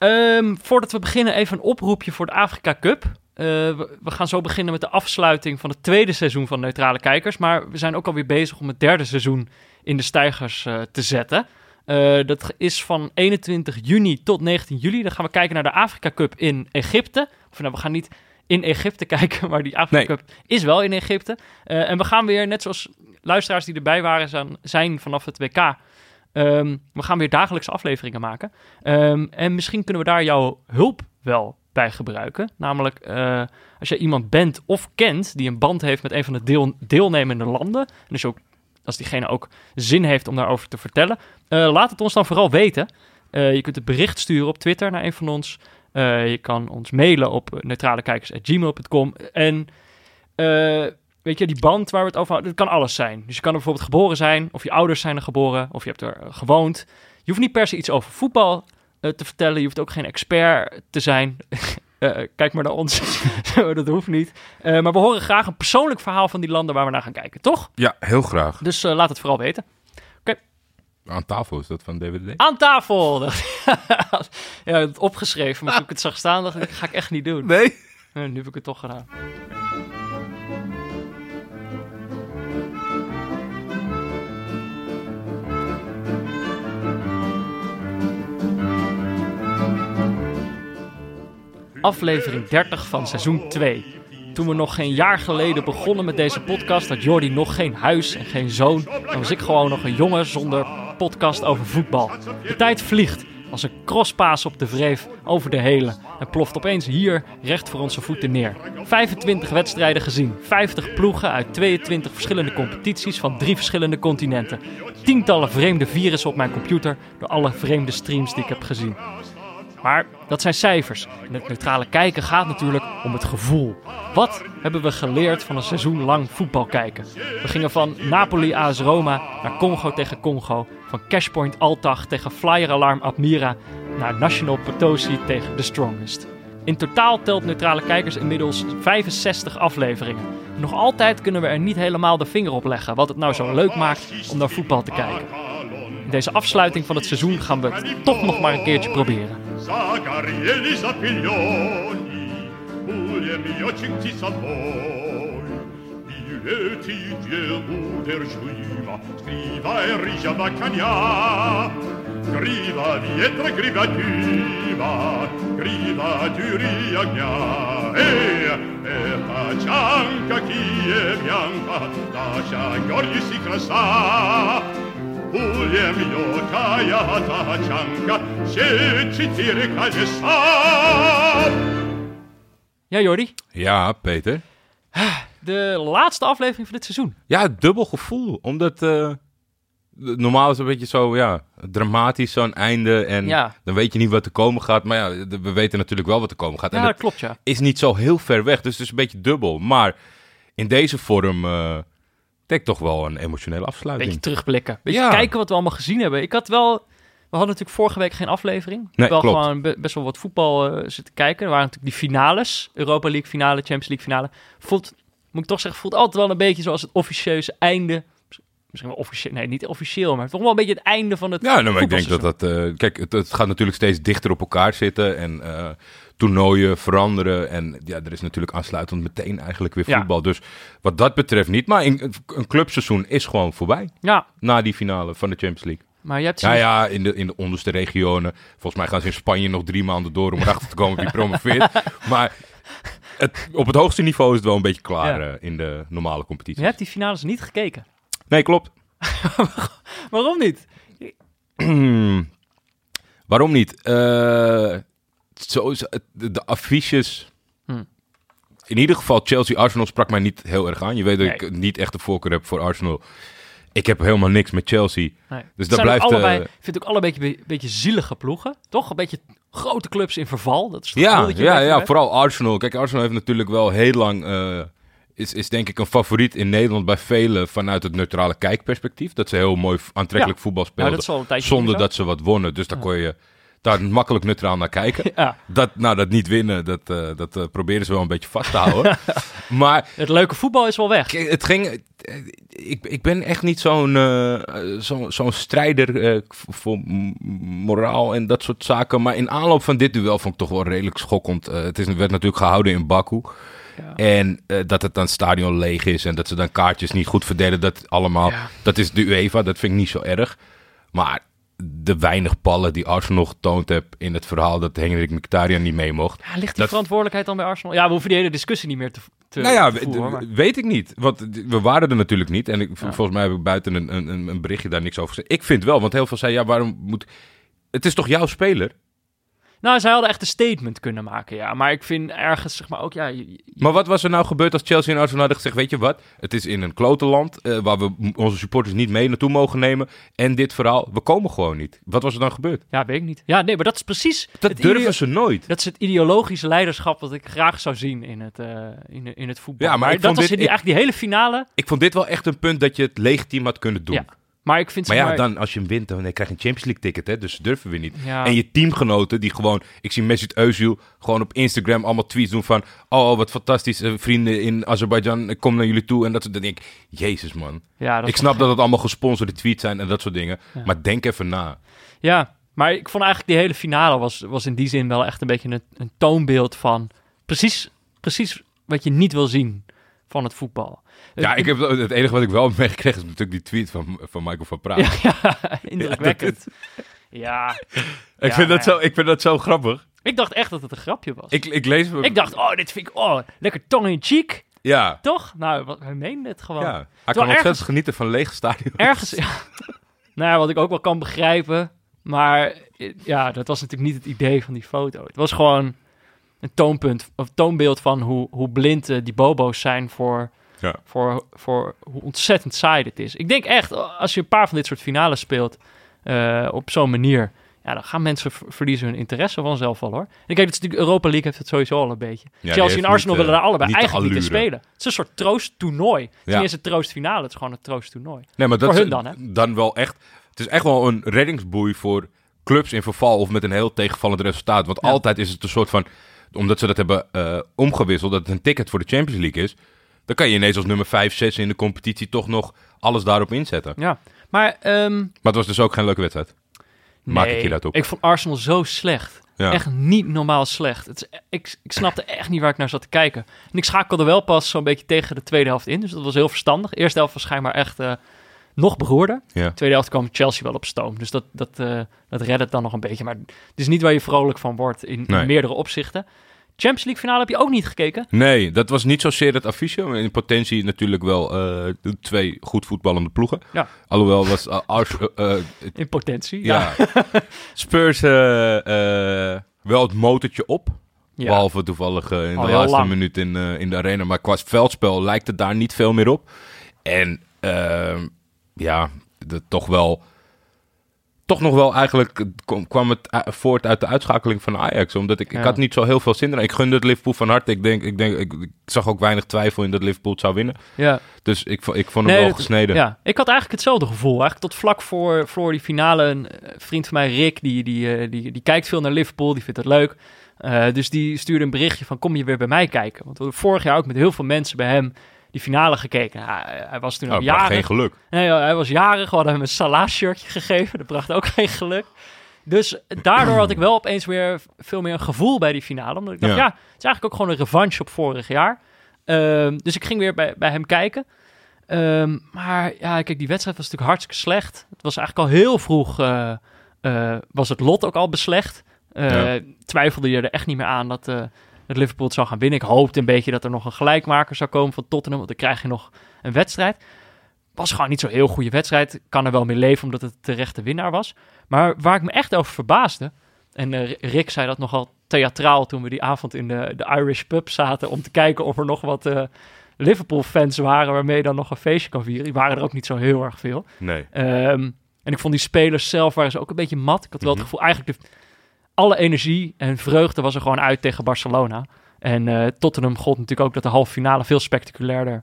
Ehm, voordat we beginnen, even een oproepje voor de Afrika Cup. Uh, we, we, gaan zo beginnen met de afsluiting van het tweede seizoen van Neutrale Kijkers. Maar we zijn ook alweer bezig om het derde seizoen in de stijgers uh, te zetten. Uh, dat is van 21 juni tot 19 juli. Dan gaan we kijken naar de Afrika Cup in Egypte. Of nou, we gaan niet in Egypte kijken, maar die Afrika nee. Cup is wel in Egypte. en we gaan weer, net zoals luisteraars die erbij waren zijn, zijn vanaf het WK... Um, we gaan weer dagelijkse afleveringen maken. Um, en misschien kunnen we daar jouw hulp wel bij gebruiken. Namelijk, uh, als je iemand bent of kent die een band heeft met een van de deel, deelnemende landen. En dus ook als diegene ook zin heeft om daarover te vertellen. Uh, laat het ons dan vooral weten. Uh, je kunt het bericht sturen op Twitter naar een van ons. je kan ons mailen op neutralekijkers.gmail.com. En weet je, die band waar we het over hadden, dat kan alles zijn. Dus je kan er bijvoorbeeld geboren zijn, of je ouders zijn er geboren, of je hebt er uh, gewoond. Je hoeft niet per se iets over voetbal uh, te vertellen. Je hoeft ook geen expert te zijn. uh, kijk maar naar ons. dat hoeft niet. maar we horen graag een persoonlijk verhaal van die landen waar we naar gaan kijken, toch? Ja, heel graag. Dus laat het vooral weten. Oké. Okay. Aan tafel is dat van DVD? Aan tafel! ja, het opgeschreven, maar toen ik het zag staan, dacht ik, dat ga ik echt niet doen. Nee? nu heb ik het toch gedaan. Aflevering 30 van seizoen 2. Toen we nog geen jaar geleden begonnen met deze podcast, had Jordi nog geen huis en geen zoon. En was ik gewoon nog een jongen zonder podcast over voetbal. De tijd vliegt als een crosspaas op de vreef over de hele en ploft opeens hier recht voor onze voeten neer. 25 wedstrijden gezien, 50 ploegen uit 22 verschillende competities van drie verschillende continenten. Tientallen vreemde virussen op mijn computer door alle vreemde streams die ik heb gezien. Maar dat zijn cijfers. En het neutrale kijken gaat natuurlijk om het gevoel. Wat hebben we geleerd van een seizoen lang voetbal kijken? We gingen van Napoli AS Roma naar Congo tegen Congo. Van Cashpoint Altag tegen Flyer Alarm Admira naar National Potosi tegen The Strongest. In totaal telt Neutrale Kijkers inmiddels 65 afleveringen. Nog altijd kunnen we er niet helemaal de vinger op leggen wat het nou zo leuk maakt om naar voetbal te kijken. Deze afsluiting van het seizoen gaan we toch nog maar een keertje proberen. E Griva vietra, griva diva, Griva duria gna, E, e faccianca chi è bianca, Lascia gorgli si crassa, Uljem joka ja Jordi? Ja, Peter? De laatste aflevering van dit seizoen. Ja, dubbel gevoel. Omdat uh, normaal is het een beetje zo, ja, dramatisch zo'n einde. En ja. dan weet je niet wat er komen gaat. Maar ja, we weten natuurlijk wel wat er komen gaat. Ja, en dat klopt, ja. is niet zo heel ver weg, dus het is een beetje dubbel. Maar in deze vorm... Uh, denk toch wel een emotionele afsluiting. Beetje terugblikken. Beetje ja. kijken wat we allemaal gezien hebben. Ik had wel... We hadden natuurlijk vorige week geen aflevering. Nee, wel klopt. gewoon best wel wat voetbal uh, zitten kijken. Er waren natuurlijk die finales. Europa League finale, Champions League finale. Voelt, moet ik toch zeggen, voelt altijd wel een beetje zoals het officieuze einde. Misschien wel officieel, nee, niet officieel, maar toch wel een beetje het einde van het. Ja, nou, maar ik denk dat dat. Uh, kijk, het, het, gaat natuurlijk steeds dichter op elkaar zitten. En uh, toernooien veranderen. En ja, er is natuurlijk aansluitend meteen eigenlijk weer voetbal. Ja. Dus wat dat betreft niet. Maar een, een clubseizoen is gewoon voorbij. Ja. Na die finale van de Champions League. Maar je hebt ja, ja, in de, in de onderste regionen. Volgens mij gaan ze in Spanje nog drie maanden door om erachter te komen wie promoveert. maar het, op het hoogste niveau is het wel een beetje klaar ja. uh, in de normale competitie. Je hebt die finales niet gekeken? Nee, klopt. Waarom niet? Waarom niet? Uh, zo, de affiches. Hm. In ieder geval, Chelsea-Arsenal sprak mij niet heel erg aan. Je weet dat nee. ik niet echt de voorkeur heb voor Arsenal. Ik heb helemaal niks met Chelsea. Nee. Dus dat blijft... Allebei, uh, vind ik allebei een beetje, beetje zielige ploegen. Toch? Een beetje grote clubs in verval. Dat is ja, ja, ja vooral Arsenal. Kijk, Arsenal heeft natuurlijk wel heel lang... Uh, is, is denk ik een favoriet in Nederland bij velen vanuit het neutrale kijkperspectief. Dat ze heel mooi aantrekkelijk ja. voetbal speelden. Ja, dat zonder dat ze wat wonnen. Dus daar ja. kon je daar makkelijk neutraal naar kijken. Ja. Dat, nou, dat niet winnen, dat, uh, dat uh, proberen ze wel een beetje vast te houden. maar het leuke voetbal is wel weg. Het ging. Ik, ik ben echt niet zo'n uh, zo'n zo strijder voor moraal en dat soort zaken. Maar in aanloop van dit duel vond ik toch wel redelijk schokkend. het is, werd natuurlijk gehouden in Baku. Ja. En uh, dat het dan stadion leeg is en dat ze dan kaartjes niet goed verdelen, dat allemaal. Ja. Dat is de UEFA, dat vind ik niet zo erg. Maar de weinig ballen die Arsenal getoond heb in het verhaal dat Henrik Mkhitaryan niet mee mocht. Ja, ligt die verantwoordelijkheid dan bij Arsenal? Ja, we hoeven die hele discussie niet meer te, te Nou ja, voeren, maar... weet ik niet. Want we waren er natuurlijk niet. En ik, ja. volgens mij heb ik buiten een, een, een berichtje daar niks over gezegd. Ik vind wel, want heel veel zei, ja, waarom moet... Het is toch jouw speler? Nou, zij hadden echt een statement kunnen maken, ja. Maar ik vind ergens, zeg maar, ook, ja... Je, Maar wat was er nou gebeurd als Chelsea en Arsenal hadden gezegd... weet je wat, het is in een klote land... Uh, waar we onze supporters niet mee naartoe mogen nemen... en dit verhaal, we komen gewoon niet. Wat was er dan gebeurd? Ja, weet ik niet. Ja, nee, maar dat is precies... Dat durven ze nooit. Dat is het ideologische leiderschap... wat ik graag zou zien in het, uh, in, in het voetbal. Ja, maar, maar ik dat vond was dit, die, eigenlijk die hele finale... Ik vond dit wel echt een punt dat je het legitiem had kunnen doen. Ja. Maar ik vind maar ja, maar... dan als je hem wint, dan krijg je een Champions League ticket, hè? Dus durven we niet. Ja. En je teamgenoten die gewoon, ik zie Mesut Özil gewoon op Instagram allemaal tweets doen van, oh wat fantastisch, uh, vrienden in Azerbeidzjan, ik kom naar jullie toe en dat soort. Dan denk ik, jezus man. Ja, ik snap dat het allemaal gesponsorde tweets zijn en dat soort dingen, Ja. maar denk even na. Ja, maar ik vond eigenlijk die hele finale was, was in die zin wel echt een beetje een, een toonbeeld van precies, precies wat je niet wil zien van het voetbal. Ja, ik heb, het enige wat ik wel heb meegekregen is natuurlijk die tweet van, van Michael van Praag. Ja, ja indrukwekkend. Ja, ik, vind dat zo, ik vind dat zo grappig. ik dacht echt dat het een grapje was. Ik, ik lees... Ik dacht, oh, dit vind ik, oh, lekker tong in cheek, Ja, toch? Nou, wat, hij meende het gewoon. ja. Hij Terwijl kan ontzettend ergens- genieten van lege stadion. Ergens, ja. nou ja, wat ik ook wel kan begrijpen, maar ja, dat was natuurlijk niet het idee van die foto. Het was gewoon een toonpunt, of toonbeeld van hoe, hoe blind eh, die bobo's zijn voor, Ja. voor, voor hoe ontzettend saai dit is. Ik denk echt, als je een paar van dit soort finales speelt eh, op zo'n manier, ja, dan gaan mensen ver- verliezen hun interesse vanzelf wel hoor. En kijk, het is natuurlijk Europa League heeft het sowieso al een beetje. die Chelsea en Arsenal niet, eh, willen daar allebei niet de eigenlijk niet in allure. spelen. Het is een soort troosttoernooi. Het is Ja. niet eens een troostfinale, het is gewoon een troosttoernooi. Nee, maar dat Voor is hun dan, hè? dan wel echt. Het is echt wel een reddingsboei voor clubs in verval of met een heel tegenvallend resultaat. Want Ja. altijd is het een soort van, omdat ze dat hebben eh, omgewisseld, dat het een ticket voor de Champions League is. Dan kan je ineens als nummer 5, 6 in de competitie toch nog alles daarop inzetten. Ja, maar ehm, Maar het was dus ook geen leuke wedstrijd. Maak nee, ik je dat op? Ik vond Arsenal zo slecht. Ja. Echt niet normaal slecht. Het is, ik, ik snapte echt niet waar ik naar zat te kijken. En ik schakelde wel pas zo'n beetje tegen de tweede helft in. Dus dat was heel verstandig. De eerste helft was schijnbaar echt eh, nog beroerder. Ja. De tweede helft kwam Chelsea wel op stoom. Dus dat, dat, eh dat redde het dan nog een beetje. Maar het is niet waar je vrolijk van wordt in, in Nee. meerdere opzichten. Champions League finale heb je ook niet gekeken. Nee, dat was niet zozeer het affiche. Maar in potentie natuurlijk wel de twee goed voetballende ploegen. Ja. Alhoewel was uh, In potentie. Ja. ja. Spurs wel het motortje op. Ja. Behalve toevallig in Al de laatste lang. minuut in, in de arena. Maar qua veldspel lijkt het daar niet veel meer op. En ehm, ja, de, toch wel... Toch nog wel eigenlijk kom- kwam het u- voort uit de uitschakeling van Ajax. Omdat ik, Ja. ik had niet zo heel veel zin erin. Ik gunde het Liverpool van harte. Ik, denk, ik, denk, ik, ik zag ook weinig twijfel in dat Liverpool het zou winnen. ja. Dus ik, ik vond hem wel gesneden. Ja, ik had eigenlijk hetzelfde gevoel. Eigenlijk tot vlak voor, voor die finale. Een eh, vriend van mij, Rick, die, die, eh, die, die kijkt veel naar Liverpool. Die vindt het leuk. Eh, dus die stuurde een berichtje van kom je weer bij mij kijken. Want we vorig jaar ook met heel veel mensen bij hem die finale gekeken. Ja, hij, hij was toen Nou, bracht jarig. geen geluk. Nee, hij was jarig. We hadden hem een Salah-shirtje gegeven. Dat bracht ook geen geluk. Dus daardoor had ik wel opeens weer veel meer een gevoel bij die finale. Omdat ik dacht, Ja. ja, het is eigenlijk ook gewoon een revanche op vorig jaar. Ehm, dus ik ging weer bij, bij hem kijken. Ehm, maar ja, kijk, die wedstrijd was natuurlijk hartstikke slecht. Het was eigenlijk al heel vroeg, eh, eh, was het lot ook al beslecht. Ja. Twijfelde je er echt niet meer aan dat, dat Liverpool het zou gaan winnen. Ik hoopte een beetje dat er nog een gelijkmaker zou komen van Tottenham, want dan krijg je nog een wedstrijd. Was gewoon niet zo'n heel goede wedstrijd. Kan er wel mee leven omdat het de rechte winnaar was. Maar waar ik me echt over verbaasde, en eh, Rick zei dat nogal theatraal toen we die avond in de, de Irish pub zaten om te kijken of er nog wat eh, Liverpool-fans waren waarmee je dan nog een feestje kan vieren. Die waren er ook niet zo heel erg veel. Nee. Ehm, en ik vond die spelers zelf waren ze ook een beetje mat. Ik had wel het Mhm. gevoel, eigenlijk de, alle energie en vreugde was er gewoon uit tegen Barcelona. En eh, Tottenham gold natuurlijk ook dat de halve finale veel spectaculairder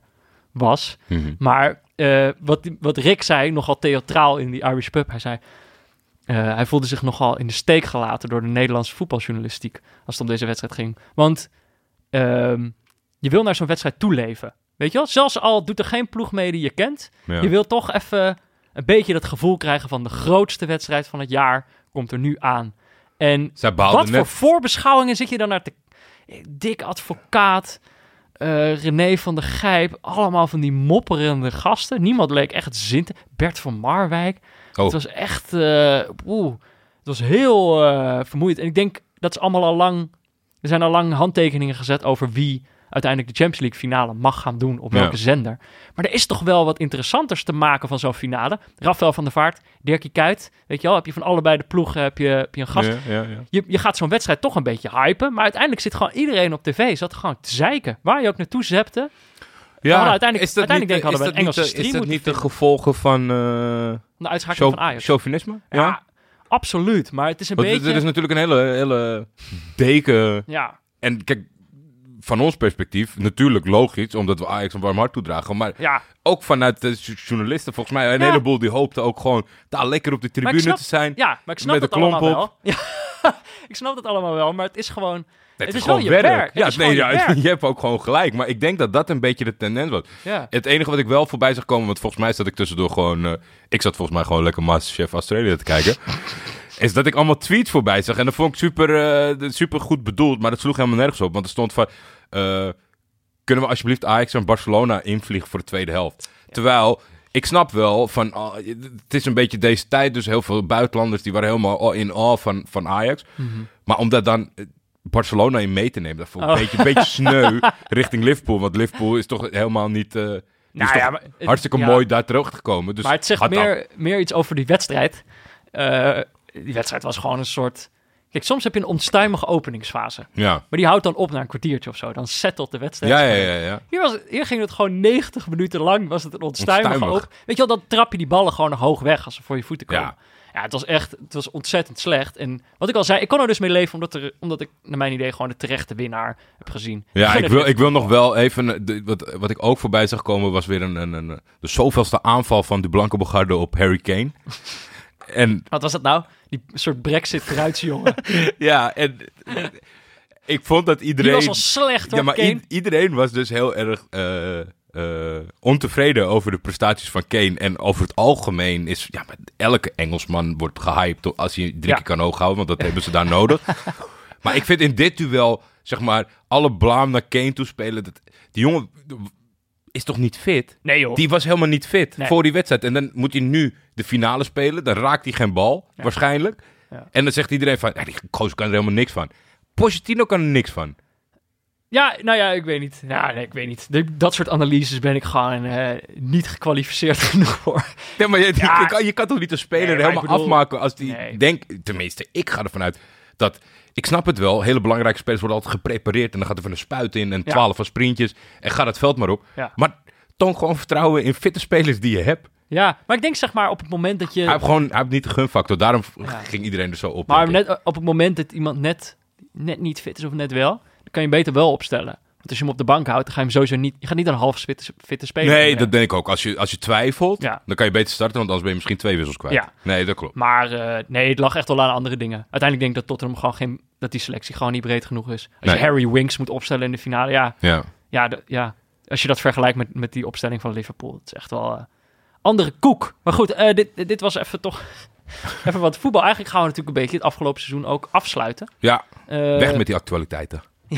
was. Mhm. Maar eh, wat, wat Rick zei, nogal theatraal in die Irish pub, hij zei... eh, hij voelde zich nogal in de steek gelaten door de Nederlandse voetbaljournalistiek als het om deze wedstrijd ging. Want ehm, je wil naar zo'n wedstrijd toeleven. Weet je wel? Zelfs al doet er geen ploeg mee die je kent. Ja. Je wil toch even een beetje dat gevoel krijgen van de grootste wedstrijd van het jaar komt er nu aan. En wat voor voorbeschouwingen zit je dan naar te... Dik advocaat, eh, René van der Gijp, allemaal van die mopperende gasten. Niemand leek echt zin te... Bert van Marwijk. Oh. Het was echt... eh oeh, het was heel eh, vermoeiend. En ik denk, dat is allemaal al lang... Er zijn al lang handtekeningen gezet over wie uiteindelijk de Champions League finale mag gaan doen op Ja. welke zender. Maar er is toch wel wat interessanters te maken van zo'n finale. Rafael van der Vaart, Dirkie Kuyt, weet je wel, heb je van allebei de ploegen heb je, heb je een gast. Ja, ja, ja. Je, je gaat zo'n wedstrijd toch een beetje hypen, maar uiteindelijk zit gewoon iedereen op tv, zat gewoon te zeiken. Waar je ook naartoe zepte. hadden uiteindelijk- uiteindelijk denk ik hadden we is een Engelse Is dat niet de gevolgen van eh De uitschakeling van Ajax. chauvinisme? ja, absoluut. Maar het is een Want beetje... er is natuurlijk een hele, hele deken... Ja, En kijk, van ons perspectief, natuurlijk logisch, omdat we Ajax een warm hart toedragen. Maar ja. ook vanuit de journalisten, volgens mij, een Ja. heleboel die hoopten ook gewoon daar lekker op de tribune snap- te zijn. Ja, maar ik snap Met klomp allemaal op. wel. Ja, ik snap het allemaal wel, maar het is gewoon... Het, het is, gewoon je werk. werk. Ja, nee, ja, werk. je hebt ook gewoon gelijk. Maar ik denk dat dat een beetje de tendens was. Ja. Het enige wat ik wel voorbij zag komen, want volgens mij zat ik tussendoor gewoon... eh, ik zat volgens mij gewoon lekker Masterchef Australië te kijken. is dat ik allemaal tweets voorbij zag. En dat vond ik super, eh, super goed bedoeld, maar dat sloeg helemaal nergens op. Want er stond van... eh, kunnen we alsjeblieft Ajax en Barcelona invliegen voor de tweede helft? Terwijl... Ik snap wel van, ah, het is een beetje deze tijd, dus heel veel buitenlanders die waren helemaal in awe van, van Ajax. Mhm. Maar om daar dan eh, Barcelona in mee te nemen, dat vond ik Oh. een, beetje, een beetje sneu richting Liverpool. Want Liverpool is toch helemaal niet, Nou ja, maar hartstikke ja. mooi daar terechtgekomen. Dus maar het zegt meer, meer iets over die wedstrijd. Die wedstrijd was gewoon een soort... Kijk, soms heb je een onstuimige openingsfase. Ja. Maar die houdt dan op na een kwartiertje of zo. Dan settelt de wedstrijd. Ja, ja, ja, ja. Hier, was, hier ging het gewoon 90 minuten lang. Was het een onstuimige Onstuimig. op. Weet je wel, dan trap je die ballen gewoon nog hoog weg als ze voor je voeten komen. Ja. Ja. het was echt, het was ontzettend slecht. En wat ik al zei, ik kon er dus mee leven omdat, er, omdat ik, naar mijn idee, gewoon de terechte winnaar heb gezien. Ja, ik wil, ik wil nog wel even... eh, wat, wat ik ook voorbij zag komen was weer een, een, een, de zoveelste aanval van de Blanke Bogarde op Harry Kane. En Wat was dat nou? Die soort brexit-bruidsjongen. ja, en ik vond dat Die iedereen... was al slecht hoor, Ja, maar iedereen was dus heel erg eh, eh, ontevreden over de prestaties van Kane. En over het algemeen is... Ja, maar elke Engelsman wordt gehyped als hij drie Ja. keer kan hoog houden. Want dat hebben ze daar nodig. Maar ik vind in dit duel, zeg maar, alle blaam naar Kane toespelen. Dat, die jongen is toch niet fit? Nee joh. Die was helemaal niet fit Nee. voor die wedstrijd. En dan moet hij nu de finale spelen. Dan raakt hij geen bal, waarschijnlijk. Ja. En dan zegt iedereen van, ja, die gozer kan er helemaal niks van. Pochettino kan er niks van. Ja, nou ja, ik weet niet. Ja, nee, ik weet niet. De- dat soort analyses ben ik gewoon eh, niet gekwalificeerd genoeg voor. Ja, maar je, Ja. je, kan, je kan toch niet een speler Nee, helemaal bedoel- afmaken als die Nee. denkt... Tenminste, ik ga ervan uit dat... Ik snap het wel, hele belangrijke spelers worden altijd geprepareerd... en dan gaat er van een spuit in en Ja. twaalf van sprintjes... en ga het veld maar op. Ja. Maar toon gewoon vertrouwen in fitte spelers die je hebt. Ja, maar ik denk zeg maar op het moment dat je... Hij heeft gewoon hij heeft niet de gunfactor. Daarom Ja. ging iedereen er zo op. Maar net, op het moment dat iemand net, net niet fit is of net wel, dan kan je beter wel opstellen. Want als je hem op de bank houdt, dan ga je hem sowieso niet... Je gaat niet een half fitte, fitte speler Nee, dat denk ik ook. Als je, als je twijfelt, Ja. dan kan je beter starten... want anders ben je misschien twee wissels kwijt. Ja. Nee, dat klopt. Maar eh, nee, het lag echt wel aan andere dingen. Uiteindelijk denk ik dat Tottenham gewoon geen... dat die selectie gewoon niet breed genoeg is. Als Nee. je Harry Winks moet opstellen in de finale, ja... Ja. Ja, de- ja als je dat vergelijkt met, met die opstelling van Liverpool, het is echt wel... eh, andere koek. Maar goed, eh, dit, dit was even toch... even wat voetbal. Eigenlijk gaan we natuurlijk een beetje het afgelopen seizoen ook afsluiten. ja, weg met die actualiteiten.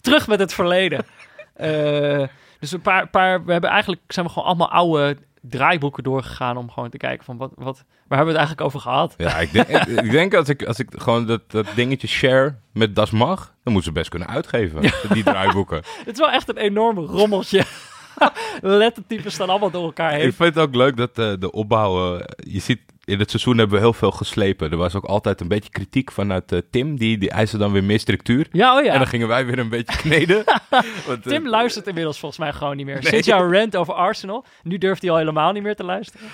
terug met het verleden. Eh, dus een paar, paar, we hebben eigenlijk zijn we gewoon allemaal oude draaiboeken doorgegaan om gewoon te kijken van wat, wat, waar hebben we het eigenlijk over gehad? Ja, ik denk, ik, denk als ik, als ik gewoon dat, dat dingetje share met Das Mag... dan moeten ze best kunnen uitgeven, die draaiboeken. Het is wel echt een enorm rommeltje. Lettertypes staan allemaal door elkaar heen. Ik vind het ook leuk dat eh, de opbouw... eh, je ziet, in het seizoen hebben we heel veel geslepen. Er was ook altijd een beetje kritiek vanuit eh, Tim. Die, die eiste dan weer meer structuur. Ja, oh ja. En dan gingen wij weer een beetje kneden. Want, eh, Tim luistert inmiddels volgens mij gewoon niet meer. Nee. Sinds jouw rant over Arsenal, nu durft hij al helemaal niet meer te luisteren.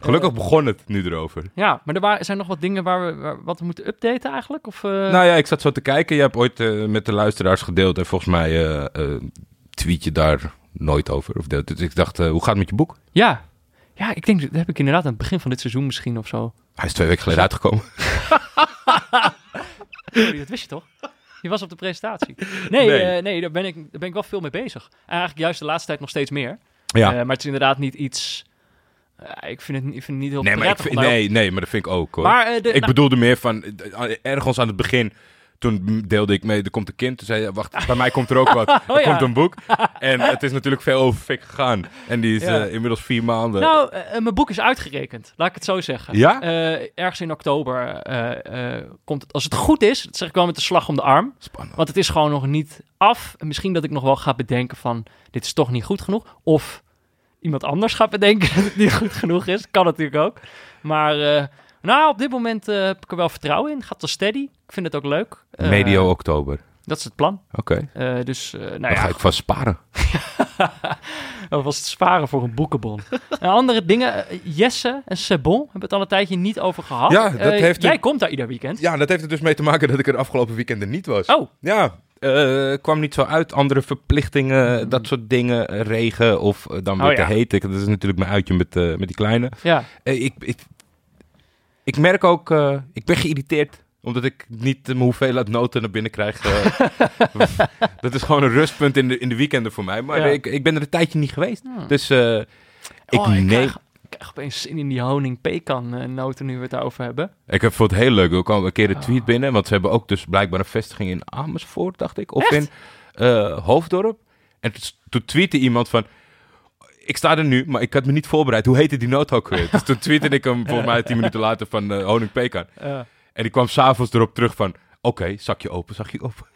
Gelukkig begon het nu erover. Ja, maar er waren, zijn nog wat dingen waar we, waar- wat we moeten updaten eigenlijk? Of, eh, Nou ja, ik zat zo te kijken. Je hebt ooit eh, met de luisteraars gedeeld. En volgens mij eh, eh, tweet je daar nooit over. Of deelt. Dus ik dacht, eh, hoe gaat het met je boek? Ja. Ja, ik denk, dat heb ik inderdaad aan het begin van dit seizoen misschien of zo. Hij is twee weken geleden uitgekomen. Sorry, dat wist je toch? Je was op de presentatie. Nee, Nee. nee. nee daar, ben ik, daar ben ik wel veel mee bezig. Eigenlijk juist de laatste tijd nog steeds meer. Ja. Eh, maar het is inderdaad niet iets... eh, ik, vind het, niet- ik vind het niet heel nee, maar ik vind, nee, nee, maar dat vind ik ook hoor. Maar, eh, de, ik nou, bedoelde meer van, eh, ergens aan het begin, toen deelde ik mee, er komt een kind. Toen zei je, wacht, bij mij komt er ook wat. er Oh ja. komt een boek. En het is natuurlijk veel over Fik gegaan. En die is Ja. eh, inmiddels vier maanden. nou, eh, eh, mijn boek is uitgerekend. Laat ik het zo zeggen. Ja? Ergens in oktober komt het. Als het goed is, dat zeg ik wel met de slag om de arm. Spannend. Want het is gewoon nog niet af. En misschien dat ik nog wel ga bedenken van... dit is toch niet goed genoeg. Of iemand anders gaat bedenken dat het niet goed genoeg is. Kan natuurlijk ook. Maar nou, op dit moment eh, heb ik er wel vertrouwen in. Gaat wel steady. Ik vind het ook leuk. Eh, Medio oktober. Dat is het plan. Oké. Eh, dus, nou Dan ja, ga ik vast sparen. dat was het sparen voor een boekenbon. en andere dingen. Jesse en Sebon hebben het al een tijdje niet over gehad. Ja, dat heeft Jij komt daar ieder weekend. Ja, dat heeft er dus mee te maken dat ik er afgelopen weekend er niet was. Oh, Ja, kwam niet zo uit. Andere verplichtingen, dat soort dingen. Regen of dan weer Oh, ja. te heet. Ik, dat is natuurlijk mijn uitje met, met die kleine. ja. Ik, ik, ik merk ook, eh, ik ben geïrriteerd omdat ik niet eh, mijn hoeveelheid noten naar binnen krijg. eh. dat is gewoon een rustpunt in de, in de weekenden voor mij. Maar Ja. ik, ik ben er een tijdje niet geweest. Hmm. Dus ik Oh, ik neem... krijg, ik krijg opeens zin in die honing pekan noten nu we het daarover hebben. Ik heb voor het heel leuk. Er kwam een keer een tweet Oh. binnen. Want ze hebben ook dus blijkbaar een vestiging in Amersfoort, dacht ik. Of Echt? in Hoofddorp. En toen tweette iemand van... Ik sta er nu, maar ik had me niet voorbereid. Hoe heette die noot ook weer? dus toen tweette ik hem volgens mij tien minuten later van eh Honing Pekan. Eh, En die kwam s'avonds erop terug van... Oké, zakje open, zakje open.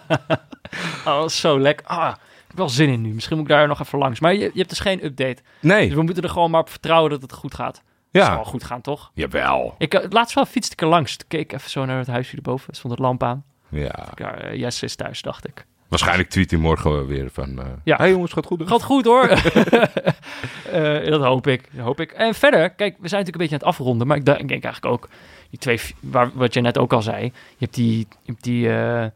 oh, zo lekker. Ah, ik heb wel zin in nu. Misschien moet ik daar nog even langs. Maar je, je hebt dus geen update. Dus Nee, we moeten er gewoon maar op vertrouwen dat het goed gaat. Het zal ja. wel goed gaan, toch? Jawel. Ik, eh, laatst wel fietste ik er langs. Toen keek ik even zo naar het huisje erboven. Er stond het lamp aan. Ja. Ja, eh, Jesse is thuis, dacht ik. Waarschijnlijk tweet hij morgen weer van... eh Ja. hey jongens, gaat goed. hè?" Gaat goed hoor. Eh, dat hoop ik. Dat hoop ik. En verder, kijk, we zijn natuurlijk een beetje aan het afronden. Maar ik denk, eigenlijk ook, die twee, waar, wat je net ook al zei. Je hebt die, je hebt die, eh,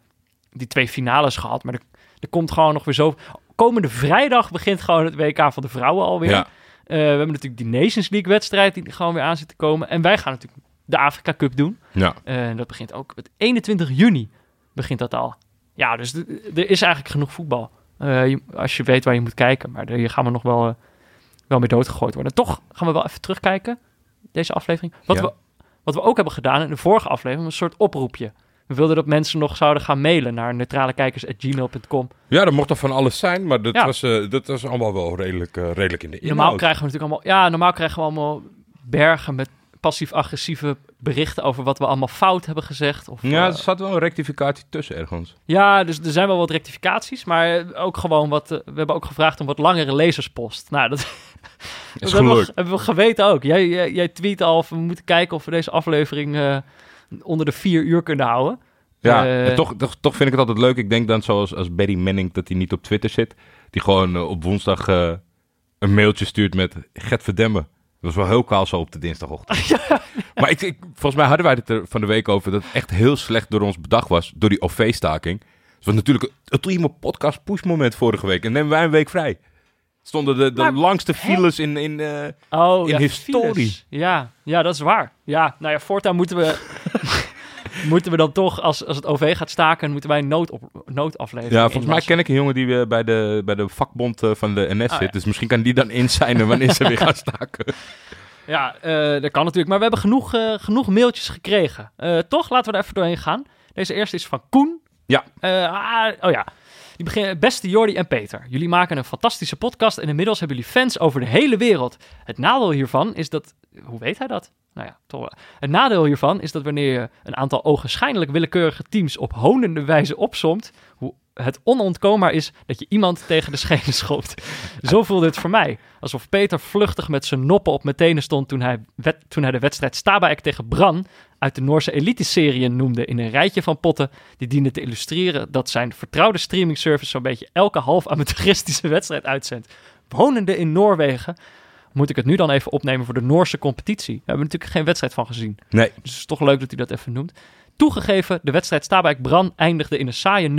die twee finales gehad. Maar er, er komt gewoon nog weer zo. Komende vrijdag begint gewoon het WK van de vrouwen alweer. Ja. We hebben natuurlijk die Nations League wedstrijd die gewoon weer aan zit te komen. En wij gaan natuurlijk de Afrika Cup doen. Ja. En dat begint ook met 21 juni begint dat al. Ja, dus er is eigenlijk genoeg voetbal. Eh, je- als je weet waar je moet kijken. Maar hier gaan we nog wel, eh, wel mee doodgegooid worden. Toch gaan we wel even terugkijken, deze aflevering. Wat, Ja. we, wat we ook hebben gedaan in de vorige aflevering, een soort oproepje. We wilden dat mensen nog zouden gaan mailen naar neutralekijkers.gmail.com. ja, dat mocht toch van alles zijn. Maar dat, Ja. was, eh, dat was allemaal wel redelijk, redelijk in de inhoud. Normaal krijgen we natuurlijk allemaal, ja, normaal krijgen we allemaal bergen met passief-agressieve berichten over wat we allemaal fout hebben gezegd. Of, Ja, eh, er zat wel een rectificatie tussen ergens. Ja, dus er zijn wel wat rectificaties, maar ook gewoon wat. eh, we hebben ook gevraagd om wat langere lezerspost. Nou, dat, Is dat hebben, we, hebben we geweten ook. Jij, jij, jij tweet al we moeten kijken of we deze aflevering eh, onder de vier uur kunnen houden. Ja, toch, toch, toch vind ik het altijd leuk. Ik denk dan zoals als Barry Manning dat hij niet op Twitter zit. Die gewoon op woensdag een mailtje stuurt met Gert Verdemmen. Dat was wel heel kaal zo op de dinsdagochtend. Maar ik, ik, volgens mij hadden wij het er van de week over dat het echt heel slecht door ons bedacht was. Door die OV-staking. Het was natuurlijk het ultieme podcast push moment vorige week. En nemen wij een week vrij. Stonden de, de Maar- langste files in... in eh, Oh, in ja, historie. files. Ja, ja, dat is waar. Ja, nou ja, voortaan moeten we. moeten we dan toch, als, als het OV gaat staken, moeten wij een noodop, noodaflevering ja, volgens mij ken ik een jongen die eh, bij, de, bij de vakbond eh, van de NS Ah, zit. ja. Dus misschien kan die dan inzijnen wanneer ze weer gaan staken. Ja, eh, dat kan natuurlijk. Maar we hebben genoeg, genoeg mailtjes gekregen. Toch? Laten we er even doorheen gaan. Deze eerste is van Koen. Ja. Ah, oh ja. Die beginnen, beste Jordi en Peter. Jullie maken een fantastische podcast en inmiddels hebben jullie fans over de hele wereld. Het nadeel hiervan is dat... Hoe weet hij dat? Nou ja, toch wel. Het nadeel hiervan is dat wanneer je een aantal ogenschijnlijk willekeurige teams op honende wijze opsomt, hoe het onontkoombaar is dat je iemand tegen de schenen schopt. Zo voelde het voor mij. Alsof Peter vluchtig met zijn noppen op mijn tenen stond toen hij, toen hij de wedstrijd Stabæk tegen Bran uit de Noorse elite-serie noemde in een rijtje van potten die dienen te illustreren dat zijn vertrouwde streaming service zo'n beetje elke half amateuristische wedstrijd uitzendt. Wonende in Noorwegen moet ik het nu dan even opnemen voor de Noorse competitie. We hebben natuurlijk geen wedstrijd van gezien. Nee. Dus het is toch leuk dat hij dat even noemt. Toegegeven, de wedstrijd Stabæk Bran eindigde in een saaie 0-1.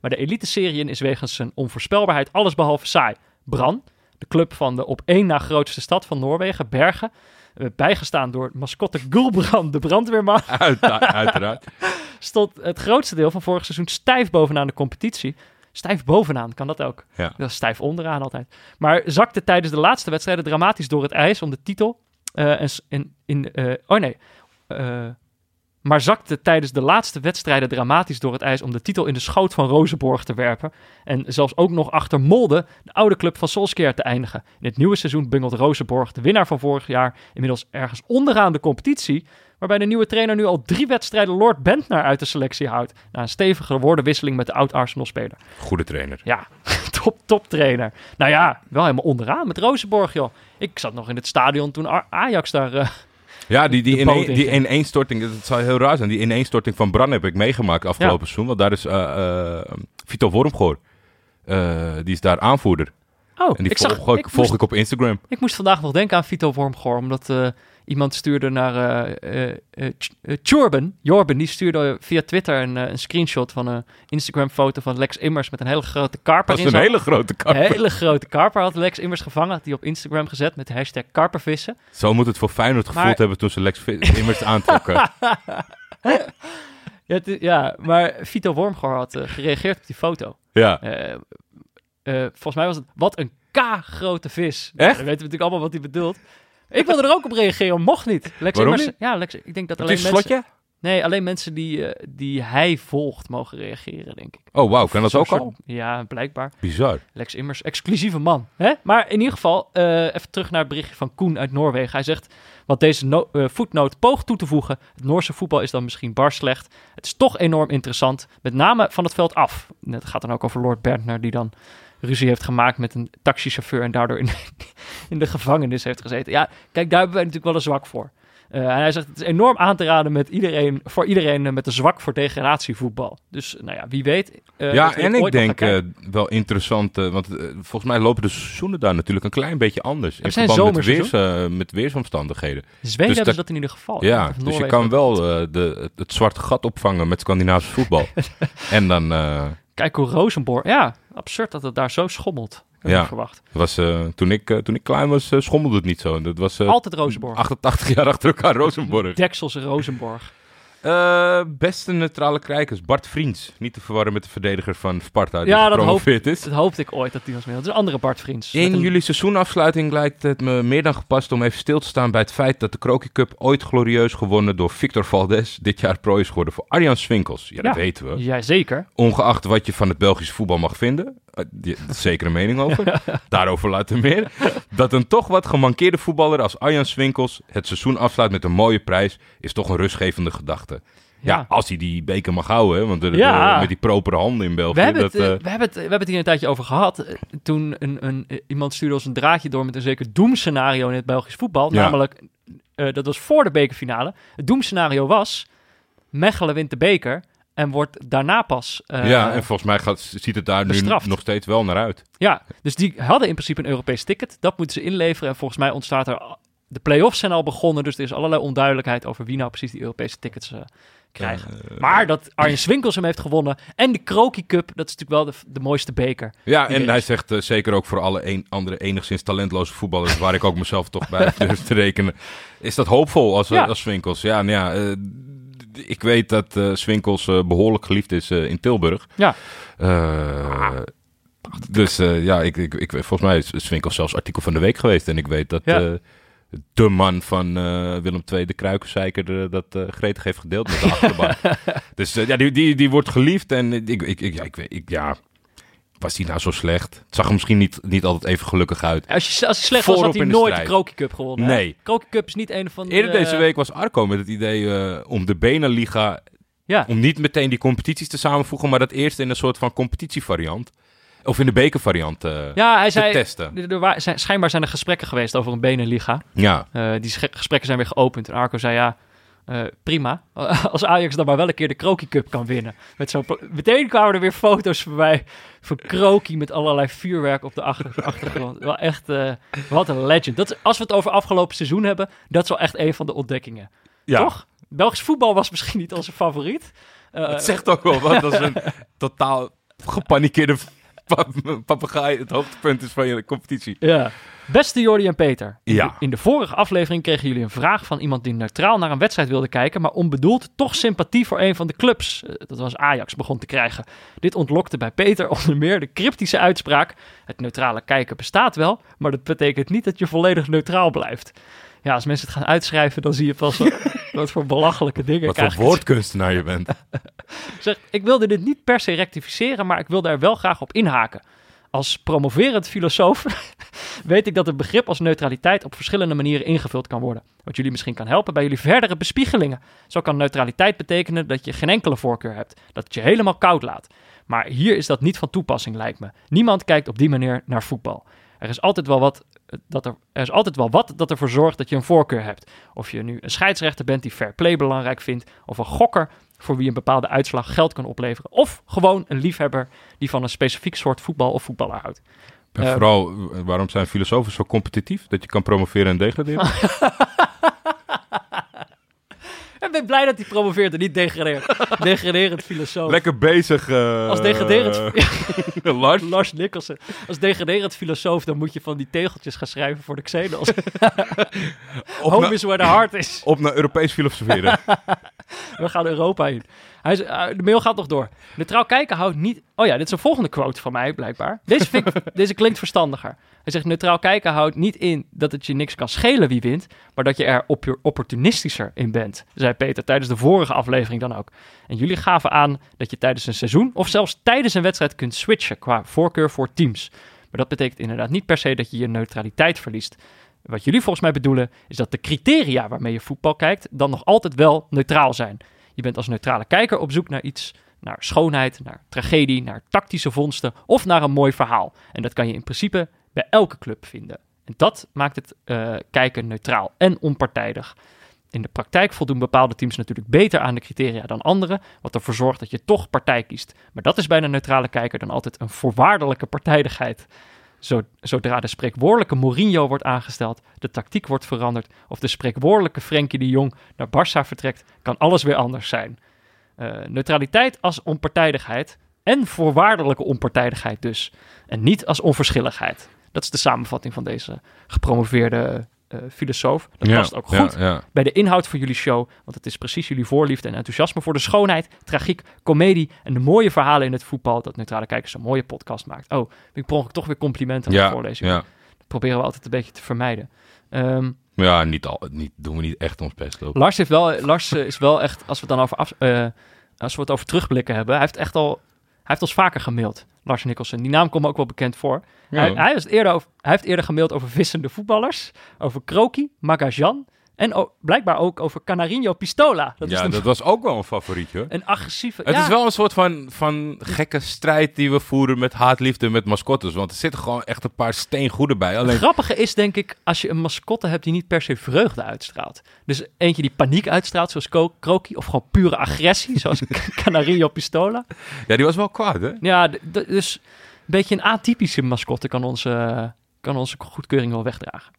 Maar de elite-serie is wegens zijn onvoorspelbaarheid allesbehalve saai. Bran, de club van de op één na grootste stad van Noorwegen, Bergen. Uh, bijgestaan door mascotte Gulbrand, de brandweerman. Uit, uiteraard. Stond het grootste deel van vorig seizoen stijf bovenaan de competitie. Stijf bovenaan, kan dat ook. Ja. Dat is stijf onderaan altijd. Maar zakte tijdens de laatste wedstrijden dramatisch door het ijs om de titel. Uh, en in, in, uh, oh nee. Uh, maar zakte tijdens de laatste wedstrijden dramatisch door het ijs om de titel in de schoot van Rozenborg te werpen. En zelfs ook nog achter Molde, de oude club van Solskjaer, te eindigen. In het nieuwe seizoen bungelt Rozenborg, de winnaar van vorig jaar, inmiddels ergens onderaan de competitie. Waarbij de nieuwe trainer nu al drie wedstrijden Lord Bentner uit de selectie houdt. Na een stevige woordenwisseling met de oud-Arsenal-speler. Goede trainer. Ja, top, top trainer. Nou ja, wel helemaal onderaan met Rozenborg, joh. Ik zat nog in het stadion toen Ajax daar... Uh, ja, die, die, die ineenstorting, dat zou heel raar zijn. Die ineenstorting van Bran heb ik meegemaakt afgelopen ja. seizoen. Want daar is uh, uh, Vito Wormgoor, die is daar aanvoerder. Oh, en die ik volg, zag, ik, volg moest, ik op Instagram. Ik moest vandaag nog denken aan Vito Wormgoor, omdat iemand stuurde naar uh, uh, Jorben, Jorben, die stuurde via Twitter een, een screenshot van een Instagram-foto van Lex Immers met een hele grote karper Dat is een hele grote karper. Een hele grote karper had Lex Immers gevangen, had hij op Instagram gezet met de hashtag karpervissen. Zo moet het voor Feyenoord gevoeld maar... hebben toen ze Lex Immers aantrokken. ja, ja, maar Vito Wormgoor had gereageerd op die foto. Ja. Volgens mij was het, wat een K-grote vis. Echt? Nou, dan weten we natuurlijk allemaal wat hij bedoelt. Ik wilde er ook op reageren, mocht niet. Lex Waarom Immers, niet? Ja, Lex, ik denk dat alleen is mensen... slotje? Nee, alleen mensen die, uh, die hij volgt mogen reageren, denk ik. Oh, wauw. Kan dat ook soort- al? Ja, blijkbaar. Bizar. Lex Immers, exclusieve man. Hè? Maar in ieder geval, eh, even terug naar het berichtje van Koen uit Noorwegen. Hij zegt, wat deze no eh, voetnoot poogt toe te voegen... het Noorse voetbal is dan misschien bar slecht. Het is toch enorm interessant, met name van het veld af. Het gaat dan ook over Lord Berntner, die dan ruzie heeft gemaakt met een taxichauffeur... en daardoor in, in de gevangenis heeft gezeten. Ja, kijk, daar hebben wij natuurlijk wel een zwak voor. Eh, en hij zegt, het is enorm aan te raden met iedereen, voor iedereen eh, met een zwak voor degradatievoetbal. Dus nou ja, wie weet. eh, ja, en ik denk wel interessant, want volgens mij lopen de seizoenen daar natuurlijk een klein beetje anders. In zijn verband met, weers, met weersomstandigheden. Zweden dus hebben dat- ze dat in ieder geval. ja, dus je kan wel de, het, het zwarte gat opvangen met Scandinavisch voetbal. en dan Kijk hoe Rosenborg... Ja, absurd dat het daar zo schommelt. Ik Ja. verwacht. was, eh, toen, ik, eh, toen ik klein was, eh, schommelde het niet zo. Dat was Altijd Rosenborg. 88 jaar achter elkaar Rosenborg. Dekselse Rosenborg. Eh, beste neutrale kijkers, Bart Vriends. Niet te verwarren met de verdediger van Sparta die Ja, dat gepromoveerd is. Dat hoopte ik ooit dat die was mee. Dat is een andere Bart Vriends. In een- jullie seizoenafsluiting lijkt het me meer dan gepast om even stil te staan bij het feit dat de Kroki Cup ooit glorieus gewonnen door Victor Valdes dit jaar pro is geworden voor Arjan Swinkels. Ja, dat Ja. weten we. Ja, zeker. Ongeacht wat je van het Belgische voetbal mag vinden, eh, die- daar is zeker een mening over, daarover later meer, dat een toch wat gemankeerde voetballer als Arjan Swinkels het seizoen afsluit met een mooie prijs, is toch een rustgevende gedachte. Ja, Ja. als hij die beker mag houden, want de- de- Ja. met die propere handen in België. We hebben, het, dat, eh, eh, we, hebben het, we hebben het hier een tijdje over gehad. Eh, Toen een, een, iemand stuurde ons een draadje door met een zeker doemscenario in het Belgisch voetbal. Ja. Namelijk, dat was voor de bekerfinale. Het doemscenario was, Mechelen wint de beker en wordt daarna pas... eh, ja, en volgens mij gaat, ziet het daar nu nog steeds wel naar uit. Ja, dus die hadden in principe een Europees ticket. Dat moeten ze inleveren. En volgens mij ontstaat er... De play-offs zijn al begonnen, dus er is allerlei onduidelijkheid over wie nou precies die Europese tickets eh, krijgen. Eh, maar dat Arjen Swinkels hem heeft gewonnen en de Kroki Cup, dat is natuurlijk wel de, de mooiste beker. Ja, en hij zegt zeker ook voor alle een, andere enigszins talentloze voetballers, waar ik ook mezelf toch bij durf te rekenen, is dat hoopvol als, Ja. als Swinkels. Ja, nou ja ik weet dat eh Swinkels eh, behoorlijk geliefd is eh, in Tilburg. Ja. Dus ja, ik, ik, ik, volgens mij is Swinkels zelfs artikel van de week geweest. En ik weet dat Ja. de man van Willem II, de Kruikenzeiker, dat gretig heeft gedeeld met de achterban. dus ja, die, die, die wordt geliefd. En ik, ik, ik, ja, ik, weet- ik, ja, was hij nou zo slecht? Het zag er misschien niet, niet altijd even gelukkig uit. Als, je, als hij slecht was, Voorop had hij de nooit de. Kroki Cup gewonnen. Nee. Kroki Cup is niet een van de... Eerder deze week was Arco met het idee eh, om de Beneliga, Ja, om niet meteen die competities te samenvoegen, maar dat eerst in een soort van competitievariant, of in de bekervariant eh ja hij te zei... testen. Er, er zijn, schijnbaar zijn er gesprekken geweest over een benenliga. Ja, Eh, die gesprekken zijn weer geopend. En Arco zei ja, eh, prima. Als Ajax dan maar wel een keer de Kroki Cup kan winnen. Met zo'n pla- Meteen kwamen er weer foto's voorbij van Kroki met allerlei vuurwerk op de achter achtergrond. Wel echt, eh, wat een legend. Dat, is- als we het over afgelopen seizoen hebben, dat is wel echt een van de ontdekkingen. ja. Toch? Belgisch voetbal was misschien niet onze favoriet. Eh, Het zegt ook wel wat als een totaal gepanikeerde papegaai het hoogtepunt is van je competitie. Ja. Beste Jordi en Peter. In, Ja. de, in de vorige aflevering kregen jullie een vraag van iemand die neutraal naar een wedstrijd wilde kijken, maar onbedoeld toch sympathie voor een van de clubs, eh, dat was Ajax, begon te krijgen. Dit ontlokte bij Peter onder meer de cryptische uitspraak: Het neutrale kijken bestaat wel, maar dat betekent niet dat je volledig neutraal blijft. Ja, als mensen het gaan uitschrijven, dan zie je pas wat, wat voor belachelijke dingen Wat voor woordkunstenaar je bent. zeg, ik wilde dit niet per se rectificeren, maar ik wilde er wel graag op inhaken. Als promoverend filosoof weet ik dat het begrip als neutraliteit op verschillende manieren ingevuld kan worden. Wat jullie misschien kan helpen bij jullie verdere bespiegelingen. Zo kan neutraliteit betekenen dat je geen enkele voorkeur hebt, dat het je helemaal koud laat. Maar hier is dat niet van toepassing, lijkt me. Niemand kijkt op die manier naar voetbal. Er is altijd wel wat, dat er, er is altijd wel wat dat ervoor zorgt dat je een voorkeur hebt. Of je nu een scheidsrechter bent die fair play belangrijk vindt, of een gokker voor wie een bepaalde uitslag geld kan opleveren, of gewoon een liefhebber die van een specifiek soort voetbal of voetballer houdt. En Eh, vooral, eh, waarom zijn filosofen zo competitief? Dat je kan promoveren en degraderen? Ik ben blij dat hij promoveert en niet degradeert. Degraderend filosoof. Lekker bezig. eh, Als degraderend Lars. Lars Nicholson. Als degraderend filosoof, dan moet je van die tegeltjes gaan schrijven voor de Xenos. Op, Home naar, is where the heart is. op naar Europees filosoferen. We gaan Europa in. Hij is, eh, de mail gaat nog door. Neutraal kijken houdt niet... Oh ja, dit is een volgende quote van mij, blijkbaar. Deze, vind deze klinkt verstandiger. Hij zegt, neutraal kijken houdt niet in dat het je niks kan schelen wie wint, maar dat je er op opportunistischer in bent, zei Peter tijdens de vorige aflevering dan ook. En jullie gaven aan dat je tijdens een seizoen of zelfs tijdens een wedstrijd kunt switchen qua voorkeur voor teams. Maar dat betekent inderdaad niet per se dat je je neutraliteit verliest. Wat jullie volgens mij bedoelen, is dat de criteria waarmee je voetbal kijkt dan nog altijd wel neutraal zijn. Je bent als neutrale kijker op zoek naar iets, naar schoonheid, naar tragedie, naar tactische vondsten of naar een mooi verhaal. En dat kan je in principe bij elke club vinden. En dat maakt het eh, kijken neutraal en onpartijdig. In de praktijk voldoen bepaalde teams natuurlijk beter aan de criteria dan andere, wat ervoor zorgt dat je toch partij kiest. Maar dat is bij de neutrale kijker dan altijd een voorwaardelijke partijdigheid. Zo, zodra de spreekwoordelijke Mourinho wordt aangesteld, de tactiek wordt veranderd of de spreekwoordelijke Frenkie de Jong naar Barça vertrekt, kan alles weer anders zijn. Uh, neutraliteit als onpartijdigheid en voorwaardelijke onpartijdigheid dus. En niet als onverschilligheid. Dat is de samenvatting van deze gepromoveerde uh, filosoof. Dat ja, past ook goed ja, ja. bij de inhoud van jullie show. Want het is precies jullie voorliefde en enthousiasme voor de schoonheid, tragiek, komedie en de mooie verhalen in het voetbal. Dat Neutrale Kijkers een mooie podcast maakt. Oh, ik per ongeluk toch weer complimenten aan voorlezen. ja. Dat proberen we altijd een beetje te vermijden. Ehm, Ja, niet al, niet, doen we niet echt ons best op. Lars, heeft wel, Lars eh, is wel echt, als we dan over, af, eh, als we het over terugblikken hebben, hij heeft echt al, hij heeft ons vaker gemaild. Lars Nicholson. Die naam komt ook wel bekend voor. Ja. Hij, hij, was het eerder over, hij heeft eerder gemaild over vissende voetballers, over Kroki, Magajan en o- blijkbaar ook over Canarinho Pistola. Dat ja, dat was ook wel een favorietje. een agressieve... Het ja, is wel een soort van, van gekke strijd die we voeren met haatliefde met mascottes. Want er zitten gewoon echt een paar steengoede bij. Het Alleen, grappige is denk ik, als je een mascotte hebt die niet per se vreugde uitstraalt. Dus eentje die paniek uitstraalt, zoals Ko- Kroki, of gewoon pure agressie, zoals Canarinho Pistola. ja, die was wel kwaad, hè? Ja, dus beetje een atypische mascotte kan onze, kan onze goedkeuring wel wegdragen.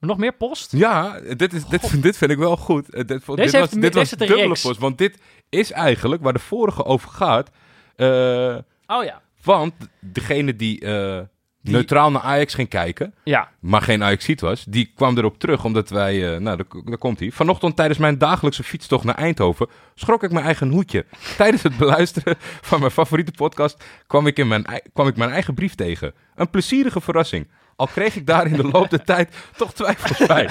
Nog meer post? Ja, dit, is, dit, dit vind ik wel goed. Eh, Dit, dit heeft was, dit was deze dubbele reeks. post. Want dit is eigenlijk waar de vorige over gaat. Eh, Oh ja. want degene die, eh, Die- neutraal naar Ajax ging kijken, Ja, maar geen Ajaxiet was, die kwam erop terug omdat wij, eh, nou daar, daar komt hij. Vanochtend tijdens mijn dagelijkse fietstocht naar Eindhoven schrok ik mijn eigen hoedje. Tijdens het beluisteren van mijn favoriete podcast kwam ik, in mijn, kwam ik mijn eigen brief tegen. Een plezierige verrassing. Al kreeg ik daar in de loop der tijd toch twijfels bij.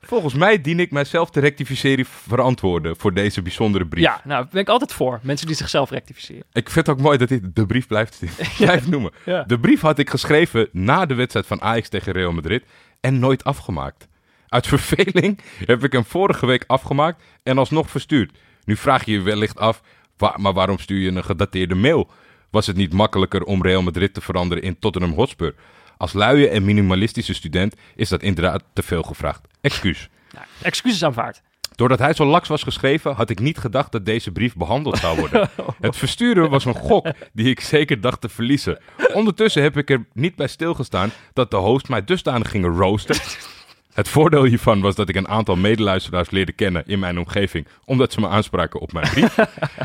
Volgens mij dien ik mijzelf te rectificeren verantwoorden voor deze bijzondere brief. ja, nou ben ik altijd voor. Mensen die zichzelf rectificeren. Ik vind het ook mooi dat dit de brief blijft, blijft noemen. Ja. De brief had ik geschreven na de wedstrijd van Ajax tegen Real Madrid en nooit afgemaakt. Uit verveling heb ik hem vorige week afgemaakt en alsnog verstuurd. Nu vraag je je wellicht af, maar waarom stuur je een gedateerde mail? Was het niet makkelijker om Real Madrid te veranderen in Tottenham Hotspur? Als luie en minimalistische student is dat inderdaad te veel gevraagd. Excuus. Nou, excuses aanvaard. Doordat hij zo laks was geschreven, had ik niet gedacht dat deze brief behandeld zou worden. Het versturen was een gok die ik zeker dacht te verliezen. Ondertussen heb ik er niet bij stilgestaan dat de host mij dusdanig ging roosten. Het voordeel hiervan was dat ik een aantal medeluisteraars leerde kennen in mijn omgeving, omdat ze me aanspraken op mijn brief.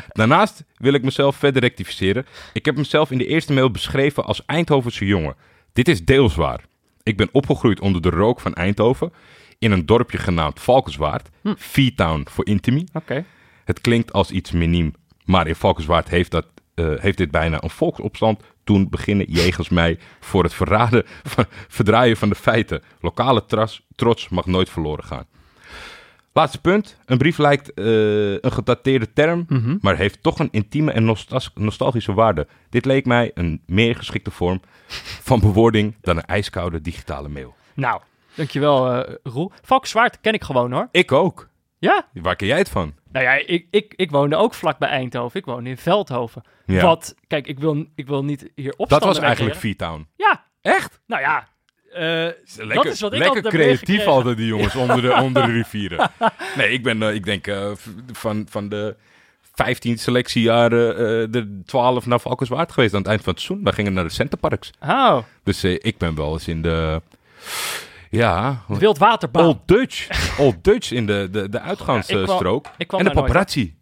Daarnaast wil ik mezelf verder rectificeren. Ik heb mezelf in de eerste mail beschreven als Eindhovense jongen. Dit is deels waar. Ik ben opgegroeid onder de rook van Eindhoven in een dorpje genaamd Valkenswaard, Hm. V-Town voor Intimi. Het klinkt als iets miniem, maar in Valkenswaard heeft, dat, eh, heeft dit bijna een volksopstand toen beginnen jegens mij voor het verraden van, verdraaien van de feiten. Lokale tras, trots mag nooit verloren gaan. Laatste punt. Een brief lijkt eh, een gedateerde term, Mhm. maar heeft toch een intieme en nostalgische waarde. Dit leek mij een meer geschikte vorm van bewoording dan een ijskoude digitale mail. Nou, dankjewel eh Roel. Valkenswaard ken ik gewoon hoor. Ik ook. Ja? Waar ken jij het van? Nou ja, ik, ik, ik woonde ook vlak bij Eindhoven. Ik woonde in Veldhoven. Ja. Wat, kijk, ik wil, ik wil niet hier Dat opstanden was eigenlijk. V-Town. Ja, Echt? nou ja. eh, Lekker, dat is wat ik lekker altijd heb creatief meegekregen. altijd die jongens onder de, onder de rivieren. Nee, ik ben, eh, ik denk eh, v- van, van de 15 selectiejaren eh de 12 naar Valkenswaard geweest aan het eind van het seizoen. Wij gingen naar de Centerparks. Oh, Dus eh, ik ben wel eens in de, ja, de wildwaterbaan. Old Dutch. Old Dutch in de, de, de uitgangsstrook. en de paparazzi.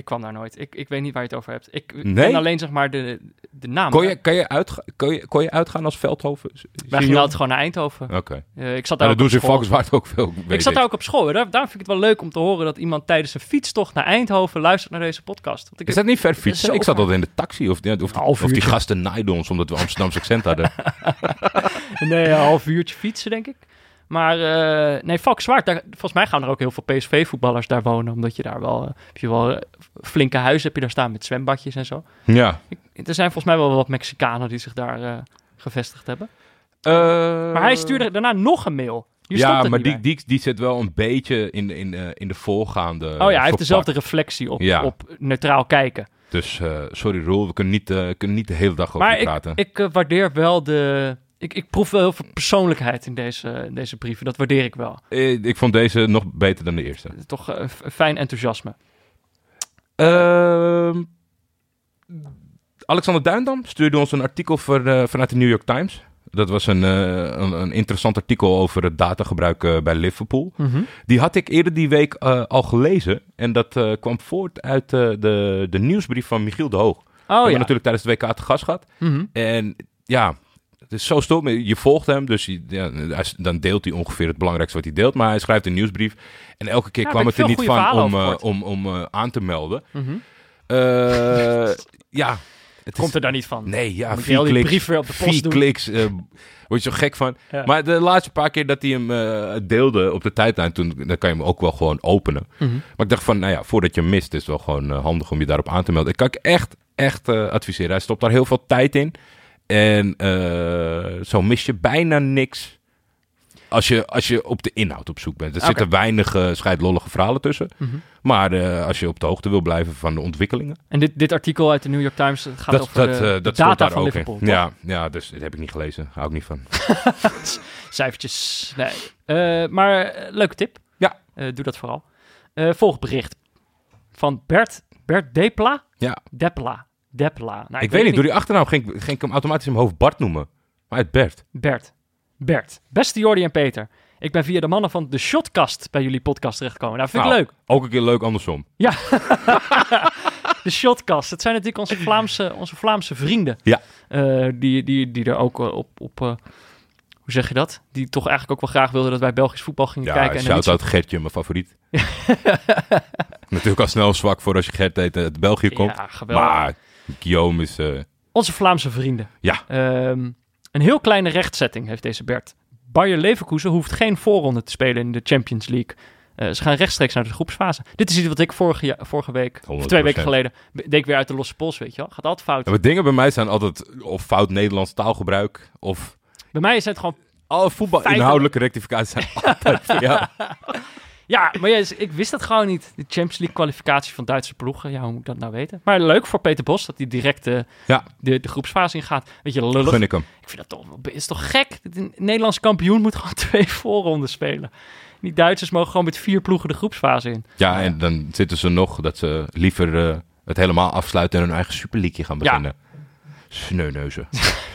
Ik kwam daar nooit. Ik, ik weet niet waar je het over hebt. Ik Nee? ken alleen zeg maar de, de naam. Kon je, kan je, uitga kon, je, kon je uitgaan als Veldhoven? Wij gingen altijd gewoon naar Eindhoven. Oké. Eh, ik zat daar Nou, dat ook doen ze. Valkenswaard ook veel. Ik zat daar ook op school. Daar, daarom vind ik het wel leuk om te horen dat iemand tijdens een fietstocht naar Eindhoven luistert naar deze podcast. Want ik, Is dat niet ver fietsen? Ik zat al in de taxi. Of, of, of, half die gasten naaiden ons omdat we Amsterdamse accent hadden. Nee, een half uurtje fietsen, denk ik. Maar eh, nee, Valkenswaard, daar, volgens mij gaan er ook heel veel PSV-voetballers daar wonen. Omdat je daar wel, eh, heb je wel eh, flinke huizen heb je daar staan met zwembadjes en zo. ja. Ik- er zijn volgens mij wel wat Mexicanen die zich daar gevestigd hebben. Maar hij stuurde daarna nog een mail. Ja, maar die, bij. die, die zit wel een beetje in, in, in de voorgaande. Oh ja, hij heeft dezelfde reflectie op, Ja. op neutraal kijken. Dus sorry Roel, we kunnen niet, kunnen niet de hele dag over Maar je ik, praten. ik waardeer wel de... Ik, ik proef wel heel veel persoonlijkheid in deze, in deze brieven. Dat waardeer ik wel. Eh, ik vond deze nog beter dan de eerste. Toch eh, fijn enthousiasme. Ehm, Alexander Duindam stuurde ons een artikel voor, eh, vanuit de New York Times. Dat was een, een, een interessant artikel over het datagebruik bij Liverpool. Die had ik eerder die week al gelezen. En dat kwam voort uit de, de nieuwsbrief van Michiel de Hoog. Oh ja. natuurlijk tijdens het WK te gast gehad. Mhm. En ja, het is zo stom. Je volgt hem, dus je- ja, dan deelt hij ongeveer het belangrijkste wat hij deelt. Maar hij schrijft een nieuwsbrief. En elke keer Ja, kwam het er niet van om, eh, over om, om eh, aan te melden. Mhm. Eh, ja, het Komt is, er daar niet van. Nee, ja, Moet vier kliks. brief weer op de post vier doen. kliks. word je zo gek van. Ja. Maar de laatste paar keer dat hij hem deelde op de tijdlijn, toen, dan kan je hem ook wel gewoon openen. Mhm. Maar ik dacht van, nou ja, voordat je mist, is het wel gewoon handig om je daarop aan te melden. Ik kan ik echt, echt adviseren. Hij stopt daar heel veel tijd in. En eh, zo mis je bijna niks als je, als je op de inhoud op zoek bent. Er zitten weinig eh, scheidlollige verhalen tussen. Mhm. Maar eh, als je op de hoogte wil blijven van de ontwikkelingen. En dit, dit artikel uit de New York Times gaat dat over dat, de, dat data daar van ook Liverpool. Ja, ja, dus dat heb ik niet gelezen. Hou ik niet van. Cijfertjes. Nee. Maar leuke tip. Ja. Doe dat vooral. Volgend bericht. Van Bert, Bert Depla? Ja. Depla. Depla. Nou, ik weet niet, door die achternaam ging, ging ik hem automatisch in mijn hoofd Bart noemen. Maar het Bert. Bert. Bert. Beste Jordi en Peter. Ik ben via de mannen van de Shotcast bij jullie podcast terechtgekomen. Nou, vind ik Nou, leuk. Ook een keer leuk andersom. Ja. de Shotcast. Het zijn natuurlijk onze Vlaamse, onze Vlaamse vrienden. Ja. Eh, die, die, die er ook eh, op... op eh, hoe zeg je dat? Die toch eigenlijk ook wel graag wilden dat wij Belgisch voetbal gingen Ja, kijken. en niet shout-out Gertje, mijn favoriet. Natuurlijk al snel zwak voor als je Gert heet uit België komt. Ja, geweldig. maar Guillaume is... eh, Onze Vlaamse vrienden. Ja. Ehm, een heel kleine rechtzetting heeft deze Bert. Bayer Leverkusen hoeft geen voorronde te spelen in de Champions League. Eh, ze gaan rechtstreeks naar de groepsfase. Dit is iets wat ik vorige, week, of twee 100%. weken geleden, deed ik weer uit de losse pols, weet je wel. Gaat altijd fout. Ja, maar dingen bij mij zijn altijd of fout Nederlands taalgebruik... of Bij mij is het gewoon... alle rectificaties zijn altijd van jou. Ja, maar ja, ik wist dat gewoon niet. De Champions League kwalificatie van Duitse ploegen. Ja, hoe moet ik dat nou weten? Maar leuk voor Peter Bos dat hij direct eh, Ja. de, de groepsfase ingaat. Weet je, lullig. Gun ik hem. Ik vind dat toch, is toch gek? Een Nederlands kampioen moet gewoon twee voorrondes spelen. Die Duitsers mogen gewoon met vier ploegen de groepsfase in. Ja, en dan zitten ze nog dat ze liever eh, het helemaal afsluiten en hun eigen superleague gaan Ja. beginnen. Sneuneuzen.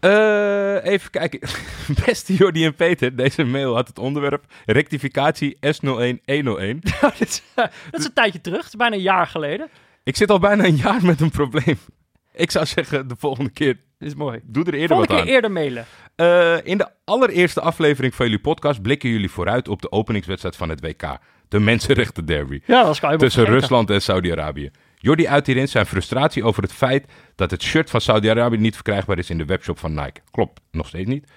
Uh, even kijken. Beste Jordi en Peter, deze mail had het onderwerp rectificatie S01101. dat, is, uh, dat is een tijdje terug, is bijna een jaar geleden. Ik zit al bijna een jaar met een probleem. Ik zou zeggen, de volgende keer. Dit is mooi. Doe er eerder volgende wat aan. keer eerder mailen. Uh, in de allereerste aflevering van jullie podcast blikken jullie vooruit op de openingswedstrijd van het WK. De Mensenrechten Derby. Ja, dat is Tussen Rusland en Saudi-Arabië. Jordi uit hierin zijn frustratie over het feit dat het shirt van Saudi-Arabië niet verkrijgbaar is in de webshop van Nike. Klopt, nog steeds niet.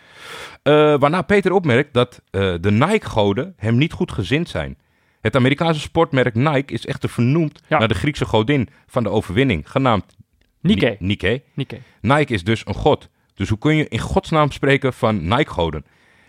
Uh, waarna Peter opmerkt dat uh, de Nike-goden hem niet goed gezind zijn. Het Amerikaanse sportmerk Nike is echter vernoemd ja. naar de Griekse godin van de overwinning, genaamd Nike. Nike. Nike. Nike is dus een god. Dus hoe kun je in godsnaam spreken van Nike-goden?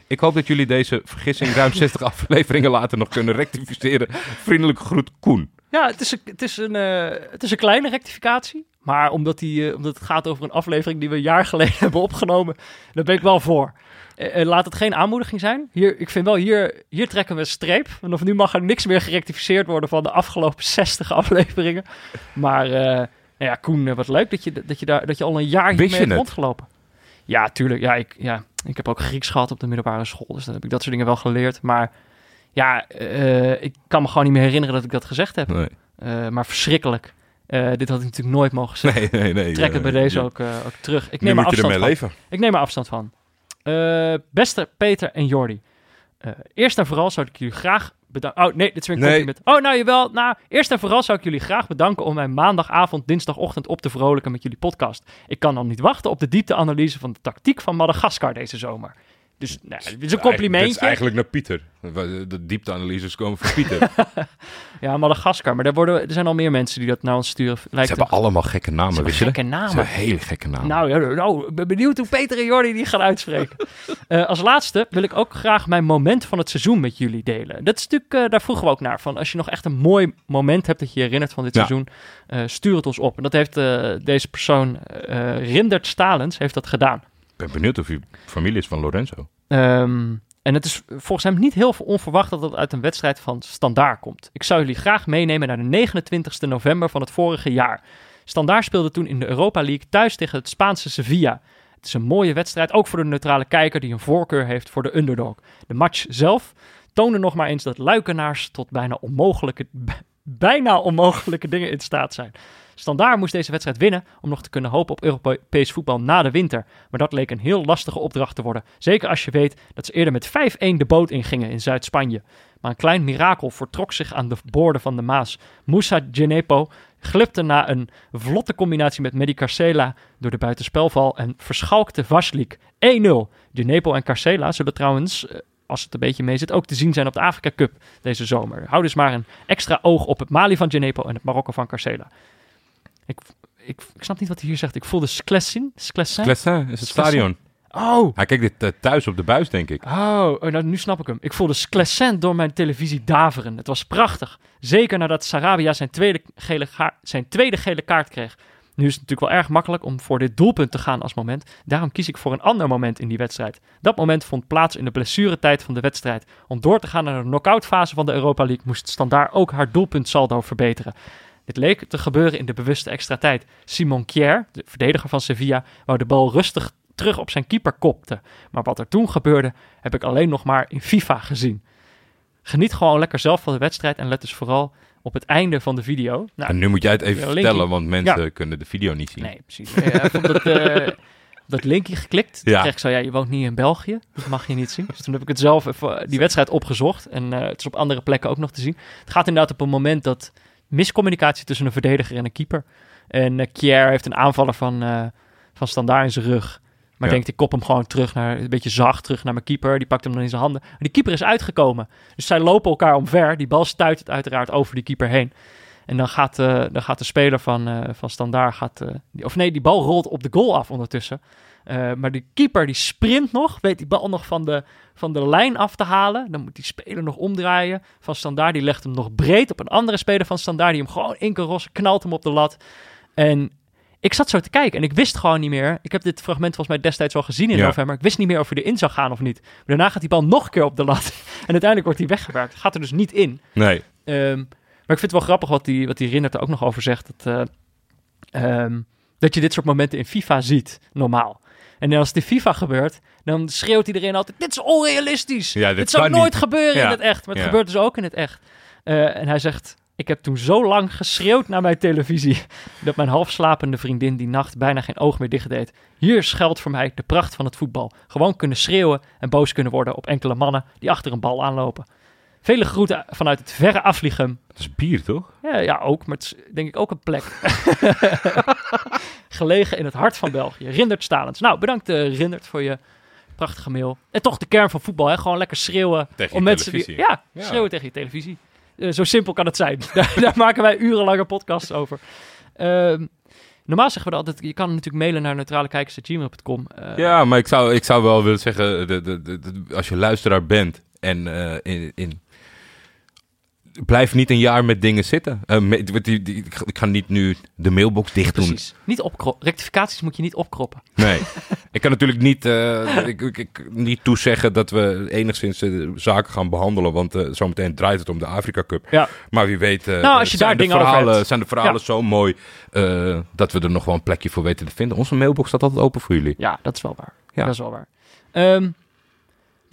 Ik hoop dat jullie deze vergissing ruim 60 afleveringen later nog kunnen rectificeren. Vriendelijke groet, Koen. Ja, het is een, het is een, uh, het is een kleine rectificatie. Maar omdat, die, uh, omdat het gaat over een aflevering die we een jaar geleden hebben opgenomen, daar ben ik wel voor. Uh, laat het geen aanmoediging zijn. Hier, ik vind wel, hier, hier trekken we een streep. Vanaf nu mag er niks meer gerectificeerd worden van de afgelopen 60 afleveringen. Maar nou ja, Koen, wat leuk dat je, dat je, daar, dat je al een jaar hiermee hebt rondgelopen. Ja, tuurlijk. Ja ik, ja, ik heb ook Grieks gehad op de middelbare school. Dus dan heb ik dat soort dingen wel geleerd. Maar ja, uh, ik kan me gewoon niet meer herinneren dat ik dat gezegd heb. Nee. Uh, maar verschrikkelijk. Uh, dit had ik natuurlijk nooit mogen zeggen. Nee, nee, nee. Trek het bij deze ook, ook, terug. Ik neem er afstand van. Leven. Ik neem er afstand van. beste Peter en Jordi. eerst en vooral zou ik jullie graag bedanken. Oh nee, dit is weer een compliment. Oh nou jawel. Nou, eerst en vooral zou ik jullie graag bedanken om mijn maandagavond, dinsdagochtend op te vrolijken met jullie podcast. Ik kan dan niet wachten op de diepteanalyse van de tactiek van Madagaskar deze zomer. Dus nou, dit is een complimentje. Dat is eigenlijk naar Pieter. De diepteanalyses komen van Pieter. ja, Madagaskar. Maar er, worden, er zijn al meer mensen die dat naar ons sturen. Lijkt Ze hebben allemaal gekke namen, Ze weet je gekke namen. Ze hebben hele gekke namen. Nou, ja, nou, ik ben benieuwd hoe Peter en Jordi die gaan uitspreken. uh, als laatste wil ik ook graag mijn moment van het seizoen met jullie delen. Dat is natuurlijk, uh, daar vroegen we ook naar. Van als je nog echt een mooi moment hebt dat je je herinnert van dit Ja. seizoen, uh, stuur het ons op. En dat heeft deze persoon, Rindert Stalens, heeft dat gedaan. Ben benieuwd of u familie is van Lorenzo. Um, en het is volgens hem niet heel onverwacht dat het uit een wedstrijd van Standaard komt. Ik zou jullie graag meenemen naar de 29 november van het vorige jaar. Standaard speelde toen in de Europa League thuis tegen het Spaanse Sevilla. Het is een mooie wedstrijd, ook voor de neutrale kijker die een voorkeur heeft voor de underdog. De match zelf toonde nog maar eens dat luikenaars tot bijna onmogelijke, bijna onmogelijke dingen in staat zijn. Standaard moest deze wedstrijd winnen om nog te kunnen hopen op Europees voetbal na de winter. Maar dat leek een heel lastige opdracht te worden. Zeker als je weet dat ze eerder met 5-1 de boot ingingen in Zuid-Spanje. Maar een klein mirakel vertrok zich aan de boorden van de Maas. Moussa Genepo glipte na een vlotte combinatie met Medi Carcela door de buitenspelval en verschalkte Vaslik 1-0. Genepo en Carcela zullen trouwens als het een beetje mee zit, ook te zien zijn op de Afrika Cup deze zomer. Hou dus maar een extra oog op het Mali van Genepo en het Marokko van Carcela. Ik, ik, ik snap niet wat hij hier zegt. Ik voelde. Sclessin? Sclessin is het stadion. Oh. Hij kijkt dit uh, thuis op de buis, denk ik. Oh, oh nou, nu snap ik hem. Ik voelde Sclessin door mijn televisie daveren. Het was prachtig. Zeker nadat Sarabia zijn tweede, gele zijn tweede gele kaart kreeg. Nu is het natuurlijk wel erg makkelijk om voor dit doelpunt te gaan als moment. Daarom kies ik voor een ander moment in die wedstrijd. Dat moment vond plaats in de blessuretijd van de wedstrijd. Om door te gaan naar de knock-out fase van de Europa League moest Standaard ook haar doelpuntsaldo verbeteren. Dit leek te gebeuren in de bewuste extra tijd. Simon Kier, de verdediger van Sevilla, wou de bal rustig terug op zijn keeper kopte. Maar wat er toen gebeurde, heb ik alleen nog maar in FIFA gezien. Geniet gewoon lekker zelf van de wedstrijd en let dus vooral op het einde van de video. Nou, en nu moet jij het even vertellen, want mensen ja. kunnen de video niet zien. Nee, precies. Ik heb op dat, uh, dat linkje geklikt. Toen Ja. kreeg ik zo, ja, je woont niet in België. Dat mag je niet zien. Dus toen heb ik het zelf even, die wedstrijd opgezocht. En uh, het is op andere plekken ook nog te zien. Het gaat inderdaad op een moment dat miscommunicatie tussen een verdediger en een keeper. En uh, Kier heeft een aanvaller van, uh, van standaard in zijn rug. Maar Ja. denkt, ik kop hem gewoon terug naar, een beetje zacht terug naar mijn keeper. Die pakt hem dan in zijn handen. Maar die keeper is uitgekomen. Dus zij lopen elkaar omver. Die bal stuit het uiteraard over die keeper heen. En dan gaat, uh, dan gaat de speler van, uh, van Standaard... Gaat, uh, die, of nee, die bal rolt op de goal af ondertussen. Uh, maar die keeper die sprint nog. Weet die bal nog van de, van de lijn af te halen. Dan moet die speler nog omdraaien van Standaard. Die legt hem nog breed op een andere speler van Standaard. Die hem gewoon in kan rossen. Knalt hem op de lat. En ik zat zo te kijken en ik wist gewoon niet meer. Ik heb dit fragment volgens mij destijds al gezien in Ja. november. Ik wist niet meer of hij erin zou gaan of niet. Maar daarna gaat die bal nog een keer op de lat. En uiteindelijk wordt hij weggewerkt. Gaat er dus niet in. Nee. Ehm, maar ik vind het wel grappig wat die, wat die Rinnert er ook nog over zegt. Dat, eh, ehm, dat je dit soort momenten in FIFA ziet, normaal. En als het in FIFA gebeurt, dan schreeuwt iedereen altijd: Dit is onrealistisch. Ja, dit dit zou nooit niet." gebeuren Ja. in het echt. Maar het Ja. gebeurt dus ook in het echt. Eh, en hij zegt: Ik heb toen zo lang geschreeuwd naar mijn televisie. dat mijn halfslapende vriendin die nacht bijna geen oog meer dicht deed. Hier schuilt voor mij de pracht van het voetbal. Gewoon kunnen schreeuwen en boos kunnen worden op enkele mannen die achter een bal aanlopen. Vele groeten vanuit het verre Afliegem. Dat is bier, toch? Ja, ja, ook. Maar het is denk ik ook een plek. Gelegen in het hart van België. Rindert Stalens. Nou, bedankt eh, Rindert voor je prachtige mail. En toch de kern van voetbal, hè? Gewoon lekker schreeuwen. Tegen je om mensen die, televisie. ja, Ja. schreeuwen tegen je televisie. Eh, zo simpel kan het zijn. daar, daar maken wij urenlange podcasts over. Ehm, normaal zeggen we altijd, je kan natuurlijk mailen naar neutralekijkers.gmail.com. Eh, Ja, maar ik zou, ik zou wel willen zeggen, de, de, de- de- als je luisteraar bent en in, in, blijf niet een jaar met dingen zitten. Met- met die, die, ik ga- niet nu de mailbox dicht doen. Precies. Niet opkroppen. Rectificaties moet je niet opkroppen. Nee. ik kan natuurlijk niet, eh, ik, ik, ik- niet toezeggen dat we enigszins eh, zaken gaan behandelen, want zometeen draait het om de Afrika Cup. Ja. Maar wie weet, Nou, als je zijn, daar de verhalen, zijn de verhalen Ja. zo mooi dat we er nog wel een plekje voor weten te vinden. Onze mailbox staat altijd open voor jullie. Ja, dat is wel waar. Ja. Dat is wel waar. Ehm,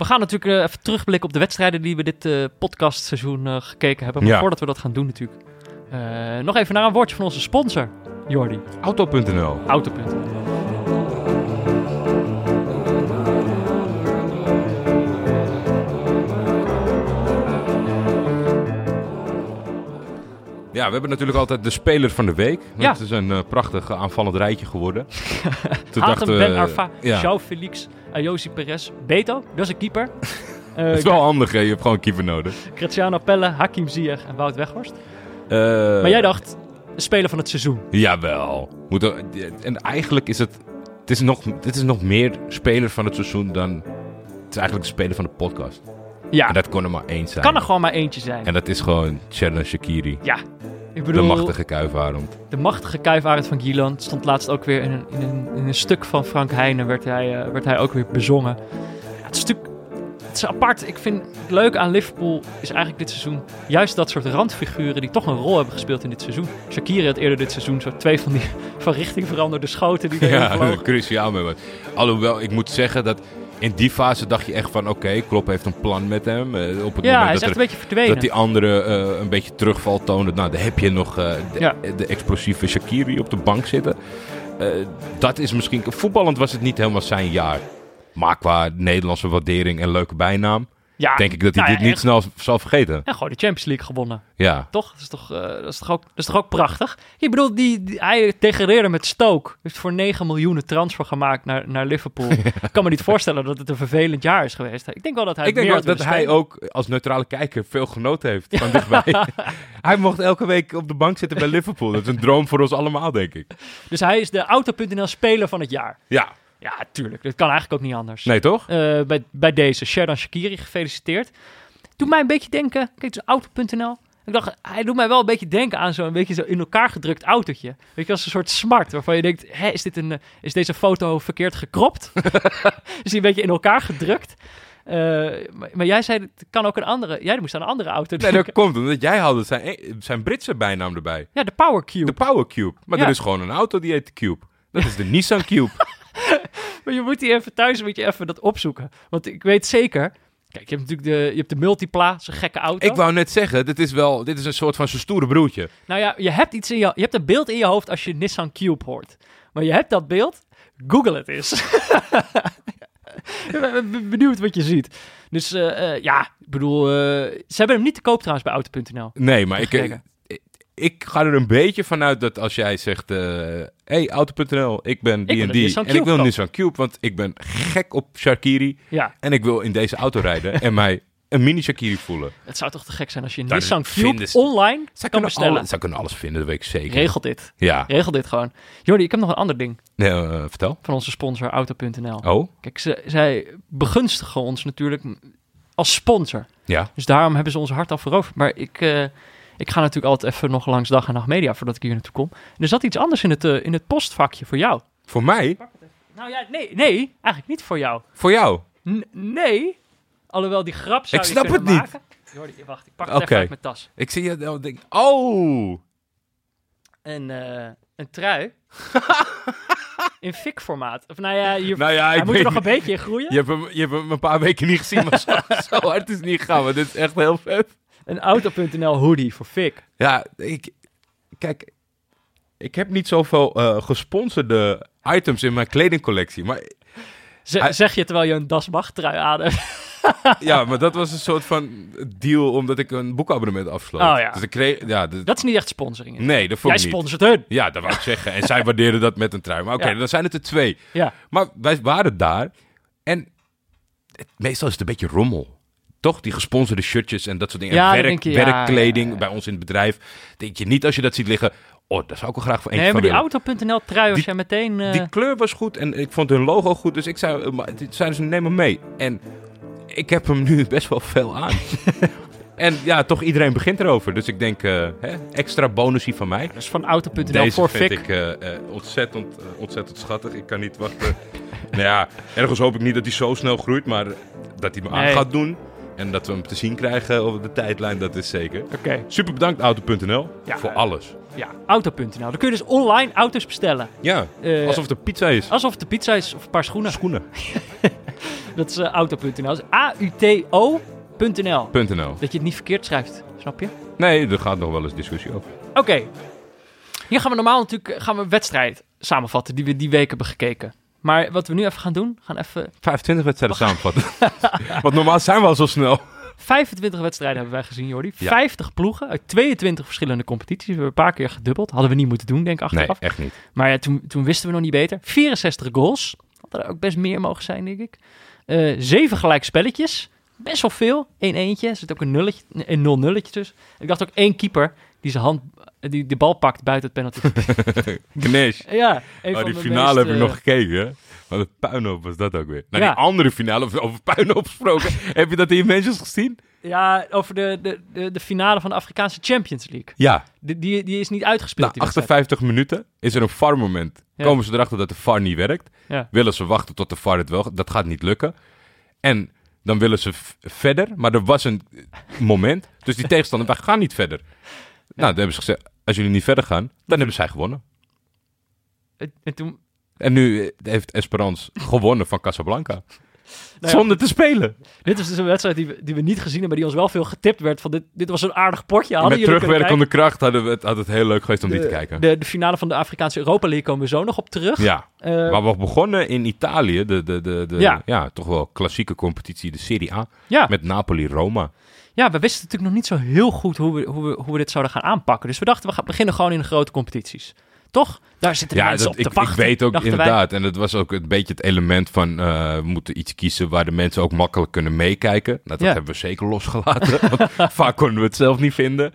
we gaan natuurlijk eh, even terugblikken op de wedstrijden die we dit eh, podcastseizoen eh, gekeken hebben. Maar Ja. voordat we dat gaan doen natuurlijk, nog even naar een woordje van onze sponsor, Jordi. Auto.nl Autopunt. Ja, we hebben natuurlijk altijd de speler van de week. Ja. Dat is een eh, prachtig aanvallend rijtje geworden. Toen Hatem, dachten we, Ben Arfa, ja. João Felix, Ayosi Perez, Beto, dat is een keeper. Het Eh is wel handig, hè? je hebt gewoon een keeper nodig. Cristiano Pelle, Hakim Ziyech en Wout Weghorst. Eh, Maar jij dacht, de speler van het seizoen. Jawel. Moet er- en eigenlijk is het... Het is, nog, dit is nog meer speler van het seizoen dan... Het is eigenlijk de speler van de podcast. Ja, En dat kon er maar één zijn. kan er gewoon maar eentje zijn. En dat is gewoon Sherdan Shakiri. Ja, ik De bedoel, machtige kuifarend. De machtige kuifarend van Gielan stond laatst ook weer in een, in een, in een stuk van Frank Heijnen, werd hij, eh, werd hij ook weer bezongen. Ja, het is natuurlijk het is apart. Ik vind het leuke aan Liverpool is eigenlijk dit seizoen juist dat soort randfiguren die toch een rol hebben gespeeld in dit seizoen. Shakiri had eerder dit seizoen zo twee van die van richting veranderde schoten die erin Ja, cruciaal. Alhoewel, ik moet zeggen dat in die fase dacht je echt van... Oké, Klopp heeft een plan met hem. Eh, op het Ja, hij moment is dat echt er een beetje verdwenen. Dat die andere eh, een beetje terugval toonde. Nou, dan heb je nog eh, de, Ja. de explosieve Shakiri op de bank zitten. Dat is misschien... Voetballend was het niet helemaal zijn jaar. Maar qua Nederlandse waardering en leuke bijnaam... ja, denk ik dat hij nou ja, dit niet snel zal vergeten. En gewoon de Champions League gewonnen. Ja. Toch? Dat is toch, eh, dat is toch, ook, dat is toch ook prachtig? Ik bedoel, die, die, hij degradeerde met Stoke. Heeft voor 9 miljoen transfer gemaakt naar, naar Liverpool. Ik kan me niet voorstellen dat het een vervelend jaar is geweest. Ik denk wel dat hij ik denk wel dat hij ook als neutrale kijker veel genoten heeft van dichtbij. hij mocht elke week op de bank zitten bij Liverpool. Dat is een droom voor ons allemaal, denk ik. Dus hij is de Auto.nl speler van het jaar. Ja. Ja, tuurlijk. Dat kan eigenlijk ook niet anders. Nee, toch? Eh, bij, bij deze, Sherdan Shakiri, gefeliciteerd. Doet mij een beetje denken, kijk, dus Auto.nl. Ik dacht, hij doet mij wel een beetje denken aan zo'n beetje zo in elkaar gedrukt autootje. Weet je, als een soort smart, waarvan je denkt, hè, is, dit een, eh, is deze foto verkeerd gekropt? is die een beetje in elkaar gedrukt? Eh, maar, maar jij zei, het kan ook een andere, jij moest aan een andere auto Nee, denken. dat komt omdat jij had zijn, zijn Britse bijnaam erbij. Ja, de Power Cube. De Power Cube. Maar Ja. er is gewoon een auto die heet de Cube. Dat is de Nissan Cube. Maar je moet die even thuis moet je even dat opzoeken. Want ik weet zeker, kijk, je hebt natuurlijk de, je hebt de Multipla, zo'n gekke auto. Ik wou net zeggen, dit is wel, dit is een soort van zijn stoere broertje. Nou ja, je hebt iets in je, je hebt een beeld in je hoofd als je Nissan Cube hoort. Maar je hebt dat beeld, google het eens. Ik ben ben benieuwd wat je ziet. Dus eh, eh, ja, ik bedoel, eh, ze hebben hem niet te koop trouwens bij Auto.nl. Nee, maar ik. Ik, ga er een beetje vanuit dat als jij zegt... eh hey, Auto.nl, ik ben die wil en een ik wil een kopen. Nissan Cube, want ik ben gek op Shakiri. Ja, En ik wil in deze auto rijden en mij een mini Shakiri voelen. het zou toch te gek zijn als je een Daar Nissan Cube ze- online Zij kan bestellen. alle- zij kunnen alles vinden, dat weet ik zeker. Regel dit. Ja, Regel dit gewoon. Jordi, ik heb nog een ander ding nee, eh, vertel. van onze sponsor Auto.nl. Oh, Kijk, ze, zij begunstigen ons natuurlijk als sponsor. ja. Dus daarom hebben ze ons hart al veroverd. Maar ik, eh, ik ga natuurlijk altijd even nog langs dag en nacht media voordat ik hier naartoe kom. En er zat iets anders in het, eh, in het postvakje voor jou. Voor mij? Nou ja, nee, nee, eigenlijk niet voor jou. Voor jou? N- nee, alhoewel die grap zou Ik snap het niet. maken. Jordi, wacht, ik pak het Oké. even uit mijn tas. Ik zie je nou denk Oh! een, uh, een trui. in fik-formaat. Of nou ja, je, nou ja, hij ik moet er nog een beetje in groeien. Je hebt, hem, je hebt hem een paar weken niet gezien, maar zo, zo hard is het niet gegaan. Maar dit is echt heel vet. Een Auto.nl hoodie voor fik. Ja, ik... Kijk, ik heb niet zoveel uh, gesponsorde items in mijn kledingcollectie, maar... Z Zeg je terwijl je een Das Mag trui aan. Ja, maar dat was een soort van deal omdat ik een boekabonnement afsloot. Oh ja. Dus ik kreeg... Ja, Dat is niet echt sponsoring. nee, dat vond Jij ik niet. sponsort hun. Ja, dat wou ik zeggen. En zij waardeerden dat met een trui. Maar oké, Ja. dan zijn het er twee. Ja. Maar wij waren daar en het- meestal is het een beetje rommel. Toch? Die gesponsorde shirtjes en dat soort dingen. Ja, En werk, je, werkkleding ja, bij ons in het bedrijf. Denk je niet als je dat ziet liggen... Oh, daar zou ik wel graag voor eentje Nee, maar die. Auto.nl trui was jij meteen... eh, Die kleur was goed en ik vond hun logo goed. Dus ik zei, eh, maar zeiden ze, neem hem mee. En ik heb hem nu best wel veel aan. en ja, toch iedereen begint erover. Dus ik denk, eh, hè, extra bonusie van mij. dus van Auto.nl Deze voor vind fik. ik ontzettend, ontzettend schattig. Ik kan niet wachten. nou ja, ergens hoop ik niet dat hij zo snel groeit, maar dat hij me aan gaat doen. En dat we hem te zien krijgen op de tijdlijn, dat is zeker. Oké, Super bedankt Auto.nl Ja, voor alles. ja. Auto.nl. Dan kun je dus online auto's bestellen. Ja, Eh, alsof het een pizza is. Alsof het de pizza is of een paar schoenen. Schoenen. Dat is Auto.nl. A-U-T-O.nl. .nl. Dat je het niet verkeerd schrijft. Snap je? Nee, er gaat nog wel eens discussie over. Oké. Hier gaan we normaal natuurlijk eh, gaan we een wedstrijd samenvatten die we die week hebben gekeken. Maar wat we nu even gaan doen, gaan even 25 wedstrijden samenvatten. Want normaal zijn we al zo snel. 25 wedstrijden hebben wij gezien, Jordi. Ja. 50 ploegen uit 22 verschillende competities. We hebben een paar keer gedubbeld. Hadden we niet moeten doen, denk ik, Nee, achteraf. echt niet. Maar ja, toen, toen wisten we nog niet beter. 64 goals. Had er ook best meer mogen zijn, denk ik. Eh zeven gelijk spelletjes. Best wel veel. 1 eentje. Er zit ook een nulletje, een 0 nulletje tussen. Ik dacht ook één keeper die zijn hand, die de bal pakt buiten het penalty. Ganesh. ja, een Oh, die finale meest, heb ik eh, nog gekeken. hè? Wat een puinhoop was dat ook weer. Nou, Ja. die andere finale, over- over puinhoop gesproken. heb je dat in Manchester gezien? Ja, over de, de, de, de finale van de Afrikaanse Champions League. Ja. Die, die, die is niet uitgespeeld. Na die wedstrijd. 58 minuten is er een VAR-moment. Ja. Komen ze erachter dat de VAR niet werkt. Ja. Willen ze wachten tot de VAR het wel... Dat gaat niet lukken. En dan willen ze verder. Maar er was een moment. Dus die tegenstander, wij gaan niet verder. Nou, dan hebben ze gezegd... Als jullie niet verder gaan, dan hebben zij gewonnen. En- En toen, En nu eh, heeft Esperance gewonnen van Casablanca. Nou ja, Zonder te spelen. dit is dus een wedstrijd die we, die we niet gezien hebben, maar die ons wel veel getipt werd. Van dit, dit was een aardig potje. Hadden Met terugwerkende kracht hadden we het, had het heel leuk geweest om die te kijken? kijken. De, de finale van de Afrikaanse Europa League komen we zo nog op terug. Ja, Eh, maar we begonnen in Italië, de, de, de, de Ja. ja. toch wel klassieke competitie, de Serie A, ja. met Napoli-Roma. Ja, we wisten natuurlijk nog niet zo heel goed hoe we, hoe, we, hoe we dit zouden gaan aanpakken. Dus we dachten, we gaan beginnen gewoon in de grote competities. Toch? Daar zitten de Ja, mensen dat, op ik, te wachten. ik weet ook wij. inderdaad. En dat was ook een beetje het element van eh, we moeten iets kiezen waar de mensen ook makkelijk kunnen meekijken. Nou, dat Ja. hebben we zeker losgelaten. want vaak konden we het zelf niet vinden.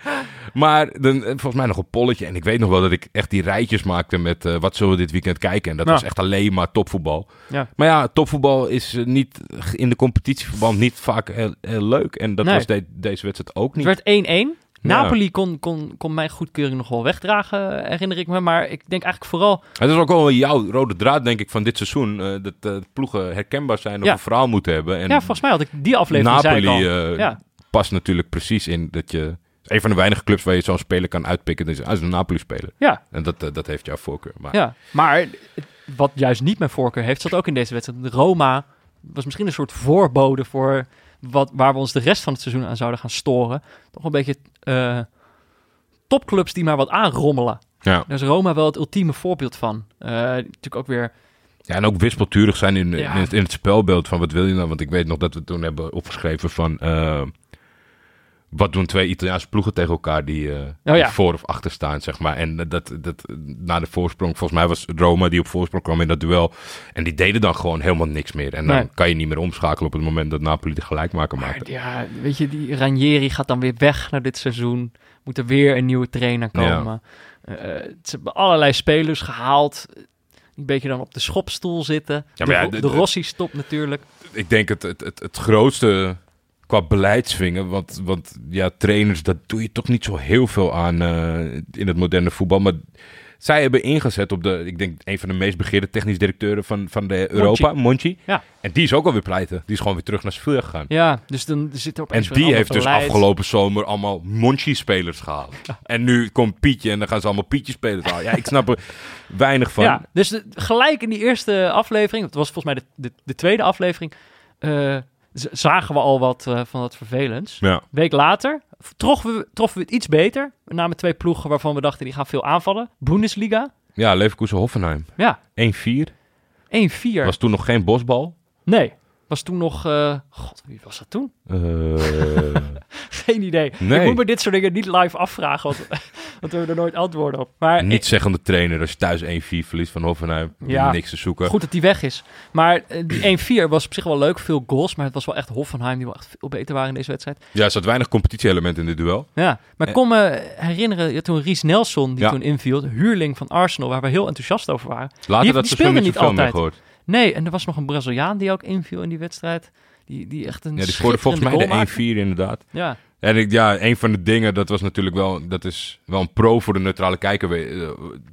Maar dan, eh, volgens mij nog een polletje. En ik weet nog wel dat ik echt die rijtjes maakte met eh, wat zullen we dit weekend kijken. En dat was echt alleen maar topvoetbal. Ja. Maar ja, topvoetbal is eh, niet in de competitieverband niet vaak heel, heel leuk. En dat Nee. was de- deze wedstrijd ook Het niet. werd 1-1. Ja. Napoli kon, kon, kon mijn goedkeuring nog wel wegdragen, herinner ik me. Maar ik denk eigenlijk vooral... Het is ook wel jouw rode draad, denk ik, van dit seizoen. dat ploegen herkenbaar zijn of Ja. een verhaal moeten hebben. En ja, volgens mij had ik die aflevering zei ik Napoli al. Ja. past natuurlijk precies in dat je... Een van de weinige clubs waar je zo'n speler kan uitpikken. Dus als een Napoli-speler. Ja, En dat, eh, dat heeft jouw voorkeur. Maar ja, maar wat juist niet mijn voorkeur heeft, zat ook in deze wedstrijd. De Roma was misschien een soort voorbode voor wat, waar we ons de rest van het seizoen aan zouden gaan storen. Toch een beetje eh, topclubs die maar wat aanrommelen. ja. Daar is Roma wel het ultieme voorbeeld van. Eh, natuurlijk ook weer... ja, en ook wispelturig zijn in, Ja. in, het, in het spelbeeld van wat wil je nou? Want ik weet nog dat we toen hebben opgeschreven van... wat doen twee Italiaanse ploegen tegen elkaar die, eh, ja. die voor of achter staan, zeg maar. En dat, dat, na de voorsprong, volgens mij was Roma die op voorsprong kwam in dat duel. En die deden dan gewoon helemaal niks meer. En dan Nee. kan je niet meer omschakelen op het moment dat Napoli de gelijkmaker Maar maakte. ja, weet je, die Ranieri gaat dan weer weg naar dit seizoen. Moet er weer een nieuwe trainer komen. Eh, eh, ze hebben allerlei spelers gehaald. Een beetje dan op de schopstoel zitten. Ja, maar ja, de, de- de de- Rossi stopt natuurlijk. Ik denk het, het, het, het grootste qua beleidsvingen. Want, want ja, trainers, dat doe je toch niet zo heel veel aan eh, in het moderne voetbal. Maar zij hebben ingezet op de, ik denk, een van de meest begeerde technisch directeuren van, van de Europa, Monchi. Ja. En die is ook alweer pleiten. Die is gewoon weer terug naar Sevilla gegaan. Ja, dus dan zit er En weer een die heeft dus afgelopen zomer allemaal Monchi-spelers gehaald. En nu komt Pietje en dan gaan ze allemaal Pietje-spelers halen. Ja, ik snap er weinig van. Ja, dus de- gelijk in die eerste aflevering, het was volgens mij de, de, de tweede aflevering, eh, zagen we al wat eh, van dat vervelends. Ja. week later troffen we, troffen we het iets beter. Met name twee ploegen waarvan we dachten die gaan veel aanvallen. Bundesliga, Ja, Leverkusen-Hoffenheim. ja, 1-4. 1-4. Was toen nog geen bosbal. Nee, was toen nog... eh, God, wie was dat toen? Eh, Geen idee. Nee. Ik moet me dit soort dingen niet live afvragen, want, want we hebben er nooit antwoorden op. Maar niet zeggende trainer als je thuis 1-4 verliest van Hoffenheim. Ja. Niks te zoeken. Goed dat die weg is. Maar eh, die 1-4 was op zich wel leuk. Veel goals. Maar het was wel echt Hoffenheim die wel echt veel beter waren in deze wedstrijd. Ja, er zat weinig competitie-element in dit duel. Ja, maar Eh. ik kon me herinneren ja, toen Ries Nelson, die Ja. toen inviel, huurling van Arsenal, waar we heel enthousiast over waren. Later Die- dat die speelde niet altijd. gehoord. Nee, en er was nog een Braziliaan die ook inviel in die wedstrijd. Die, die echt een Ja, die scoorde volgens mij de 1-4 goal maakte. inderdaad. Ja, En ik, ja, een van de dingen, dat was natuurlijk wel, dat is wel een pro voor de neutrale kijker, eh,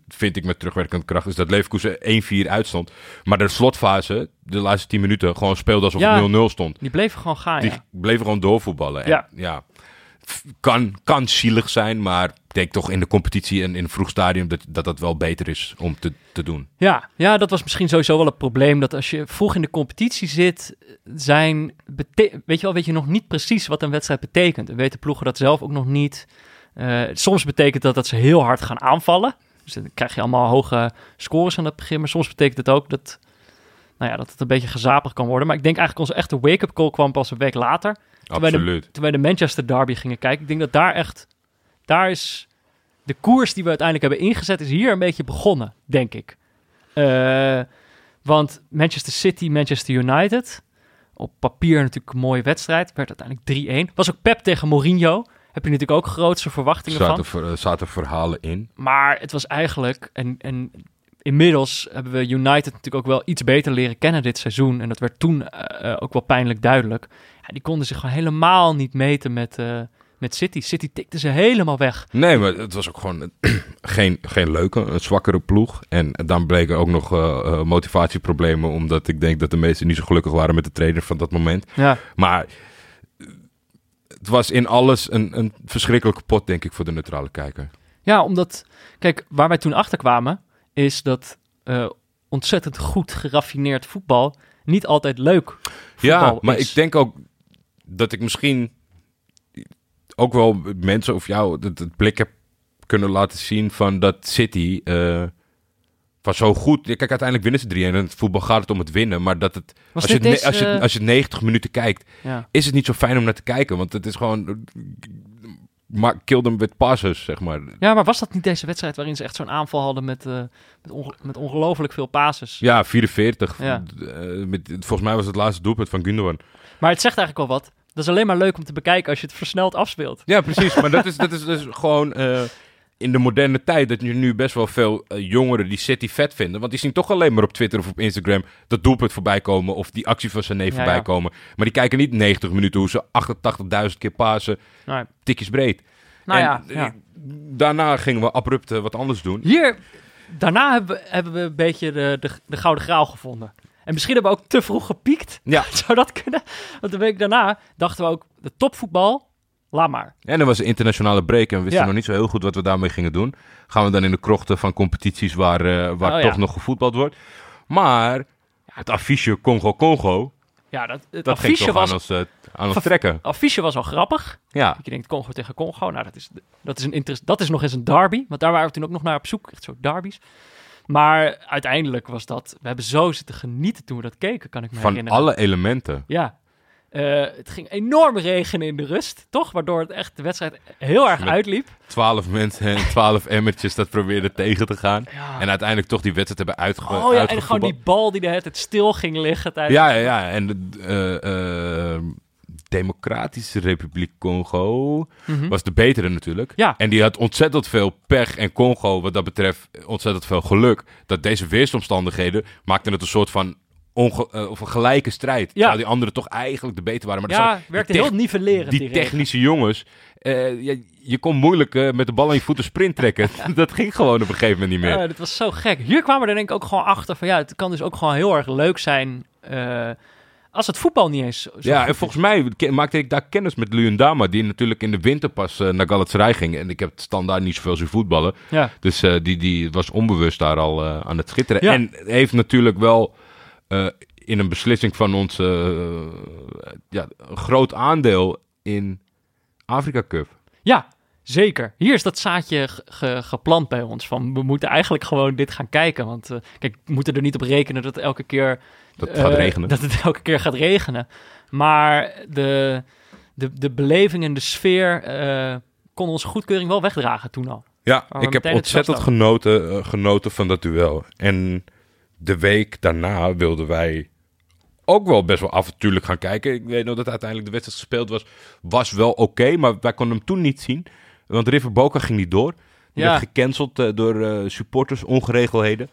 vind ik met terugwerkende kracht, is dat Leverkusen 1-4 uitstond. Maar de slotfase, de laatste 10 minuten, gewoon speelde alsof Ja. het 0-0 stond. die bleven gewoon gaan. Die ja. bleven gewoon doorvoetballen. En, Ja. ja. Kan, kan zielig zijn, maar denk toch in de competitie en in een vroeg stadium dat dat, dat wel beter is om te, te doen. Ja, ja, dat was misschien sowieso wel het probleem. Dat als je vroeg in de competitie zit, zijn weet je wel, weet je nog niet precies wat een wedstrijd betekent. En weten ploegen dat zelf ook nog niet. Eh, soms betekent dat dat ze heel hard gaan aanvallen. Dus dan krijg je allemaal hoge scores aan het begin. Maar soms betekent het ook dat, nou ja, dat het een beetje gezapig kan worden. Maar ik denk eigenlijk onze echte wake-up call kwam pas een week later. Toen wij, de, Absoluut. toen wij de Manchester Derby gingen kijken. Ik denk dat daar echt, daar is de koers die we uiteindelijk hebben ingezet, is hier een beetje begonnen, denk ik. Eh, want Manchester City, Manchester United, op papier natuurlijk een mooie wedstrijd, werd uiteindelijk 3-1. Was ook Pep tegen Mourinho. Heb je natuurlijk ook grootste verwachtingen van. Zaten, ver- eh, zaten verhalen in. Maar het was eigenlijk, en, en inmiddels hebben we United natuurlijk ook wel iets beter leren kennen dit seizoen. En dat werd toen eh, eh, ook wel pijnlijk duidelijk. Ja, die konden zich gewoon helemaal niet meten met, met City. City tikte ze helemaal weg. Nee, maar het was ook gewoon geen, geen leuke, een zwakkere ploeg. En dan bleken ook nog eh, eh, motivatieproblemen, omdat ik denk dat de meesten niet zo gelukkig waren met de trainer van dat moment. Ja, Maar het was in alles een, een verschrikkelijke pot, denk ik, voor de neutrale kijker. ja omdat, kijk, waar wij toen achter kwamen, is dat eh, ontzettend goed geraffineerd voetbal niet altijd leuk Ja, voetbal maar is. ik denk ook dat ik misschien ook wel mensen of jou het, het blik heb kunnen laten zien van dat City eh, was zo goed. Kijk, uiteindelijk winnen ze 3-1 en het voetbal gaat het om het winnen, maar dat het als je, als, je, als je 90 minuten kijkt, ja. is het niet zo fijn om naar te kijken, want het is gewoon maar kill them with passes, zeg maar. ja, maar was dat niet deze wedstrijd waarin ze echt zo'n aanval hadden met, eh, met, onge- met ongelooflijk veel passes? Ja, 44. Ja. Eh, met, volgens mij was het laatste doelpunt van Gundogan. Maar het zegt eigenlijk wel wat. Dat is alleen maar leuk om te bekijken als je het versneld afspeelt. Ja, precies. maar dat is, dat is dus gewoon eh, in de moderne tijd dat je nu best wel veel eh, jongeren die City vet vinden. Want die zien toch alleen maar op Twitter of op Instagram dat doelpunt voorbij komen of die actie van Sané Ja, voorbij ja. komen. Maar die kijken niet 90 minuten hoe ze 88.000 keer pasen, tikjes breed. nou en, ja, eh, ja. Daarna gingen we abrupt wat anders doen. Hier, daarna hebben we, hebben we een beetje de, de, de gouden graal gevonden. En misschien hebben we ook te vroeg gepiekt. Ja. Zou dat kunnen? Want de week daarna dachten we ook, de topvoetbal, laat maar. En er was een internationale break en we wisten Ja. nog niet zo heel goed wat we daarmee gingen doen. Gaan we dan in de krochten van competities waar, eh, waar Oh, ja. toch nog gevoetbald wordt. Maar het affiche Congo-Congo, Ja, dat, het dat ging affiche toch was, aan ons, eh, aan ons Ver- trekken. affiche was al grappig. Ja, Je denkt Congo tegen Congo. Nou, dat is, dat, is een interest, dat is nog eens een derby. Want daar waren we toen ook nog naar op zoek. Echt zo derbies. Maar uiteindelijk was dat... We hebben zo zitten genieten toen we dat keken, kan ik me van herinneren. alle elementen. Ja. Eh, het ging enorm regenen in de rust, toch? Waardoor het echt de wedstrijd heel erg Met- uitliep. Twaalf mensen en twaalf emmertjes dat probeerden tegen te gaan. Ja. En uiteindelijk toch die wedstrijd hebben uitge oh ja, en gewoon die bal die de hele tijd stil ging liggen tijdens... Ja, ja, ja. En eh, eh, Democratische Republiek Congo Mhm. was de betere natuurlijk. Ja. En die had ontzettend veel pech. En Congo, wat dat betreft, ontzettend veel geluk. Dat deze weersomstandigheden maakten het een soort van onge- eh, of een gelijke strijd. Terwijl die anderen toch eigenlijk de beter waren. Maar ja, werkte heel nivellerend. die die technische jongens. eh, ja, je kon moeilijk eh, met de bal aan je voeten sprint trekken. dat ging gewoon op een gegeven moment niet meer. Ja, dat was zo gek. Hier kwamen we er denk ik ook gewoon achter van ja, het kan dus ook gewoon heel erg leuk zijn als het voetbal niet eens zo ja, en volgens mij maakte ik daar kennis met Luyendama, die natuurlijk in de winter pas eh, naar Galatasaray ging. En ik heb standaard niet zoveel zien voetballen. Ja. Dus eh, die, die was onbewust daar al eh, aan het schitteren. Ja. En heeft natuurlijk wel in een beslissing van ons ja, een groot aandeel in Afrika Cup. ja, zeker. Hier is dat zaadje ge- ge- geplant bij ons van we moeten eigenlijk gewoon dit gaan kijken. Want eh, kijk, we moeten er niet op rekenen dat elke keer Dat het eh, gaat regenen. Dat het elke keer gaat regenen. Maar de, de, de beleving en de sfeer eh, kon onze goedkeuring wel wegdragen toen al. Ja, ik heb ontzettend genoten, eh, genoten van dat duel. En de week daarna wilden wij ook wel best wel avontuurlijk gaan kijken. Ik weet nog dat uiteindelijk de wedstrijd gespeeld was. Was wel oké, maar wij konden hem toen niet zien. Want River Boca ging niet door. Die Ja. werd gecanceld eh, door eh, supporters, ongeregelheden.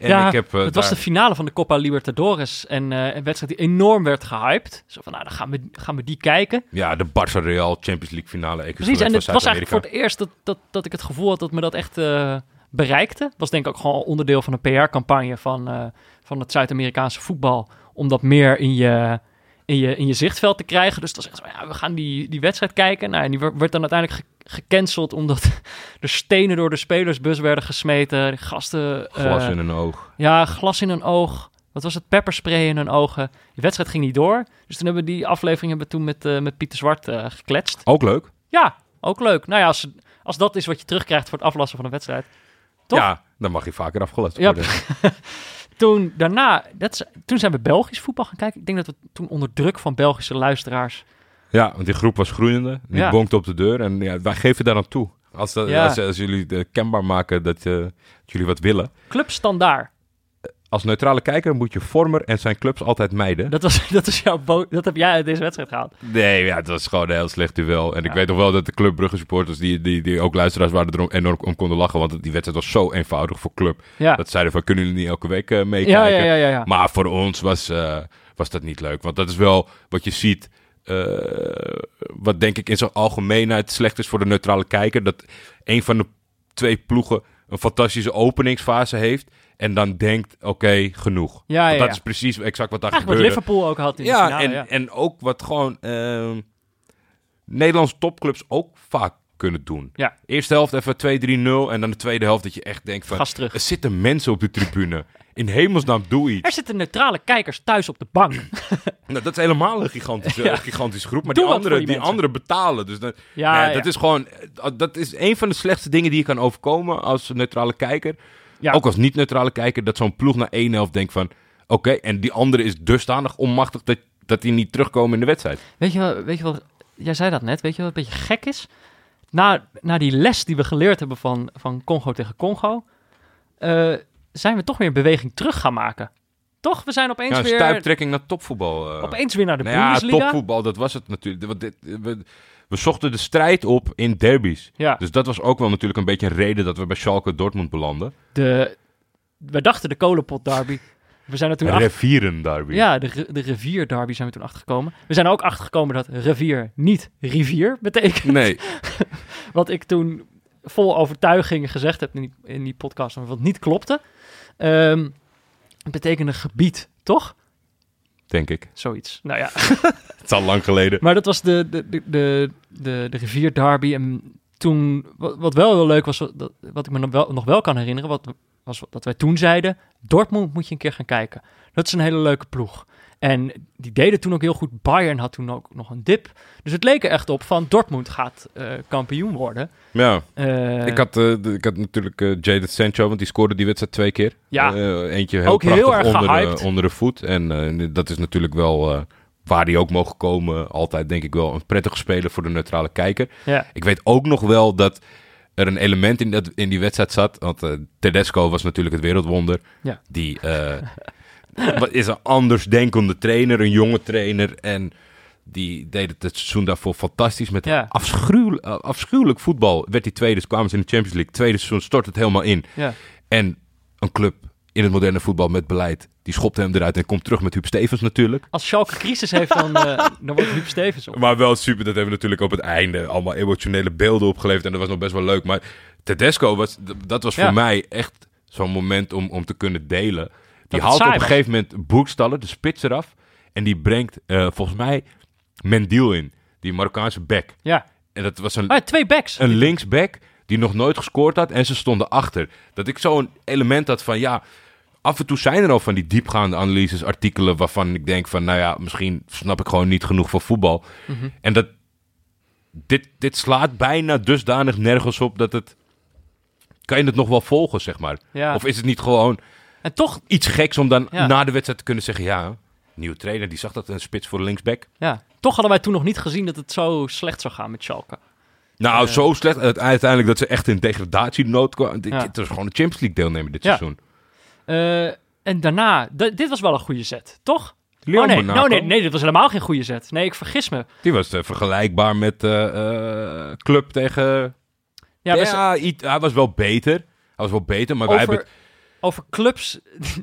En ja, ik heb, eh, het was de finale van de Copa Libertadores. En eh, een wedstrijd die enorm werd gehyped. Zo van, nou, dan gaan we, gaan we die kijken. Ja, de Barça Real Champions League finale. Precies, en het was eigenlijk voor het... eerst dat, dat, dat ik het gevoel had dat me dat echt eh, bereikte. Was denk ik ook gewoon onderdeel van een PR-campagne van, van het Zuid-Amerikaanse voetbal. Om dat meer in je, in, je, in je zichtveld te krijgen. Dus was echt zo, ja, we gaan die, die wedstrijd kijken. Nou, en die werd dan uiteindelijk gecanceld omdat er stenen door de spelersbus werden gesmeten. De gasten... eh, Glas in een oog. Ja, glas in een oog. Wat was het? Pepperspray in hun ogen. Die wedstrijd ging niet door. Dus toen hebben we die aflevering hebben we toen met, eh, met Pieter Zwart eh, gekletst. Ook leuk. Ja, ook leuk. Nou ja, als, als dat is wat je terugkrijgt voor het aflassen van een wedstrijd. Toch? Ja, dan mag je vaker afgelast Ja, worden. Toen daarna, dat is, toen zijn we Belgisch voetbal gaan kijken. Ik denk dat we toen onder druk van Belgische luisteraars... Ja, want die groep was groeiende. Die Ja. bonkte op de deur. En ja, wij geven daar aan toe. Als, dat, Ja. als, als jullie eh, kenbaar maken dat, dat jullie wat willen. Club Standaard. Als neutrale kijker moet je Vormer en zijn clubs altijd mijden. Dat, was, dat, is jouw bo- dat heb jij uit deze wedstrijd gehaald. Nee, ja, dat was gewoon een heel slecht duel. En ik weet nog wel dat de Club Brugge supporters, die, die, die ook luisteraars waren, er enorm om konden lachen. Want die wedstrijd was zo eenvoudig voor Club. Ja, Dat zeiden van, kunnen jullie niet elke week eh, meekijken? ja, ja, ja, ja. Maar voor ons was, eh, was dat niet leuk. Want dat is wel wat je ziet. Eh, wat denk ik in zijn algemeenheid slecht is voor de neutrale kijker. Dat een van de twee ploegen een fantastische openingsfase heeft. En dan denkt, oké, genoeg. Ja, ja, dat is precies exact wat daar Eigenlijk wat gebeurde. Liverpool ook had in de Ja, finale. en, ja. en ook wat gewoon ehm Nederlandse topclubs ook vaak kunnen doen. Ja. Eerste helft even 2-3-0 en dan de tweede helft dat je echt denkt van... Gas terug. Er zitten mensen op de tribune. In hemelsnaam, doe iets. Er zitten neutrale kijkers thuis op de bank. Nou, dat is helemaal een gigantische, Ja. gigantische groep. Maar Doe die anderen die anderen betalen. Dus dat, Ja, nee, dat is gewoon... eh, Dat is een van de slechtste dingen die je kan overkomen als neutrale kijker. Ook als niet-neutrale kijker. Dat zo'n ploeg na één helft denkt van... Oké, en die andere is dusdanig onmachtig dat, dat die niet terugkomen in de wedstrijd. Weet je, wel, weet je wel, jij zei dat net, weet je wat een beetje gek is? Na, na die les die we geleerd hebben van, van Congo tegen Congo, eh, zijn we toch weer een beweging terug gaan maken. Toch? We zijn opeens, Ja, weer, stuiptrekking naar topvoetbal. eh. opeens weer naar de Nou ja, Bundesliga. topvoetbal, dat was het natuurlijk. Want dit- we, we zochten de strijd op in derbies. Ja, Dus dat was ook wel natuurlijk een beetje een reden dat we bij Schalke Dortmund belanden. de, we dachten de kolenpot derby. We zijn er toen achter, Revieren derby. ja, de, de rivier derby zijn we toen achtergekomen. We zijn er ook achtergekomen dat rivier niet rivier betekent. Nee, Wat ik toen vol overtuiging gezegd heb in die, in die podcast, maar wat niet klopte. Ehm, het betekende gebied, toch? denk ik. Zoiets. Nou ja, Het is al lang geleden. maar dat was de, de, de, de, de, de rivier derby. En toen, wat, wat wel heel leuk was, dat, wat ik me nog wel, nog wel kan herinneren, wat, was dat wij toen zeiden, Dortmund moet je een keer gaan kijken. Dat is een hele leuke ploeg. En die deden toen ook heel goed. Bayern had toen ook nog een dip. Dus het leek er echt op van Dortmund gaat eh, kampioen worden. Ja, Eh, ik, had, eh, ik had natuurlijk eh Jadon Sancho, want die scoorde die wedstrijd twee keer. Ja. Eentje heel Ook heel erg onder, gehyped. onder de voet. En dat is natuurlijk wel waar die ook mogen komen. Altijd denk ik wel een prettige speler voor de neutrale kijker. ja. Ik weet ook nog wel dat er een element in, dat, in die wedstrijd zat. Want eh, Tedesco was natuurlijk het wereldwonder. Ja. Die eh, wat is een andersdenkende trainer, een jonge trainer. En die deed het het seizoen daarvoor fantastisch. Met Ja. afschuwelijk, afschuwelijk voetbal. Werd die tweede, dus kwamen ze in de Champions League. Tweede seizoen stort het helemaal in. Ja. En een club in het moderne voetbal met beleid. Die schopt hem eruit en komt terug met Huub Stevens natuurlijk. Als Schalke crisis heeft, dan, uh, dan wordt Huub Stevens op. Maar wel super, dat hebben we natuurlijk op het einde allemaal emotionele beelden opgeleverd. En dat was nog best wel leuk. Maar Tedesco, was, dat was voor mij echt zo'n moment om, om te kunnen delen. Die haalt op een gegeven moment Boekstaller, de spits eraf. En die brengt uh, volgens mij Mendiel in, die Marokkaanse back. Ja. En dat was een, ah, twee backs. Een linksback die nog nooit gescoord had en ze stonden achter. Dat ik zo'n element had van ja, af en toe zijn er al van die diepgaande analyses, artikelen waarvan ik denk van nou ja, misschien snap ik gewoon niet genoeg van voetbal. Mhm. En dat dit, dit slaat bijna dusdanig nergens op dat het kan je het nog wel volgen, zeg maar. Ja. Of is het niet gewoon en toch iets geks om dan na de wedstrijd te kunnen zeggen ja, nieuwe trainer die zag dat een spits voor de linksback. Ja, toch hadden wij toen nog niet gezien dat het zo slecht zou gaan met Schalke. Nou, uh, zo slecht uiteindelijk dat ze echt in degradatienood kwamen. Ja. Het was gewoon de Champions League deelnemer dit seizoen. Uh, en daarna, dit was wel een goede set, toch? Leon oh, nee, Monaco. no, nee, nee, dit was helemaal geen goede set. Nee, ik vergis me. Die was uh, vergelijkbaar met Club tegen... Ja, ja hij was wel beter. Hij was wel beter, maar over, wij hebben... Over clubs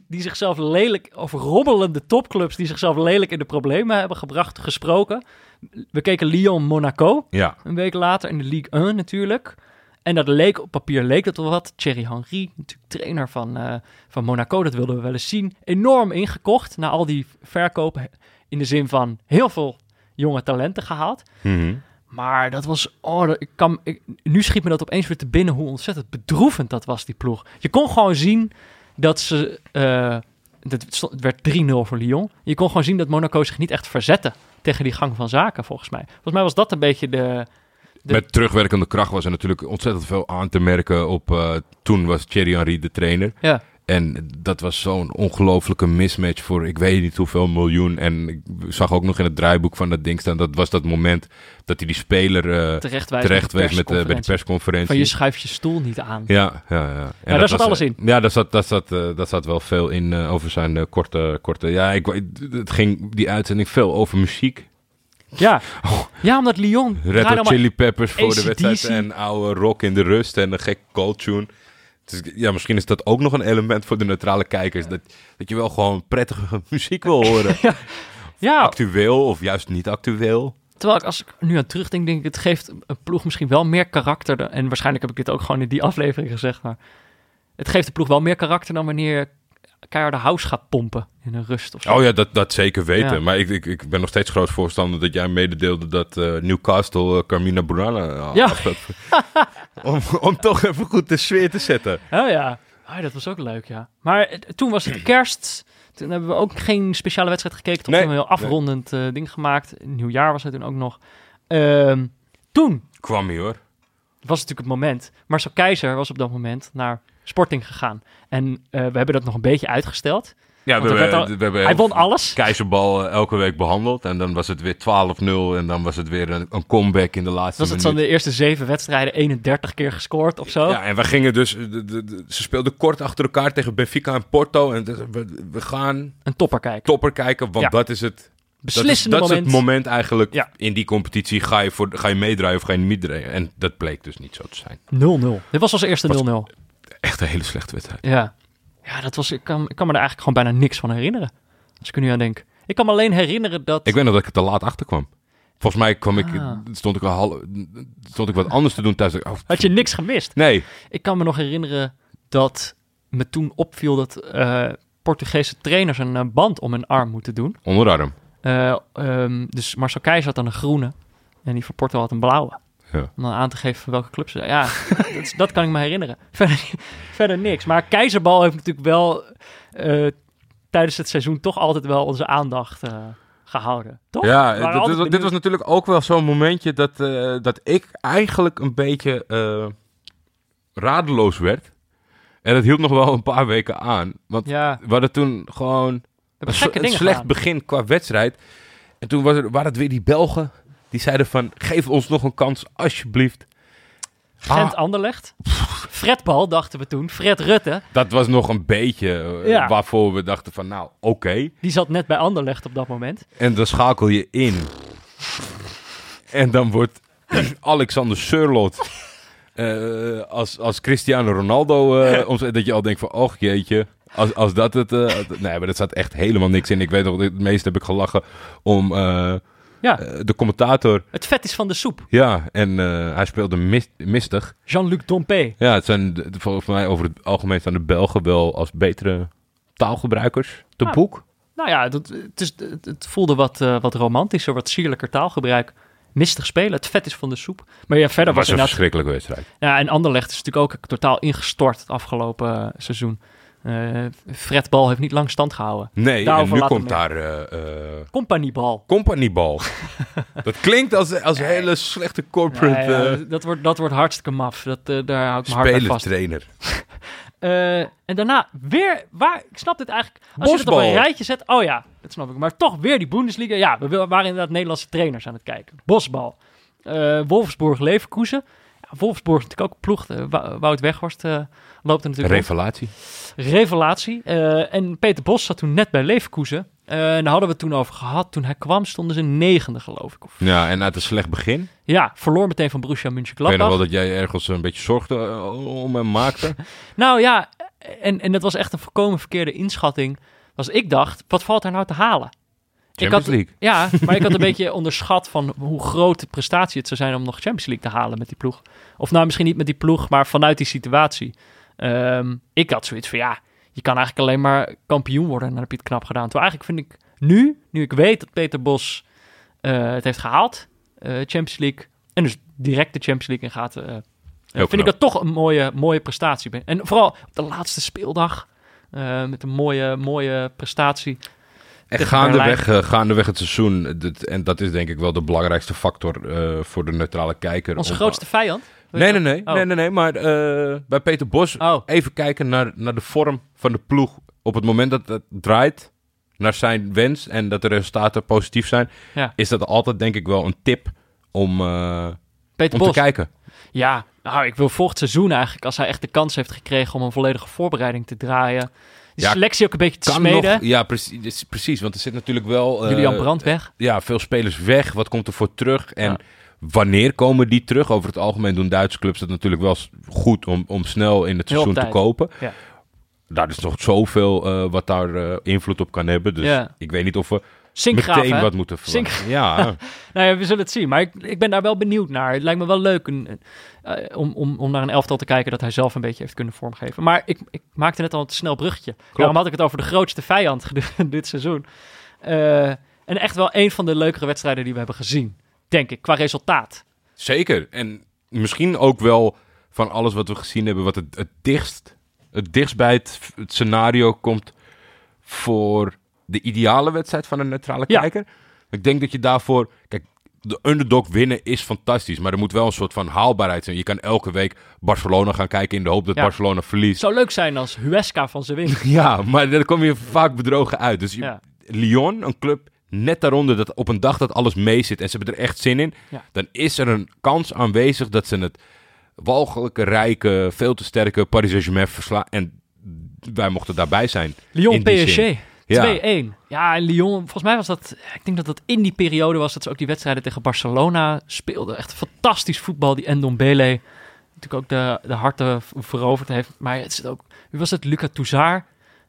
die zichzelf lelijk... Over robbelende topclubs die zichzelf lelijk in de problemen hebben gebracht, gesproken. We keken Lyon-Monaco ja. een week later in de Ligue 1 natuurlijk. En dat leek op papier leek dat wel wat. Thierry Henry, natuurlijk trainer van, uh, van Monaco, dat wilden we wel eens zien. Enorm ingekocht na al die verkopen. In de zin van heel veel jonge talenten gehaald. Mm -hmm. Maar dat was, oh, ik kan, ik, nu schiet me dat opeens weer te binnen hoe ontzettend bedroevend dat was, die ploeg. Je kon gewoon zien dat ze, uh, het werd 3-0 voor Lyon. Je kon gewoon zien dat Monaco zich niet echt verzette tegen die gang van zaken, volgens mij. Volgens mij was dat een beetje de... de... Met terugwerkende kracht was er natuurlijk ontzettend veel aan te merken op... Uh, toen was Thierry Henry de trainer. Ja. En dat was zo'n ongelofelijke mismatch voor ik weet niet hoeveel miljoen. En ik zag ook nog in het draaiboek van dat ding staan. Dat was dat moment dat hij die speler uh, terecht terecht wees met, uh, bij de persconferentie. Van je schuift je stoel niet aan. Ja, ja, ja. En ja, daar zat alles in. Ja, daar zat, daar zat, uh, daar zat wel veel in over zijn korte, korte... Ja, ik, het ging die uitzending veel over muziek. Ja, ja omdat Lyon... Red Hot Chili Peppers voor de wedstrijd en oude rock in de rust en een gek cold tune. Dus ja, misschien is dat ook nog een element voor de neutrale kijkers. Dat, dat je wel gewoon prettige muziek wil horen. ja. ja. Actueel of juist niet actueel. Terwijl ik als ik nu aan terugdenk, denk ik, het geeft een ploeg misschien wel meer karakter. En waarschijnlijk heb ik dit ook gewoon in die aflevering gezegd. Maar het geeft de ploeg wel meer karakter dan wanneer keiharde house gaat pompen in een rust of zo. Oh ja, dat, dat zeker weten. Ja. Maar ik, ik, ik ben nog steeds groot voorstander dat jij mededeelde dat uh, Newcastle uh, Carmina Burana uh, ja. om, om toch even goed de sfeer te zetten. Oh ja, oh, dat was ook leuk, ja. Maar toen was het kerst. Toen hebben we ook geen speciale wedstrijd gekeken. Toen nee, hebben we een heel afrondend nee. ding gemaakt. Nieuwjaar was het toen ook nog. Uh, toen kwam hij hoor. Was natuurlijk het moment. Marcel Keizer was op dat moment naar Sporting gegaan. En uh, we hebben dat nog een beetje uitgesteld. Ja, we hebben, al, we hebben hij won alles. Keizerbal elke week behandeld. En dan was het weer 12-0. En dan was het weer een, een comeback in de laatste Was het zo de eerste zeven wedstrijden 31 keer gescoord of zo? Ja, en we gingen dus... De, de, de, ze speelden kort achter elkaar tegen Benfica en Porto. En de, we, we, gaan... Een topper kijken. Topper kijken, want ja. dat is het... Beslissende dat is, dat moment. is het moment eigenlijk ja. in die competitie. Ga je, voor, ga je meedraaien of ga je niet meedraaien? En dat bleek dus niet zo te zijn. 0-0. Dit was als eerste 0-0. Echt een hele slechte wedstrijd. Ja. Ja, dat was, ik, kan, ik kan me er eigenlijk gewoon bijna niks van herinneren. Als ik er nu aan denk. Ik kan me alleen herinneren dat... Ik weet nog dat ik er te laat achter kwam. Volgens mij kwam ik, Ah. stond, ik al stond ik wat anders te doen thuis. Oh, Had je niks gemist? Nee. Ik kan me nog herinneren dat me toen opviel dat uh, Portugese trainers een uh, band om hun arm moeten doen. Onderarm. Uh, um, dus Marcel Keizer had dan een groene en die van Porto had een blauwe. Ja. Om dan aan te geven van welke club ze Ja, dat, dat, kan ik me herinneren. Verder, verder niks. Maar Keizerbal heeft natuurlijk wel uh, tijdens het seizoen toch altijd wel onze aandacht uh, gehouden. Toch? Ja, dit, dit, dit, was natuurlijk ook wel zo'n momentje dat, uh, dat ik eigenlijk een beetje radeloos werd. En dat hield nog wel een paar weken aan. Want ja. we hadden toen gewoon een, een slecht gedaan. begin qua wedstrijd. En toen was er, waren het weer die Belgen. Die zeiden van, geef ons nog een kans, alsjeblieft. Gent-Anderlecht. Ah. Fredbal dachten we toen. Fred Rutte. Dat was nog een beetje uh, ja. waarvoor we dachten van, nou, oké. Okay. Die zat net bij Anderlecht op dat moment. En dan schakel je in. en dan wordt Alexander Surlot... Uh, als, als Cristiano Ronaldo... Uh, dat je al denkt van, och jeetje. Als, als dat het... eh, nee, maar dat staat echt helemaal niks in. Ik weet nog, het meeste heb ik gelachen om eh, Ja, eh, de commentator. het vet is van de soep. Ja, en eh, hij speelde mis- mistig. Jean-Luc Dompé. Ja, het zijn volgens mij over het algemeen staan de Belgen wel als betere taalgebruikers te Ah, boek. Nou ja, dat, het, is, het, het voelde wat, eh, wat romantischer, wat sierlijker taalgebruik. Mistig spelen, het vet is van de soep. Maar ja, verder was was een het verschrikkelijke wedstrijd. Ja, en Anderlecht is natuurlijk ook totaal ingestort het afgelopen seizoen. Eh Fred Bal heeft niet lang stand gehouden. Nee, Daarover en nu komt daar eh, eh, Compagniebal. Companybal. dat klinkt als, als hele slechte corporate Ja, ja, eh, dat, wordt, dat wordt hartstikke maf. Dat, eh, daar hou ik mijn hart bij vast. spelerstrainer. Eh, en daarna weer, waar, ik snap dit eigenlijk, als je het op een rijtje zet, oh ja, dat snap ik. Maar toch weer die Bundesliga. Ja, we waren inderdaad Nederlandse trainers aan het kijken. Bosbal. Eh Wolfsburg, Leverkusen. Wolfsburg is natuurlijk ook een ploeg. eh, Wou- Wout Weghorst eh, loopt er natuurlijk. Revelatie. Revelatie. Eh, en Peter Bos zat toen net bij Leverkusen. En daar hadden we het toen over gehad. Toen hij kwam stonden ze negende, geloof ik. Of, Ja, en uit een slecht begin. ja, verloor meteen van Borussia Ik weet nog Mönchengladbach. wel dat jij ergens een beetje zorgde om hem maakte. Nou ja, en, en dat was echt een volkomen verkeerde inschatting. Was ik dacht, wat valt er nou te halen? Champions had, League. Ja, maar ik had een beetje onderschat van hoe groot de prestatie het zou zijn om nog Champions League te halen met die ploeg. Of nou, misschien niet met die ploeg, maar vanuit die situatie. Ehm, ik had zoiets van, ja, je kan eigenlijk alleen maar kampioen worden en dan heb je het knap gedaan. Terwijl eigenlijk vind ik nu, nu ik weet dat Peter Bos eh, het heeft gehaald, eh, Champions League, en dus direct de Champions League in gaat, eh, vind ik dat toch een mooie, mooie prestatie. En vooral op de laatste speeldag, met een mooie, mooie prestatie. En gaandeweg, eh, gaandeweg het seizoen, dit- en dat is denk ik wel de belangrijkste factor eh, voor de neutrale kijker. Onze om- grootste vijand. Nee, nee, nee, Oh. nee, nee, nee, maar eh, bij Peter Bos Oh, even kijken naar, naar de vorm van de ploeg. Op het moment dat het draait naar zijn wens en dat de resultaten positief zijn, Ja. is dat altijd denk ik wel een tip om, Peter om te Bos. kijken. Ja, nou, ik wil volgend seizoen eigenlijk, als hij echt de kans heeft gekregen om een volledige voorbereiding te draaien. De Ja, selectie ook een beetje te Kan smeden. nog, ja, precies, precies, want er zit natuurlijk wel eh, Julian Brandt weg. ja, veel spelers weg. Wat komt er voor terug? En Ja. wanneer komen die terug? Over het algemeen doen Duitse clubs het natuurlijk wel goed om, om snel in het Heel seizoen te kopen. Ja. Daar is nog zoveel eh, wat daar eh, invloed op kan hebben. Dus ik weet niet of we Sinkgraaf, meteen hè? wat moeten verwachten. Ja, Nou ja, we zullen het zien. Maar ik, ik ben daar wel benieuwd naar. Het lijkt me wel leuk een, eh, om, om, om naar een elftal te kijken dat hij zelf een beetje heeft kunnen vormgeven. Maar ik, ik maakte net al een te snel bruggetje. Daarom had ik het over de grootste vijand dit seizoen. Eh, en echt wel een van de leukere wedstrijden die we hebben gezien. Denk ik, qua resultaat. zeker. En misschien ook wel van alles wat we gezien hebben, wat het, het dichtst, het dichtst bij het, het scenario komt voor de ideale wedstrijd van een neutrale Ja. kijker. Ik denk dat je daarvoor, kijk, de underdog winnen is fantastisch, maar er moet wel een soort van haalbaarheid zijn. Je kan elke week Barcelona gaan kijken in de hoop dat Ja. Barcelona verliest. Het zou leuk zijn als Huesca van ze wint. Ja, maar dan kom je vaak bedrogen uit. Dus je- Ja. Lyon, een club net daaronder, dat op een dag dat alles mee zit en ze hebben er echt zin in, Ja. dan is er een kans aanwezig dat ze het walgelijke, rijke, veel te sterke Paris Saint-Germain verslaan. En wij mochten daarbij zijn. Lyon PSG. Zin. 2-1. Ja, en Lyon, volgens mij was dat, ik denk dat dat in die periode was dat ze ook die wedstrijden tegen Barcelona speelden. Echt fantastisch voetbal, die Ndombele. Natuurlijk ook de, de harten veroverd heeft. Maar het zit ook, wie was het? Luca Touzard.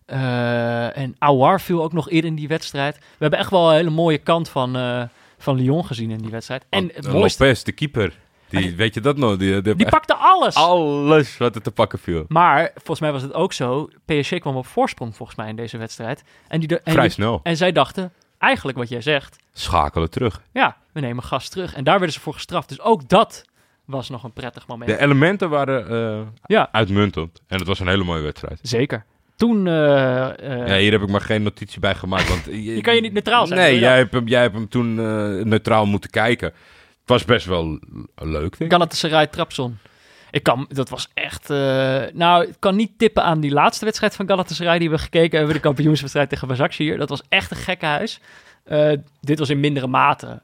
Eh, en Aouar viel ook nog eerder in die wedstrijd. We hebben echt wel een hele mooie kant van, eh, van Lyon gezien in die wedstrijd. En het mooiste, Lopez, de keeper, die, weet je dat nog? Die, die, die pakte alles. alles wat er te pakken viel. Maar volgens mij was het ook zo. PSG kwam op voorsprong volgens mij in deze wedstrijd. En, die, en, Vrij die- snel. en zij dachten, eigenlijk wat jij zegt, Schakelen terug. ja, we nemen gas terug. En daar werden ze voor gestraft. Dus ook dat was nog een prettig moment. De elementen waren eh, Ja, uitmuntend. En het was een hele mooie wedstrijd. zeker. Toen, eh, eh, Ja, hier heb ik maar geen notitie bij gemaakt. Want Je kan je niet neutraal zijn, Nee, je jij hebt, hem, jij hebt hem toen neutraal moeten kijken. Het was best wel leuk, denk ik. Galatasaray Trapson. Ik kan, dat was echt, eh, nou, ik kan niet tippen aan die laatste wedstrijd van Galatasaray die we gekeken hebben, de kampioenswedstrijd tegen Başakşehir. Dat was echt een gekke huis. Eh, dit was in mindere mate.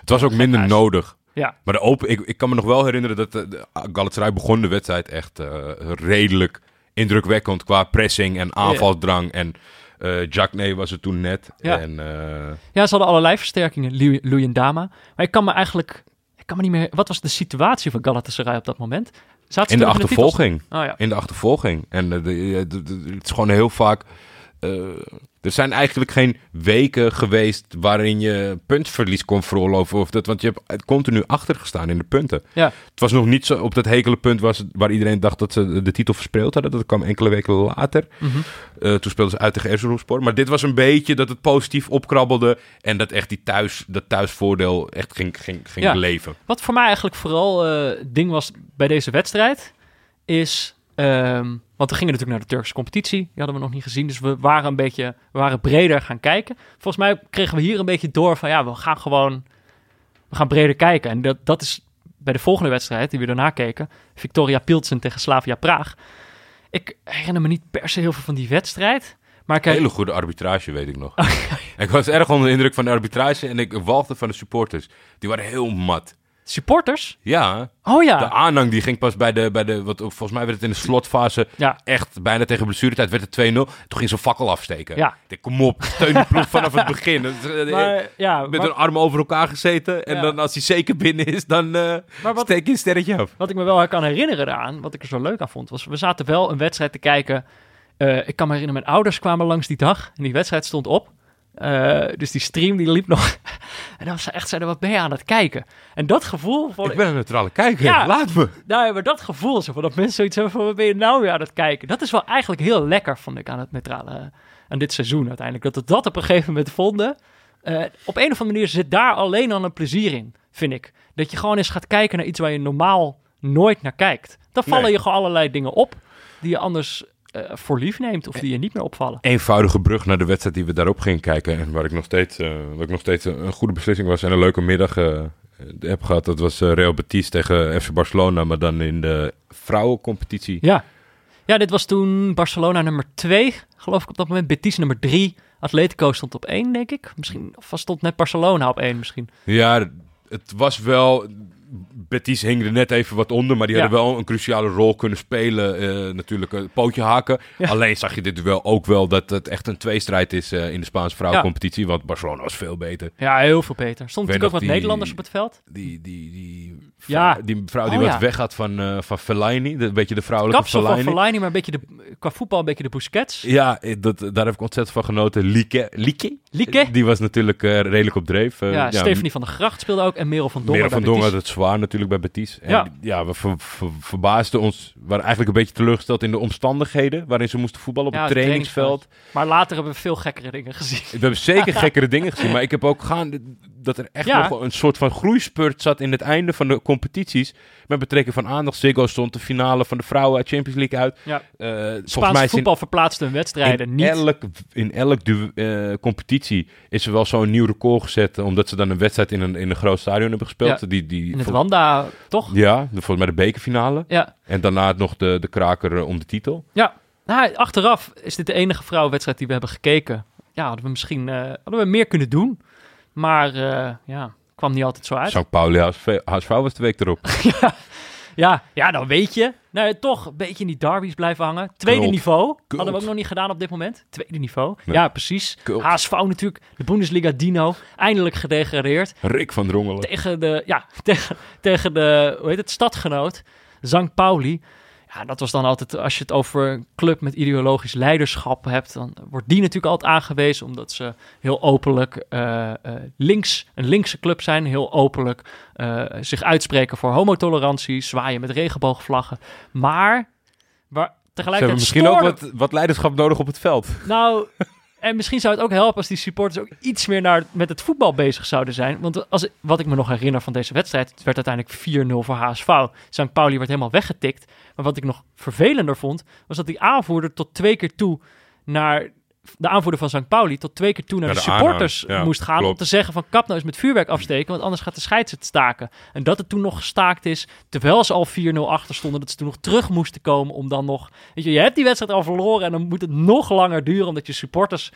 Het was ook minder huis. nodig. Ja, Maar de open, ik, ik kan me nog wel herinneren dat de, de Galatasaray begon de wedstrijd echt eh, redelijk indrukwekkend qua pressing en aanvalsdrang. En eh Jackney was er toen net. Ja. En, eh, Ja, ze hadden allerlei versterkingen, Luyendama. Maar ik kan me eigenlijk... Kan me niet meer... Wat was de situatie van Galatasaray op dat moment? Zaten In de toen titels? achtervolging. Oh ja. In de achtervolging. En eh, de- de- de- het is gewoon heel vaak... eh, er zijn eigenlijk geen weken geweest waarin je puntverlies kon veroorloven. Of dat, want je hebt continu achtergestaan in de punten. Ja. Het was nog niet zo op dat hekele punt was het, waar iedereen dacht dat ze de titel verspeeld hadden. Dat kwam enkele weken later. Mhm. Eh, toen speelden ze uit tegen Erzurumspor. Maar dit was een beetje dat het positief opkrabbelde. En dat echt die thuis, dat thuisvoordeel echt ging, ging, ging Ja. leven. Wat voor mij eigenlijk vooral eh ding was bij deze wedstrijd, is... ehm, want we gingen natuurlijk naar de Turkse competitie. Die hadden we nog niet gezien. Dus we waren een beetje we waren breder gaan kijken. Volgens mij kregen we hier een beetje door van... Ja, we gaan gewoon... We gaan breder kijken. En dat, dat is bij de volgende wedstrijd die we daarna keken. Victoria Pilsen tegen Slavia Praag. Ik herinner me niet per se heel veel van die wedstrijd. Maar ik Hele goede arbitrage, weet ik nog. ik was erg onder de indruk van de arbitrage. En ik walgde van de supporters. Die waren heel mat. Supporters? Ja, Oh ja. de aanhang die ging pas bij de, bij de wat, volgens mij werd het in de slotfase Ja. echt bijna tegen blessuretijd werd het 2-0. Toen ging zo'n fakkel afsteken. Ja. Ik kom op, steun die ploeg vanaf het begin. Eh, Maar, ja, met maar- een arm over elkaar gezeten. En Ja. dan als hij zeker binnen is, dan eh Maar wat- steek je een sterretje af. Wat ik me wel kan herinneren eraan, wat ik er zo leuk aan vond, was we zaten wel een wedstrijd te kijken. Eh, ik kan me herinneren, mijn ouders kwamen langs die dag en die wedstrijd stond op. Eh, dus die stream die liep nog. en dan ze echt zeiden, wat ben je aan het kijken? En dat gevoel, vond Ik ben een neutrale kijker, Ja. laat me. nou ja, maar dat gevoel, zo van dat mensen zoiets hebben van, wat ben je nou weer aan het kijken? Dat is wel eigenlijk heel lekker, vond ik, aan het neutrale, aan dit seizoen uiteindelijk. Dat we dat op een gegeven moment vonden. Eh, op een of andere manier zit daar alleen al een plezier in, vind ik. Dat je gewoon eens gaat kijken naar iets waar je normaal nooit naar kijkt. Dan vallen Nee. je gewoon allerlei dingen op die je anders eh, voor lief neemt of die je niet meer opvallen. eenvoudige brug naar de wedstrijd die we daarop gingen kijken. En waar ik nog steeds, eh, wat ik nog steeds een, goede beslissing was en een leuke middag eh, heb gehad. Dat was Real Betis tegen FC Barcelona, maar dan in de vrouwencompetitie. Ja. ja, dit was toen Barcelona nummer 2, geloof ik op dat moment. Betis nummer 3. Atletico stond op 1, denk ik. Misschien, of stond net Barcelona op 1 misschien. Ja, het was wel... Betis hing er net even wat onder, maar die Ja. hadden wel een cruciale rol kunnen spelen. eh, natuurlijk een pootje haken. Ja. Alleen zag je dit duel ook wel dat het echt een tweestrijd is eh, in de Spaanse vrouwencompetitie. Want Barcelona was veel beter. Ja, heel veel beter. Stond natuurlijk ook wat die- Nederlanders op het veld. Die, die, die, Ja. die vrouw die Oh, wat weggaat van, eh van Fellaini. De, een beetje de vrouwelijke Kapsel van Fellaini. Maar een beetje de, qua voetbal een beetje de Busquets. Ja, dat, daar heb ik ontzettend van genoten. Lieke. Lieke? Lieke? Die was natuurlijk redelijk op dreef. Ja, Stephanie van der Gracht speelde ook en Merel van Dongen Merel van Dongen had Betis. het zwaar natuurlijk bij Betis. En Ja. ja, we ver- ver- verbaasden ons. We waren eigenlijk een beetje teleurgesteld in de omstandigheden waarin ze moesten voetballen op Ja, het het trainingsveld. Maar later hebben we veel gekkere dingen gezien. We hebben zeker gekkere dingen gezien, maar ik heb ook gaan dat er echt Ja. nog een soort van groeispurt zat in het einde van de competities. Met betrekking van aandacht. Ziggo stond de finale van de vrouwen uit Champions League uit. Ja. Eh, volgens mij voetbal verplaatste hun wedstrijden in niet. Elk, in elk eh, competitie is er wel zo'n nieuw record gezet. Omdat ze dan een wedstrijd in een, in een groot stadion hebben gespeeld. Ja. Die, die, In het Wanda, toch? Ja, volgens mij de bekerfinale. Ja. En daarna nog de, de kraker eh, om de titel. Ja. Nou, achteraf is dit de enige vrouwenwedstrijd die we hebben gekeken. Ja, hadden we misschien eh, hadden we meer kunnen doen. Maar eh, ja, kwam niet altijd zo uit. St. Pauli HSV, HSV was de week erop. Ja, ja, dan weet je. Nou, toch een beetje in die derbies blijven hangen. Tweede Kult. niveau. Kult. Hadden we ook nog niet gedaan op dit moment. Tweede niveau. Nee. Ja, precies. Kult. HSV natuurlijk. De Bundesliga Dino. Eindelijk gedegradeerd. Rick van Drongelen. Tegen de, ja, tegen, tegen de, hoe heet het, stadgenoot. Zank Pauli. Ja, dat was dan altijd, als je het over een club met ideologisch leiderschap hebt, dan wordt die natuurlijk altijd aangewezen, omdat ze heel openlijk eh, eh, links, een linkse club zijn, heel openlijk eh, zich uitspreken voor homotolerantie, zwaaien met regenboogvlaggen. Maar, waar Ze hebben tegelijkertijd misschien ook wat, wat leiderschap nodig op het veld. nou, en misschien zou het ook helpen als die supporters ook iets meer naar, met het voetbal bezig zouden zijn. Want als, wat ik me nog herinner van deze wedstrijd, het werd uiteindelijk 4-0 voor HSV. St. Pauli werd helemaal weggetikt. Maar wat ik nog vervelender vond, was dat die aanvoerder tot twee keer toe naar... De aanvoerder van St. Pauli tot twee keer toe naar de, de supporters ja, moest gaan om te zeggen van kap nou eens met vuurwerk afsteken, want anders gaat de scheids het staken. En dat het toen nog gestaakt is, terwijl ze al 4-0 achter stonden, dat ze toen nog terug moesten komen om dan nog... Weet je, je hebt die wedstrijd al verloren en dan moet het nog langer duren omdat je supporters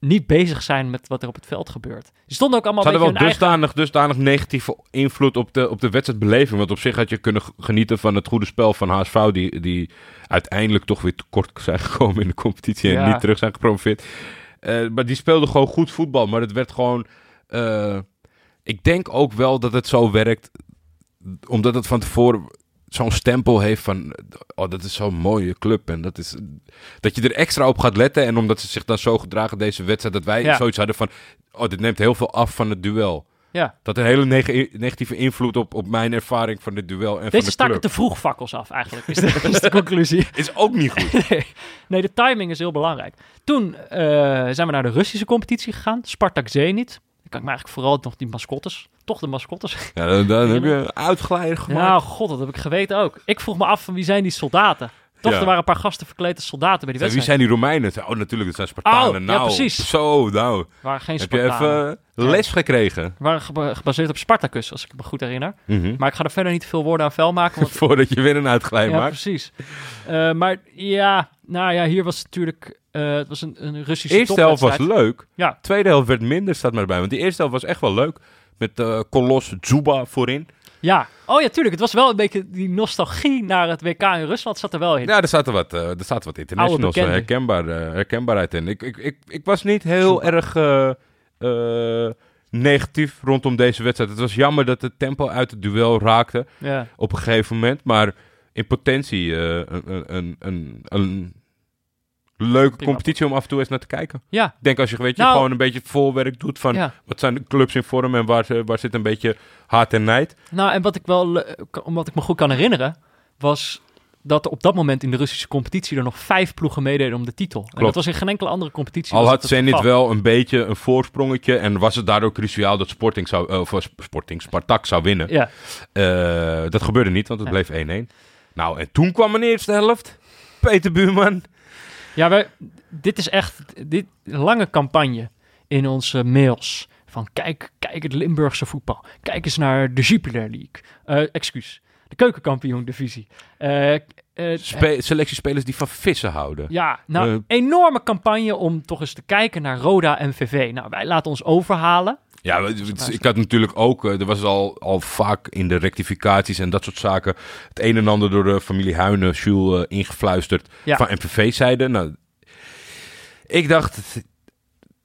niet bezig zijn met wat er op het veld gebeurt. Ze stonden ook allemaal Ze hadden wel eigen... dusdanig, dusdanig negatieve invloed op de, op de wedstrijdbeleving. Want op zich had je kunnen genieten van het goede spel van HSV... die, die uiteindelijk toch weer tekort zijn gekomen in de competitie... en Ja. niet terug zijn gepromoveerd. Eh, maar die speelden gewoon goed voetbal. Maar het werd gewoon... eh, ik denk ook wel dat het zo werkt... omdat het van tevoren... zo'n stempel heeft van, oh, dat is zo'n mooie club. En dat is, dat je er extra op gaat letten. En omdat ze zich dan zo gedragen deze wedstrijd, dat wij Ja. zoiets hadden van, oh, dit neemt heel veel af van het duel. Ja. Dat een hele neg- negatieve invloed op, op mijn ervaring van dit duel en van Deze de staken club. te vroeg fakkels af, eigenlijk, is de, is de conclusie. Is ook niet goed. Nee. nee, de timing is heel belangrijk. Toen eh, zijn we naar de Russische competitie gegaan, Spartak Zenit. Dan kan ik me eigenlijk vooral nog die mascottes, toch de mascottes. Ja, dan, dan heb je gemaakt. Nou, god, dat heb ik geweten ook. Ik vroeg me af van wie zijn die soldaten? Toch, Ja. er waren een paar gasten verkleed als soldaten bij die En wie wedstrijd. zijn die Romeinen? Oh, natuurlijk, dat zijn Spartanen. Oh, ja, nou, precies. Zo, nou. Waren geen Heb je even les gekregen? Waren geba- gebaseerd op Spartacus, als ik me goed herinner. Mhm. Maar ik ga er verder niet veel woorden aan vuil maken, want Voordat je weer een uitglij Ja, maakt. precies. Eh, maar ja, nou ja, hier was het natuurlijk... eh, het was een, een Russische De eerste helft was leuk. Ja. Tweede helft werd minder, staat maar erbij. Want die eerste helft was echt wel leuk. Met eh Kolos Zuba voorin. Ja. Oh ja, tuurlijk. Het was wel een beetje die nostalgie naar het WK in Rusland zat er wel in. Ja, er zaten wat, eh, er zaten wat internationals, eh, herkenbaar, eh, herkenbaarheid in. Ik, ik, ik, ik was niet heel erg negatief rondom deze wedstrijd. Het was jammer dat het tempo uit het duel raakte Ja. op een gegeven moment. Maar in potentie een, een, een, een leuke Prima. competitie om af en toe eens naar te kijken. Ja. Ik denk als je, weet je Nou- gewoon een beetje voorwerk doet van ja. wat zijn de clubs in vorm en waar, waar zit een beetje haat en nijd. Nou, en wat ik wel, omdat ik me goed kan herinneren, was dat er op dat moment in de Russische competitie er nog vijf ploegen meededen om de titel. En dat was in geen enkele andere competitie. Al had Zenit wel een beetje een voorsprongetje en was het daardoor cruciaal dat Sporting zou, eh, of Sporting, Spartak zou winnen. Ja. Eh, dat gebeurde niet, want het Ja. bleef 1-1. Nou, en toen kwam een eerste helft. Peter Buurman. Ja, wij, dit is echt dit lange campagne in onze mails. Van kijk, kijk het Limburgse voetbal. Kijk eens naar de Jupiler League. Eh excuus, de keukenkampioen divisie. Spe selectiespelers die van vissen houden. ja, nou, enorme campagne om toch eens te kijken naar Roda en VV. Nou, wij laten ons overhalen. Ja, ik had natuurlijk ook, eh, er was al, al vaak in de rectificaties en dat soort zaken het een en ander door de familie Huinen, Jules, eh, ingefluisterd Ja. van MPV-zijde. Nou, ik dacht,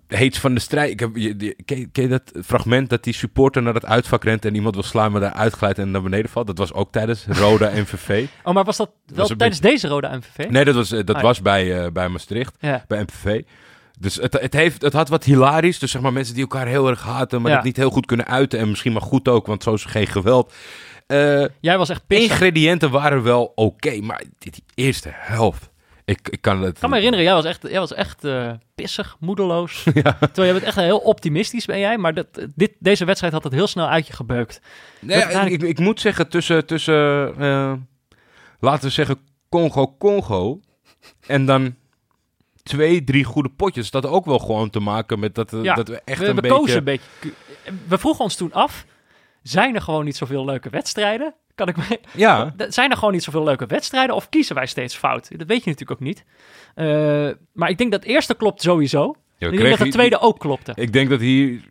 heets van de strijd. Ik heb, je, je- ken, je- ken je dat fragment dat die supporter naar het uitvak rent en iemand wil slaan, maar daar uitglijdt en naar beneden valt? Dat was ook tijdens Roda MVV. Oh, maar was dat wel tijdens deze Roda en VV? Nee, dat was, eh, dat Ah, ja. was bij, eh, bij Maastricht, Ja. bij MVV. Dus het, het, heeft, het had wat hilarisch. Dus zeg maar mensen die elkaar heel erg haten, maar Ja. dat niet heel goed kunnen uiten. En misschien maar goed ook, want zo is er geen geweld. Eh Jij was echt pissig. ingrediënten waren wel oké, maar die, eerste helft. Ik, ik kan het. Ik kan me herinneren, jij was echt, jij was echt eh, pissig, moedeloos. Terwijl jij bent echt heel optimistisch, ben jij. Maar dat, dit, deze wedstrijd had het heel snel uit je gebeukt. Nee, ik, ik, ik moet zeggen, tussen, tussen eh, laten we zeggen, Congo-Congo en dan twee, drie goede potjes. Dat ook wel gewoon te maken met dat, eh, Ja, dat we echt we een we beetje... kozen een beetje. We vroegen ons toen af, zijn er gewoon niet zoveel leuke wedstrijden? Kan ik me... Ja, Zijn er gewoon niet zoveel leuke wedstrijden of kiezen wij steeds fout? Dat weet je natuurlijk ook niet. Eh, maar ik denk dat het eerste klopt sowieso. Ja, ik denk dat het tweede ook klopte. Ik denk dat hier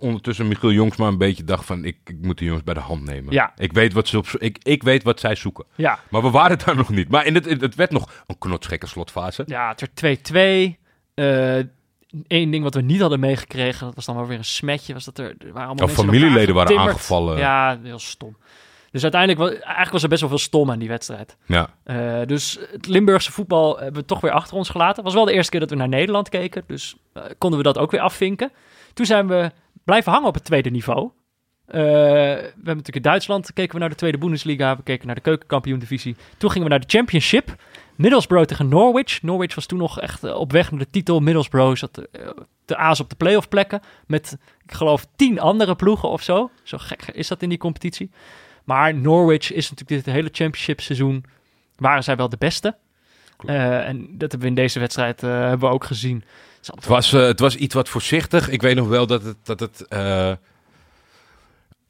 ondertussen Michiel Jongsma een beetje dacht van... Ik, ik moet de jongens bij de hand nemen. Ja. Ik, weet wat ze op, ik, ik weet wat zij zoeken. Ja, Maar we waren daar nog niet. Maar in het, het, het werd nog een knotsgekke slotfase. ja het werd 2-2. Eh Eén ding wat we niet hadden meegekregen, dat was dan wel weer een smetje, was dat er, er waren allemaal in familieleden waren aangevallen. Ja, heel stom. Dus uiteindelijk, wa- eigenlijk was er best wel veel stom aan die wedstrijd. Ja. Eh, dus het Limburgse voetbal hebben we toch weer achter ons gelaten. Het was wel de eerste keer dat we naar Nederland keken, dus eh, konden we dat ook weer afvinken. Toen zijn we blijven hangen op het tweede niveau. Eh, we hebben natuurlijk in Duitsland keken we naar de tweede Bundesliga, we keken naar de keukenkampioen-divisie. Toen gingen we naar de Championship. Middlesbrough tegen Norwich. Norwich was toen nog echt eh, op weg naar de titel. Middlesbrough zat eh, de aas op de playoff plekken met, ik geloof, tien andere ploegen of zo. Zo gek is dat in die competitie. Maar Norwich is natuurlijk dit hele championship seizoen, waren zij wel de beste. En dat hebben we in deze wedstrijd hebben we ook gezien. Het, was, eh, het was iets wat voorzichtig. Ik weet nog wel dat het... Dat het eh,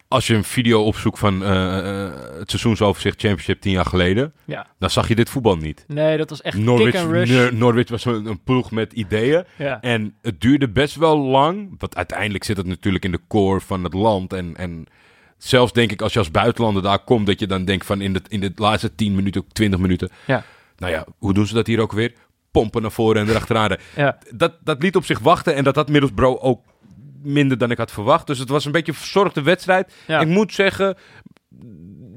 als je een video opzoekt van eh, het seizoensoverzicht Championship tien jaar geleden... Ja. dan zag je dit voetbal niet. Nee, dat was echt Norwich, kick and rush. Nor- Norwich was een, een ploeg met ideeën. Ja. En het duurde best wel lang. Want uiteindelijk zit het natuurlijk in de core van het land. En, en zelfs denk ik als je als buitenlander daar komt... dat je dan denkt van in de, in de laatste 10 minuten, 20 minuten... Ja. Nou ja, hoe doen ze dat hier ook weer? Pompen naar voren en erachteraan. Ja. Dat, dat liet op zich wachten. En dat had Middlesbrough ook minder dan ik had verwacht. Dus het was een beetje een verzorgde wedstrijd. Ja. Ik moet zeggen,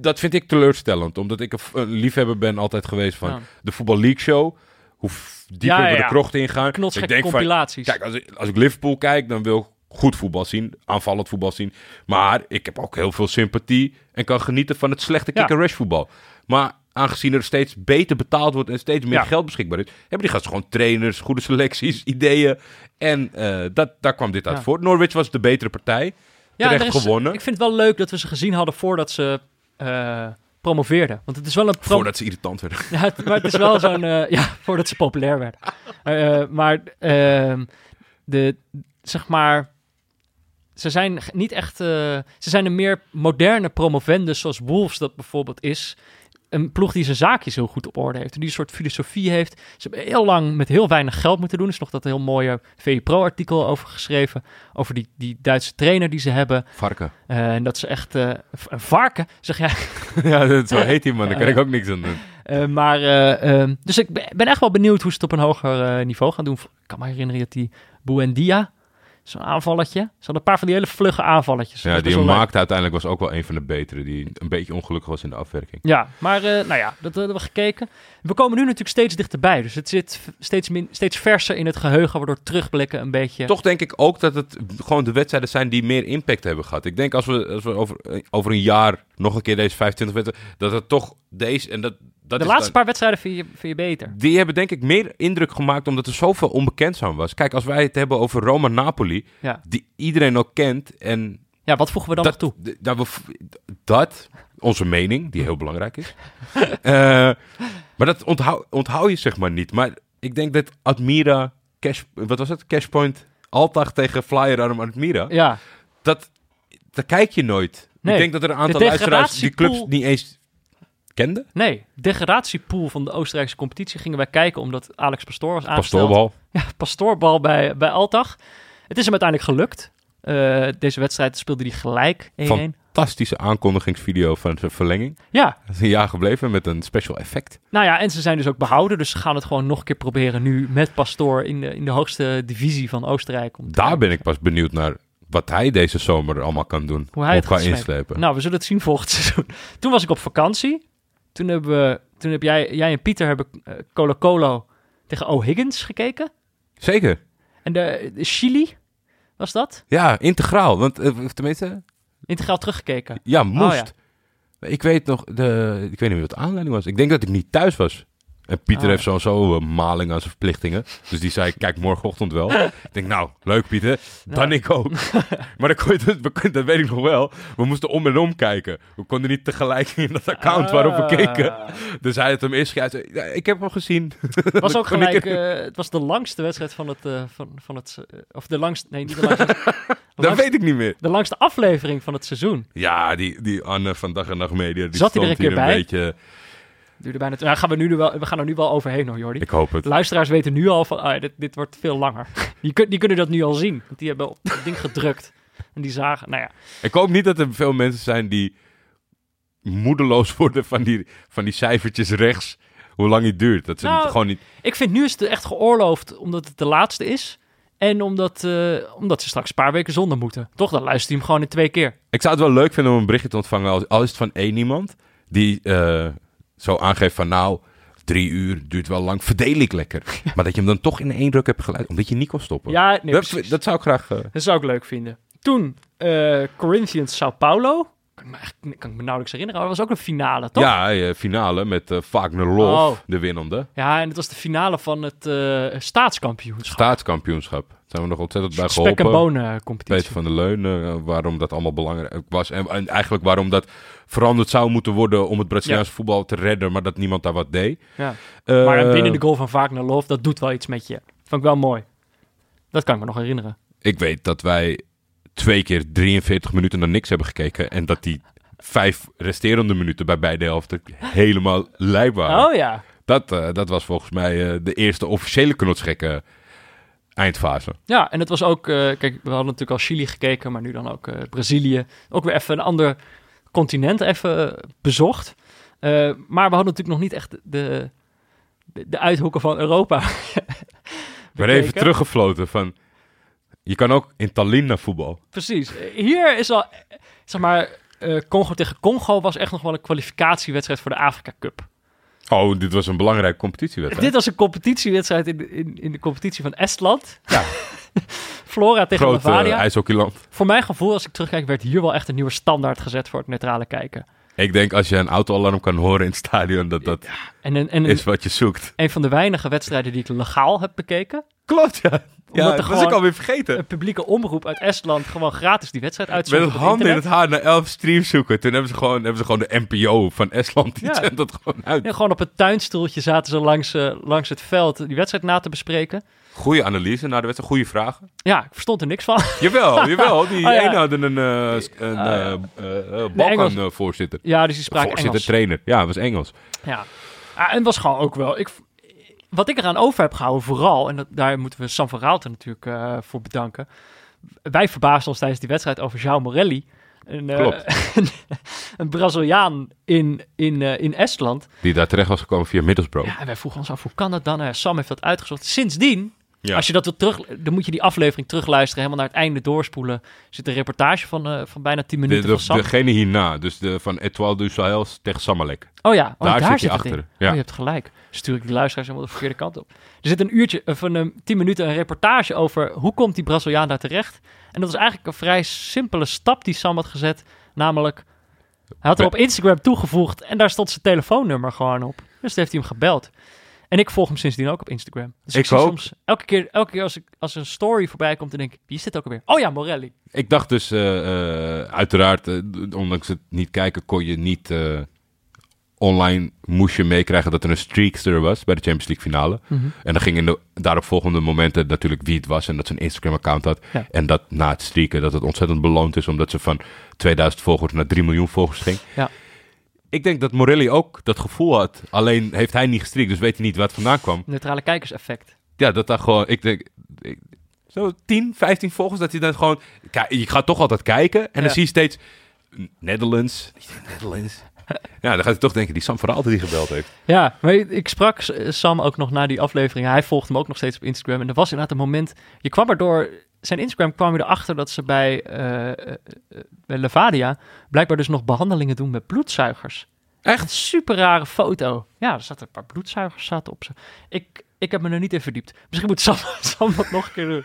dat vind ik teleurstellend. Omdat ik een, liefhebber ben altijd geweest van Ja. de Voetbal League Show. Hoe dieper Ja, we de ja. krocht ingaan. Ik denk van, compilaties. Kijk, als ik, als ik Liverpool kijk, dan wil ik goed voetbal zien. Aanvallend voetbal zien. Maar ik heb ook heel veel sympathie. En kan genieten van het slechte kick-and-rush voetbal. Maar aangezien er steeds beter betaald wordt en steeds meer Ja. geld beschikbaar is... hebben die gasten gewoon trainers, goede selecties, ideeën. En eh, dat, daar kwam dit uit Ja. voort. Norwich was de betere partij. Ja, terecht is- gewonnen. Ik vind het wel leuk dat we ze gezien hadden voordat ze eh, promoveerden. Want het is wel een... pro- Voordat ze irritant werden. Ja, het- maar het is wel zo'n... eh, ja, voordat ze populair werden. Maar ehm, de, zeg maar... Ze zijn niet echt... ze zijn een meer moderne promovendus zoals Wolves dat bijvoorbeeld is. Een ploeg die zijn zaakjes heel goed op orde heeft. En die een soort filosofie heeft. Ze hebben heel lang met heel weinig geld moeten doen. Er is nog dat heel mooie VE Pro-artikel over geschreven. Over die, die Duitse trainer die ze hebben. Varken. Eh, en dat ze echt... eh, v- een varken, zeg jij. ja, dat, zo heet die man. Daar kan ik ook niks aan doen. Eh, maar, eh, ehm, dus ik ben echt wel benieuwd hoe ze het op een hoger eh, niveau gaan doen. Ik kan me herinneren dat die Buendia, zo'n aanvalletje. Ze hadden een paar van die hele vlugge aanvalletjes. Ja, die maakte uiteindelijk was ook wel een van de betere. Die een beetje ongelukkig was in de afwerking. Ja, maar eh, nou ja, dat hebben we gekeken. We komen nu natuurlijk steeds dichterbij. Dus het zit steeds, min, steeds verser in het geheugen, waardoor terugblikken een beetje... Toch denk ik ook dat het gewoon de wedstrijden zijn die meer impact hebben gehad. Ik denk als we, als we over, over een jaar nog een keer deze 25 wedstrijden... dat het toch deze... En dat de laatste dan- paar wedstrijden vind je, vind je beter. Die hebben denk ik meer indruk gemaakt omdat er zoveel onbekend aan was. Kijk, als wij het hebben over Roma-Napoli, Ja. die iedereen ook kent en Ja, wat voegen we dan dat, nog toe? dat, we, dat, onze mening, die heel belangrijk is. Eh, maar dat onthoud, onthoud je zeg maar niet. Maar ik denk dat Admira, cash, wat was het? Cashpoint, Altag tegen Flyer Admira. Ja, Dat, dat kijk je nooit. Nee. Ik denk dat er een aantal De luisteraars die clubs niet eens kenden. nee. Degradatiepool van de Oostenrijkse competitie gingen wij kijken omdat Alex Pastoor was aangesteld. Pastoorbal. Ja, pastoorbal bij, bij Altag. Het is hem uiteindelijk gelukt. Eh, deze wedstrijd speelde hij gelijk 1-1. Fantastische aankondigingsvideo van zijn verlenging. Ja, Dat is een jaar gebleven met een special effect. nou ja, en ze zijn dus ook behouden. Dus ze gaan het gewoon nog een keer proberen nu met Pastoor in de, in de hoogste divisie van Oostenrijk. Om Daar ben ik pas benieuwd naar wat hij deze zomer allemaal kan doen. Hoe hij het slepen. inslepen. Nou, we zullen het zien volgend seizoen. Toen was ik op vakantie. Toen, hebben we, toen heb jij, jij en Pieter hebben eh, Colo Colo tegen O'Higgins gekeken. Zeker. En de, de Chili was dat. Ja, integraal. Want eh, tenminste, Integraal teruggekeken. ja, moest. Oh, ja. Ik weet nog, de, ik weet niet meer wat de aanleiding was. Ik denk dat ik niet thuis was. En Pieter Oh. heeft sowieso een maling aan zijn verplichtingen. Dus die zei, kijk morgenochtend wel. ik denk, nou, leuk Pieter. Dan Ja. ik ook. maar dan kon je, dat, kon- dat weet ik nog wel. We moesten om en om kijken. We konden niet tegelijk in dat account waarop we keken. Ah. Dus hij had hem eerst ja, ik heb hem gezien. Het was ook gelijk, eh, het was de langste wedstrijd van het, eh, van, van het, eh, of de langste, nee, niet de langste, Dat langste, weet ik niet meer. de langste aflevering van het seizoen. Ja, die, die Anne van Dag en Nacht Media. Die Zat hij er stond een hier keer bij? beetje... Duurde bijna, nou, gaan we, nu wel, we gaan er nu wel overheen hoor, Jordi. Ik hoop het. Luisteraars weten nu al van, ah, dit, dit wordt veel langer. Die, kun- die kunnen dat nu al zien, want die hebben op het ding gedrukt. En die zagen, nou ja, Ik hoop niet dat er veel mensen zijn die moedeloos worden van die, van die cijfertjes rechts. Hoe lang het duurt. Dat ze Nou, gewoon niet... ik vind nu is het echt geoorloofd omdat het de laatste is. En omdat, eh, omdat ze straks een paar weken zonder moeten. Toch, dan luistert hij hem gewoon in twee keer. Ik zou het wel leuk vinden om een berichtje te ontvangen. Als, al is het van één iemand. Die eh, zo aangeeft van nou... Drie uur duurt wel lang. Verdeel ik lekker. Maar dat je hem dan toch in één ruk hebt geluid. Omdat je niet kon stoppen. Ja, nee, dat, zou ik graag... eh, Dat zou ik leuk vinden. Toen eh, Corinthians Sao Paulo. Kan ik, me kan ik me nauwelijks herinneren. Maar dat was ook een finale, toch? ja, eh, finale met eh Wagner Love, Oh. de winnende. Ja, en het was de finale van het staatskampioenschap. Staatskampioenschap. Zijn we nog ontzettend bij Spek en geholpen. bonen Peter competitie. van der Leun, eh, waarom dat allemaal belangrijk was. En, en eigenlijk waarom dat veranderd zou moeten worden om het Braziliaanse voetbal te redden, maar dat niemand daar wat deed. Ja. Eh, Maar een winnende goal van Wagner Love, dat doet wel iets met je. Vond ik wel mooi. Dat kan ik me nog herinneren. Ik weet dat wij twee keer 43 minuten naar niks hebben gekeken en dat die vijf resterende minuten bij beide helften helemaal lijp waren. Oh ja. Dat, eh, dat was volgens mij eh, de eerste officiële knotsgekke eindfase. Ja, en het was ook... eh, kijk, we hadden natuurlijk al Chili gekeken, maar nu dan ook eh, Brazilië. Ook weer even een ander continent even eh, bezocht. Maar we hadden natuurlijk nog niet echt de, de, de uithoeken van Europa ben even teruggefloten van... Je kan ook in Tallinn naar voetbal. Precies. Hier is al, zeg maar, Congo tegen Congo was echt nog wel een kwalificatiewedstrijd voor de Afrika Cup. Oh, dit was een belangrijke competitiewedstrijd. Dit was een competitiewedstrijd in de, in, in de competitie van Estland. Ja. Flora tegen Groot uh, Bavaria. ijshockeyland. Voor mijn gevoel, als ik terugkijk, werd hier wel echt een nieuwe standaard gezet voor het neutrale kijken. Ik denk als je een autoalarm kan horen in het stadion, dat dat En, een, en een, is wat je zoekt. een van de weinige wedstrijden die ik legaal heb bekeken. Klopt, ja. Ja, er dat was ik alweer vergeten. Een publieke omroep uit Estland gewoon gratis die wedstrijd Met uitzonden. het op het hand in het haar naar elf streams zoeken. Toen hebben ze gewoon, hebben ze gewoon de NPO van Estland. Die Ja. dat gewoon uit. Ja, gewoon op het tuinstoeltje zaten ze langs, eh, langs het veld die wedstrijd na te bespreken. Goede analyse na de wedstrijd, goede vragen. Ja, ik verstond er niks van. Jawel, jawel. Die Oh, ja. ene hadden een, s- een Engels. Balkan-voorzitter. Ja, dus die spraken Voorzitter, Engels. trainer. Ja, was Engels. Ja. Ah, en was gewoon ook wel... Ik, wat ik eraan over heb gehouden vooral... en dat, daar moeten we Sam van Raalte natuurlijk eh, voor bedanken. Wij verbaasden ons tijdens die wedstrijd over João Morelli. Een, eh, een, een Braziliaan in, in, eh, in Estland. Die daar terecht was gekomen via Middlesbrough. Ja, en wij vroegen ons af, hoe kan dat dan? Sam heeft dat uitgezocht. Sindsdien, Ja. als je dat wil terug... dan moet je die aflevering terugluisteren, helemaal naar het einde doorspoelen. Er zit een reportage van, eh, van bijna 10 De, minuten de, van Sam. degene hierna, dus de, van Etoile du Sahel tegen Samalek. Oh ja, oh, Daar daar, zit in. achter, Oh, ja. je hebt gelijk. Stuur ik de luisteraars helemaal de verkeerde kant op. Er zit een uurtje, of een um, tien minuten, een reportage over hoe komt die Braziliaan daar terecht. En dat is eigenlijk een vrij simpele stap die Sam had gezet. Namelijk, hij had er op Instagram toegevoegd en daar stond zijn telefoonnummer gewoon op. Dus heeft hij hem gebeld. En ik volg hem sindsdien ook op Instagram. Dus Ik zie ook. soms, elke keer, elke keer als, ik, als een story voorbij komt, dan denk ik, wie is dit ook alweer? Oh ja, Morelli. Ik dacht dus, eh, eh, uiteraard, d- ondanks het niet kijken, kon je niet online moest je meekrijgen dat er een streakster was bij de Champions League finale. En dan ging in de daaropvolgende momenten natuurlijk wie het was en dat ze een Instagram-account had. Ja. En dat na het streaken, dat het ontzettend beloond is, omdat ze van 2000 volgers naar 3 miljoen volgers ging. Ja. Ik denk dat Morelli ook dat gevoel had. Alleen heeft hij niet gestreakt, dus weet hij niet waar het vandaan kwam. Neutrale kijkerseffect. Ja, dat daar gewoon, ik denk, ik- zo 10, 15 volgers, dat hij dan gewoon, Kijk, je gaat toch altijd kijken en Ja. dan zie je steeds Netherlands, Netherlands. Ja, dan gaat hij toch denken, die Sam Verhaalte die gebeld heeft. Ja, maar ik- sprak Sam ook nog na die aflevering. Hij volgde hem ook nog steeds op Instagram. En er was inderdaad een moment... Je kwam er door... Zijn Instagram kwam je erachter dat ze bij, eh, eh, eh, bij Levadia... blijkbaar dus nog behandelingen doen met bloedzuigers. Echt een super rare foto. Ja, er zaten een paar bloedzuigers zaten op ze. Ik, ik heb me er niet in verdiept. Misschien moet Sam, Sam dat nog een keer doen.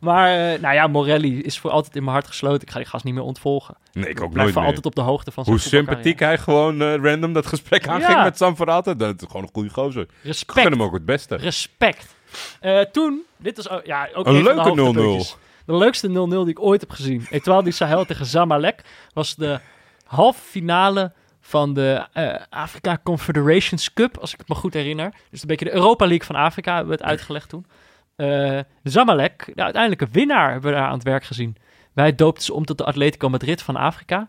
Maar, nou ja, Morelli is voor altijd in mijn hart gesloten. Ik ga die gast niet meer ontvolgen. Nee, ik ook Ik blijf nooit altijd op de hoogte van zijn Hoe sympathiek hij gewoon random dat gesprek aanging Ja. met Sam Verhaalte. Dat is gewoon een goede gozer. Ik Respect. gun hem ook het beste. Respect. Eh, toen, dit was ook- ja, ook Een leuke 0-0. hoogtepuntjes. De leukste 0-0 die ik ooit heb gezien. Etoile du Sahel tegen Zamalek was de halve finale van de eh, Afrika Confederations Cup, als ik het me goed herinner. Dus een beetje de Europa League van Afrika, hebben we het uitgelegd toen. Eh Zamalek, de uiteindelijke winnaar, hebben we daar aan het werk gezien. Wij doopten ze om tot de Atletico Madrid van Afrika.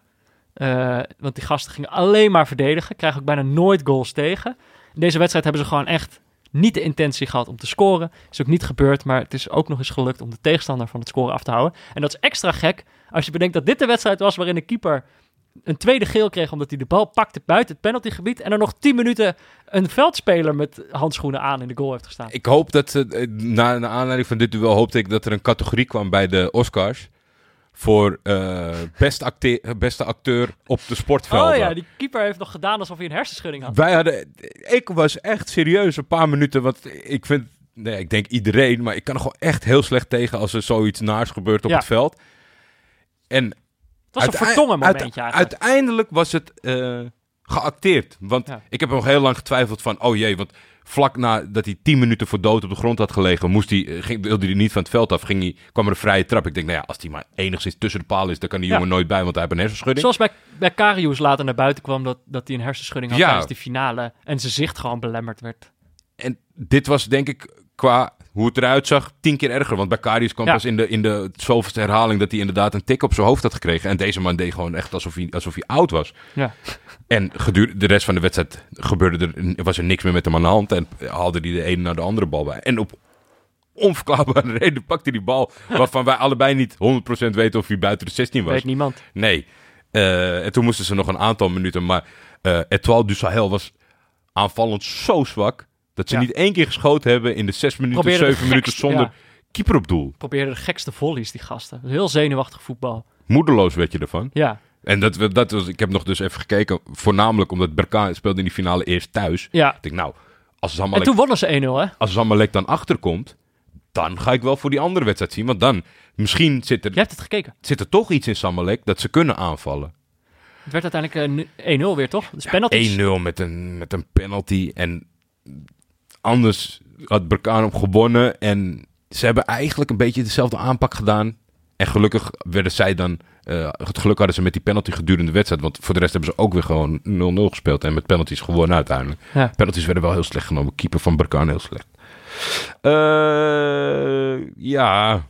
Want die gasten gingen alleen maar verdedigen, krijgen ook bijna nooit goals tegen. In deze wedstrijd hebben ze gewoon echt niet de intentie gehad om te scoren. Is ook niet gebeurd, maar het is ook nog eens gelukt om de tegenstander van het scoren af te houden. En dat is extra gek als je bedenkt dat dit de wedstrijd was waarin de keeper een tweede geel kreeg omdat hij de bal pakte buiten het penaltygebied en er nog 10 minuten een veldspeler met handschoenen aan in de goal heeft gestaan. Ik hoop dat, ze, eh, na, aanleiding van dit duel, hoopte ik dat er een categorie kwam bij de Oscars. Voor eh, best beste acteur op de sportvelden. Oh ja, die keeper heeft nog gedaan alsof hij een hersenschudding had. Wij hadden, ik was echt serieus een paar minuten, want ik vind, nee, ik denk iedereen, maar ik kan er gewoon echt heel slecht tegen als er zoiets naars gebeurt op Ja. het veld. En Het was een vertongen momentje eigenlijk. Uiteindelijk was het eh, geacteerd, want Ja. ik heb nog heel lang getwijfeld van, oh jee, want vlak nadat hij tien minuten voor dood op de grond had gelegen, moest hij, eh, ging, wilde hij niet van het veld af, ging hij, kwam er een vrije trap. Ik denk, nou ja, als hij maar enigszins tussen de paal is, dan kan die Ja. jongen nooit bij, want hij heeft een hersenschudding. Zoals bij, bij Karius later naar buiten kwam dat, dat hij een hersenschudding had Ja. tijdens die finale en zijn zicht gewoon belemmerd werd. En dit was denk ik qua hoe het eruit zag tien keer erger. Want bij Karius kwam Ja. pas in de, in de zoveelste herhaling dat hij inderdaad een tik op zijn hoofd had gekregen. En deze man deed gewoon echt alsof hij, alsof hij oud was. Ja. En gedurende de rest van de wedstrijd gebeurde er, was er niks meer met hem aan de hand. En haalde hij de ene naar de andere bal bij. En op onverklaarbare reden pakte hij die bal. Waarvan wij allebei niet 100% weten of hij buiten de 16 was. Weet niemand. Nee. Eh, en toen moesten ze nog een aantal minuten. Maar eh Etoile du Sahel was aanvallend zo zwak. Dat ze Ja. niet één keer geschoten hebben in de zes minuten, Probeerden de zeven minuten zonder ja. keeper op doel. Probeerden de gekste volleys, die gasten. Heel zenuwachtig voetbal. Moedeloos werd je ervan. Ja. En dat, dat was, ik heb nog dus even gekeken, voornamelijk omdat Berka speelde in die finale eerst thuis. Ja. Ik denk, nou, als En Zamalek, toen wonnen ze 1-0, hè? als Zamalek dan achterkomt, dan ga ik wel voor die andere wedstrijd zien. Want dan, misschien zit er, Je hebt het gekeken. zit er toch iets in Zamalek dat ze kunnen aanvallen. Het werd uiteindelijk eh, 1-0 weer, toch? Dus penalties. 1-0 met een, met een penalty. En anders had Berkane op gewonnen. En ze hebben eigenlijk een beetje dezelfde aanpak gedaan. En gelukkig werden zij dan... eh, het geluk hadden ze met die penalty gedurende de wedstrijd. Want voor de rest hebben ze ook weer gewoon 0-0 gespeeld. En met penalties gewonnen uiteindelijk. Ja. Penalties werden wel heel slecht genomen. Keeper van Berkane heel slecht. Eh, ja...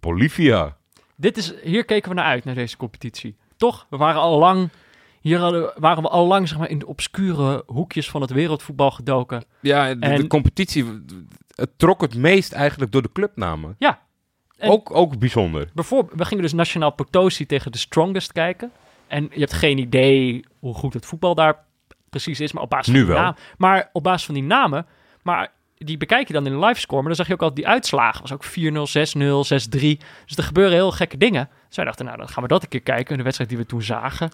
Bolivia. Dit is, hier keken we naar uit, naar deze competitie. Toch? We waren al lang... Hier hadden, waren we al lang zeg maar, in de obscure hoekjes van het wereldvoetbal gedoken. Ja, de, de En- competitie... Het trok het meest eigenlijk door de clubnamen. Ja. Ook, ook bijzonder. Bijvoorbeeld, we gingen dus Nationaal Potosi tegen de Strongest kijken. En je hebt geen idee hoe goed het voetbal daar precies is, maar op basis Nu van die wel. namen. Maar op basis van die namen, maar die bekijk je dan in de livescore, maar dan zag je ook altijd die uitslagen. was ook 4-0, 6-0, 6-3. Dus er gebeuren heel gekke dingen. Dus wij dachten, nou, dan gaan we dat een keer kijken. De wedstrijd die we toen zagen.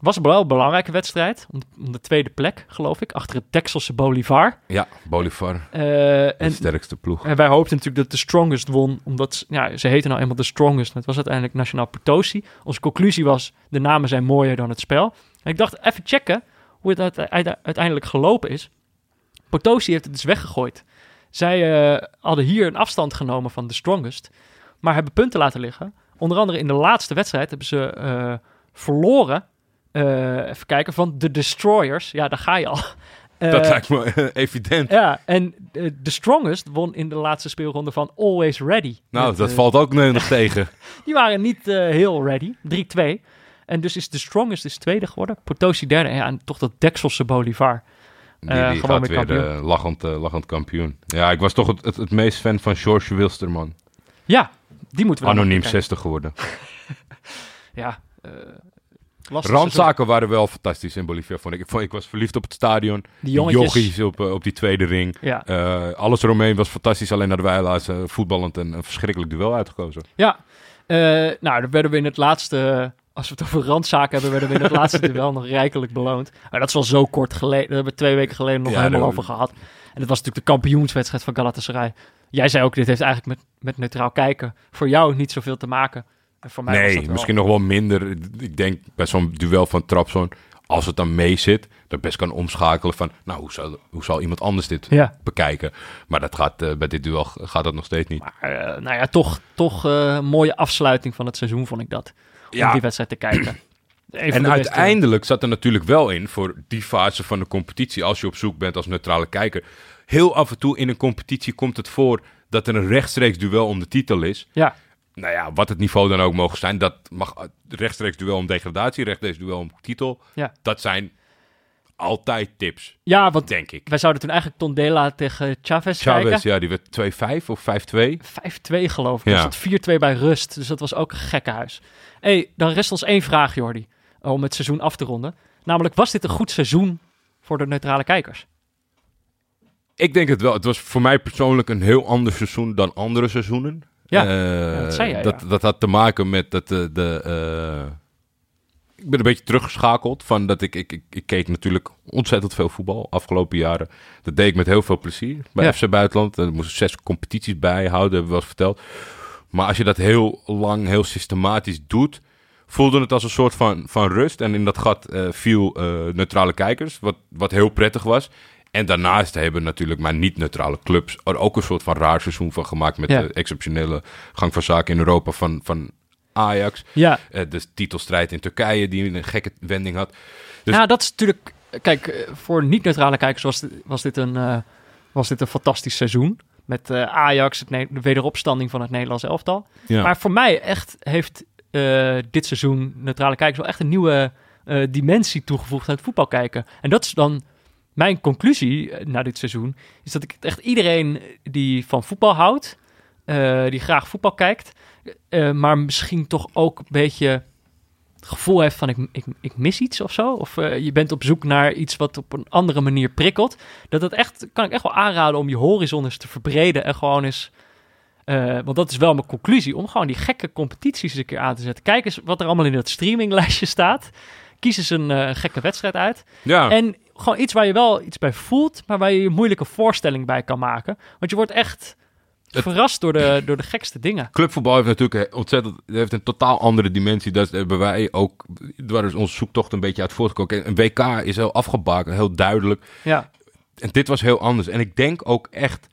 Was wel een belangrijke wedstrijd. Om, om de tweede plek, geloof ik. Achter het Texelse Bolivar. Ja, Bolivar, Eh, de en sterkste ploeg. en wij hoopten natuurlijk dat de Strongest won, omdat ze- ja, ze heten nou eenmaal de Strongest. Het was uiteindelijk Nationaal Potosi. Onze conclusie was, de namen zijn mooier dan het spel. En ik dacht, even checken hoe het uite- uite- uiteindelijk gelopen is. Potosi heeft het dus weggegooid. Zij eh, hadden hier een afstand genomen van de Strongest, maar hebben punten laten liggen. Onder andere in de laatste wedstrijd hebben ze eh, verloren. Eh, even kijken, van de Destroyers. Ja, daar ga je al. dat Eh, lijkt me eh, evident. ja, en de Strongest won in de laatste speelronde van Always Ready. nou, Met, dat valt ook nog tegen. Die waren niet heel ready. 3-2. En dus is de Strongest is tweede geworden. Potosi derde. En, ja, en toch dat Dekselse Bolivar. Die, die gewoon weer kampioen. lachend, lachend kampioen. Ja, ik was toch het, het, het meest fan van George Wilsterman. Ja, die moeten we Anoniem nog kijken. 60 geworden. Ja, lastig Randzaken waren wel fantastisch in Bolivia, vond ik. Ik, vond, ik was verliefd op het stadion. Die jongetjes. Op, eh, op die tweede ring. Ja, Eh, alles eromheen was fantastisch. Alleen naar de Weilaars eh, voetballend en een verschrikkelijk duel uitgekozen. ja. Eh, nou, dan werden we in het laatste... Als we het over randzaken hebben, werden we in het laatste duel nog rijkelijk beloond. Maar dat is wel zo kort geleden. Daar hebben we twee weken geleden nog Ja, helemaal over gehad. En dat was natuurlijk de kampioenswedstrijd van Galatasaray. Jij zei ook, dit heeft eigenlijk met, met neutraal kijken voor jou niet zoveel te maken. En voor mij was dat Nee, wel. misschien nog wel minder. Ik denk bij zo'n duel van Trabzon, als het dan mee zit, dat best kan omschakelen van, nou, hoe zal, hoe zal iemand anders dit Ja, bekijken? Maar dat gaat, eh, bij dit duel gaat dat nog steeds niet. maar eh, nou ja, toch, toch eh, een mooie afsluiting van het seizoen vond ik dat. Om Ja. die wedstrijd te kijken. En uiteindelijk zat er natuurlijk wel in voor die fase van de competitie, als je op zoek bent als neutrale kijker. Heel af en toe in een competitie komt het voor dat er een rechtstreeks duel om de titel is. Ja, Nou ja, wat het niveau dan ook mogen zijn, dat mag eh, rechtstreeks duel om degradatie, rechtstreeks duel om titel. Ja. Dat zijn altijd tips, ja, want denk ik. wij zouden toen eigenlijk Tondela tegen Chavez, Chavez, kijken. ja, die werd 2-5 of 5-2. 5-2 geloof ik. Ja. Er stond 4-2 bij rust. Dus dat was ook een gekke huis. hey, dan rest ons één vraag, Jordi. Om het seizoen af te ronden. Namelijk, was dit een goed seizoen voor de neutrale kijkers? Ik denk het wel. Het was voor mij persoonlijk een heel ander seizoen dan andere seizoenen. Ja, Eh, dat zei jij, dat, ja. dat had te maken met dat de... de eh, ik ben een beetje teruggeschakeld van dat ik, ik, ik, ik keek natuurlijk ontzettend veel voetbal afgelopen jaren. Dat deed ik met heel veel plezier bij Ja. FC Buitenland. Er moesten zes competities bijhouden, hebben we wel eens verteld. Maar als je dat heel lang, heel systematisch doet, voelde het als een soort van, van rust. En in dat gat eh, viel neutrale kijkers, wat, wat heel prettig was. En daarnaast hebben natuurlijk maar niet-neutrale clubs er ook een soort van raar seizoen van gemaakt. Met Ja. de exceptionele gang van zaken in Europa van, van Ajax. Ja, Eh, de titelstrijd in Turkije die een gekke wending had. Dus- ja dat is natuurlijk... Kijk, eh, voor niet-neutrale kijkers was dit, was, dit een, eh, was dit een fantastisch seizoen. Met Ajax, het de wederopstanding van het Nederlands elftal. Ja. Maar voor mij echt heeft dit seizoen neutrale kijkers wel echt een nieuwe dimensie toegevoegd aan het voetbal kijken. En dat is dan mijn conclusie eh, na dit seizoen. Is dat ik echt iedereen die van voetbal houdt, eh, die graag voetbal kijkt, eh, maar misschien toch ook een beetje het gevoel heeft van ik, ik, ik mis iets of zo. Of je bent op zoek naar iets wat op een andere manier prikkelt. Dat het echt, kan ik echt wel aanraden om je horizon eens te verbreden en gewoon eens Uh, want dat is wel mijn conclusie, om gewoon die gekke competities een keer aan te zetten. Kijk eens wat er allemaal in dat streaminglijstje staat. Kies eens een uh, gekke wedstrijd uit. Ja. En gewoon iets waar je wel iets bij voelt, maar waar je een moeilijke voorstelling bij kan maken. Want je wordt echt verrast door de, door de gekste dingen. Clubvoetbal heeft natuurlijk ontzettend heeft een totaal andere dimensie. Dat hebben wij ook, waar is onze zoektocht een beetje uit voortgekomen. Een WK is heel afgebakend, heel duidelijk. Ja. En dit was heel anders. En ik denk ook echt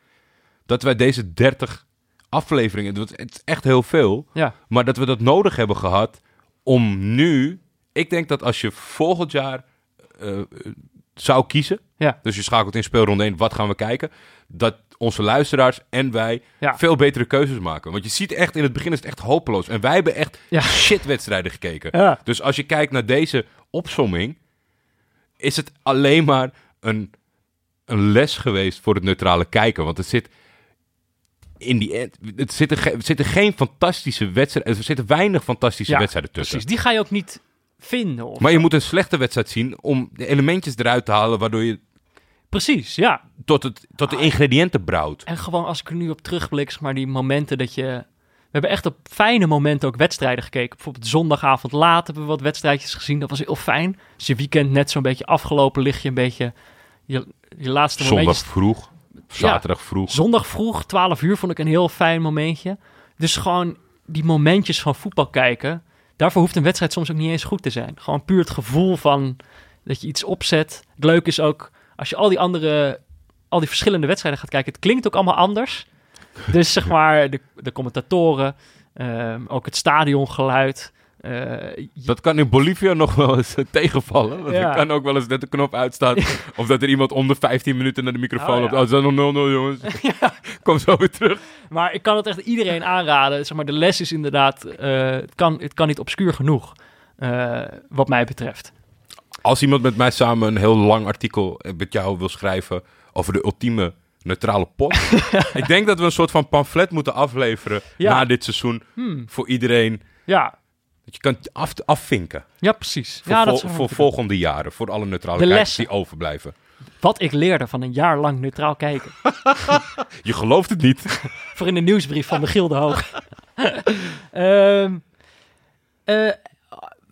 dat wij deze 30 afleveringen, het is echt heel veel, ja. maar dat we dat nodig hebben gehad om nu. Ik denk dat als je volgend jaar uh, zou kiezen, ja. dus je schakelt in speelronde 1, wat gaan we kijken, dat onze luisteraars en wij ja. veel betere keuzes maken. Want je ziet echt, in het begin is het echt hopeloos. En wij hebben echt ja. shitwedstrijden gekeken. Dus als je kijkt naar deze opsomming, is het alleen maar een, een les geweest voor het neutrale kijken. Want het zit in die end, het zitten, ge, zitten geen fantastische wedstrijden, er zitten weinig fantastische wedstrijden tussen. Precies, die ga je ook niet vinden. Of maar je moet een slechte wedstrijd zien om de elementjes eruit te halen, waardoor je Precies, ja. tot, het, tot de ingrediënten brouwt. En gewoon als ik er nu op terugblik, zeg maar, die momenten dat je... We hebben echt op fijne momenten ook wedstrijden gekeken. Bijvoorbeeld zondagavond laat hebben we wat wedstrijdjes gezien. Dat was heel fijn. Als je weekend net zo'n beetje afgelopen, lig je een beetje... Je, je laatste Zondag momentjes... vroeg, zaterdag vroeg. Zondag vroeg, 12 uur, vond ik een heel fijn momentje. Dus gewoon die momentjes van voetbal kijken... Daarvoor hoeft een wedstrijd soms ook niet eens goed te zijn. Gewoon puur het gevoel van dat je iets opzet. Het leuke is ook als je al die andere, al die verschillende wedstrijden gaat kijken, het klinkt ook allemaal anders. Dus zeg maar, de, de commentatoren, uh, ook het stadiongeluid. Uh, dat kan in Bolivia nog wel eens uh, tegenvallen. Want ja. kan ook wel eens net de knop uitstaan. of dat er iemand onder 15 minuten naar de microfoon loopt. Oh, ja. oh, nog 0-0 jongens. ja. Kom zo weer terug. Maar ik kan het echt iedereen aanraden. Zeg maar, de les is inderdaad, het, kan, het kan niet obscuur genoeg. wat mij betreft als iemand met mij samen een heel lang artikel met jou wil schrijven over de ultieme neutrale pot. ik denk dat we een soort van pamflet moeten afleveren na dit seizoen hmm. voor iedereen. Ja. Je kan af, afvinken. Ja, precies. Voor, ja, voor volgende jaren, voor alle neutrale de kijkers die overblijven. Wat ik leerde van een jaar lang neutraal kijken. je gelooft het niet. voor in de nieuwsbrief van de Gilde Hoog. um, uh,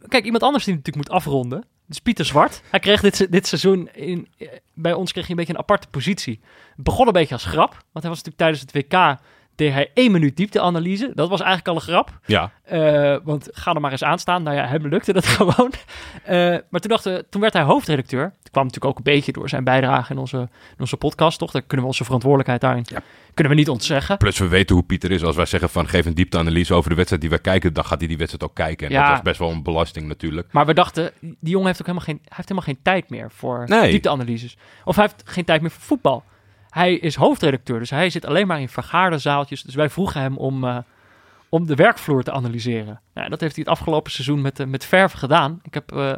kijk, iemand anders die natuurlijk moet afronden. Dus Pieter Zwart. Hij kreeg dit, dit seizoen in, bij ons kreeg hij een beetje een aparte positie. Het begon een beetje als grap, want hij was natuurlijk tijdens het WK deed hij één minuut diepteanalyse. Dat was eigenlijk al een grap. Ja. Uh, want ga er maar eens aan staan. Nou ja, hem lukte dat gewoon. Uh, maar toen, dachten, toen werd hij hoofdredacteur. Dat kwam natuurlijk ook een beetje door zijn bijdrage in onze, in onze podcast, toch? Daar kunnen we onze verantwoordelijkheid daarin ja. kunnen we niet ontzeggen. Plus we weten hoe Pieter is. Als wij zeggen van geef een diepteanalyse over de wedstrijd die wij kijken, dan gaat hij die wedstrijd ook kijken. En ja. dat was best wel een belasting natuurlijk. Maar we dachten, die jongen heeft ook helemaal geen, hij heeft helemaal geen tijd meer voor nee. diepteanalyses. Of hij heeft geen tijd meer voor voetbal. Hij is hoofdredacteur, dus hij zit alleen maar in vergaderzaaltjes. Dus wij vroegen hem om, uh, om de werkvloer te analyseren. Nou, dat heeft hij het afgelopen seizoen met, uh, met verf gedaan. Ik heb, uh,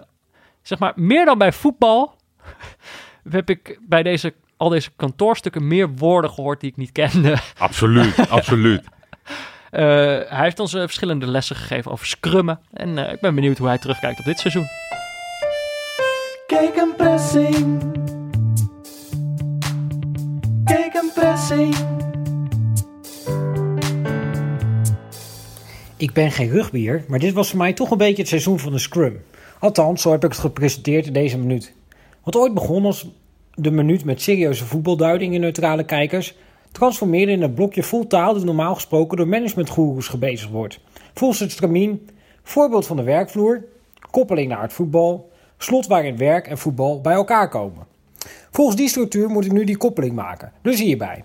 zeg maar, meer dan bij voetbal... heb ik bij deze, al deze kantoorstukken meer woorden gehoord die ik niet kende. Absoluut, absoluut. hij heeft ons verschillende lessen gegeven over scrummen. En ik ben benieuwd hoe hij terugkijkt op dit seizoen. Kijk een pressing. Pressing. Ik ben geen rugbier, maar dit was voor mij toch een beetje het seizoen van de scrum. Althans, zo heb ik het gepresenteerd in deze minuut. Wat ooit begon als de minuut met serieuze voetbalduiding in neutrale kijkers, transformeerde in een blokje vol taal dat normaal gesproken door managementgoeroes gebezigd wordt. Volgens het stramien, voorbeeld van de werkvloer, koppeling naar het voetbal, slot waarin werk en voetbal bij elkaar komen. Volgens die structuur moet ik nu die koppeling maken, dus hierbij.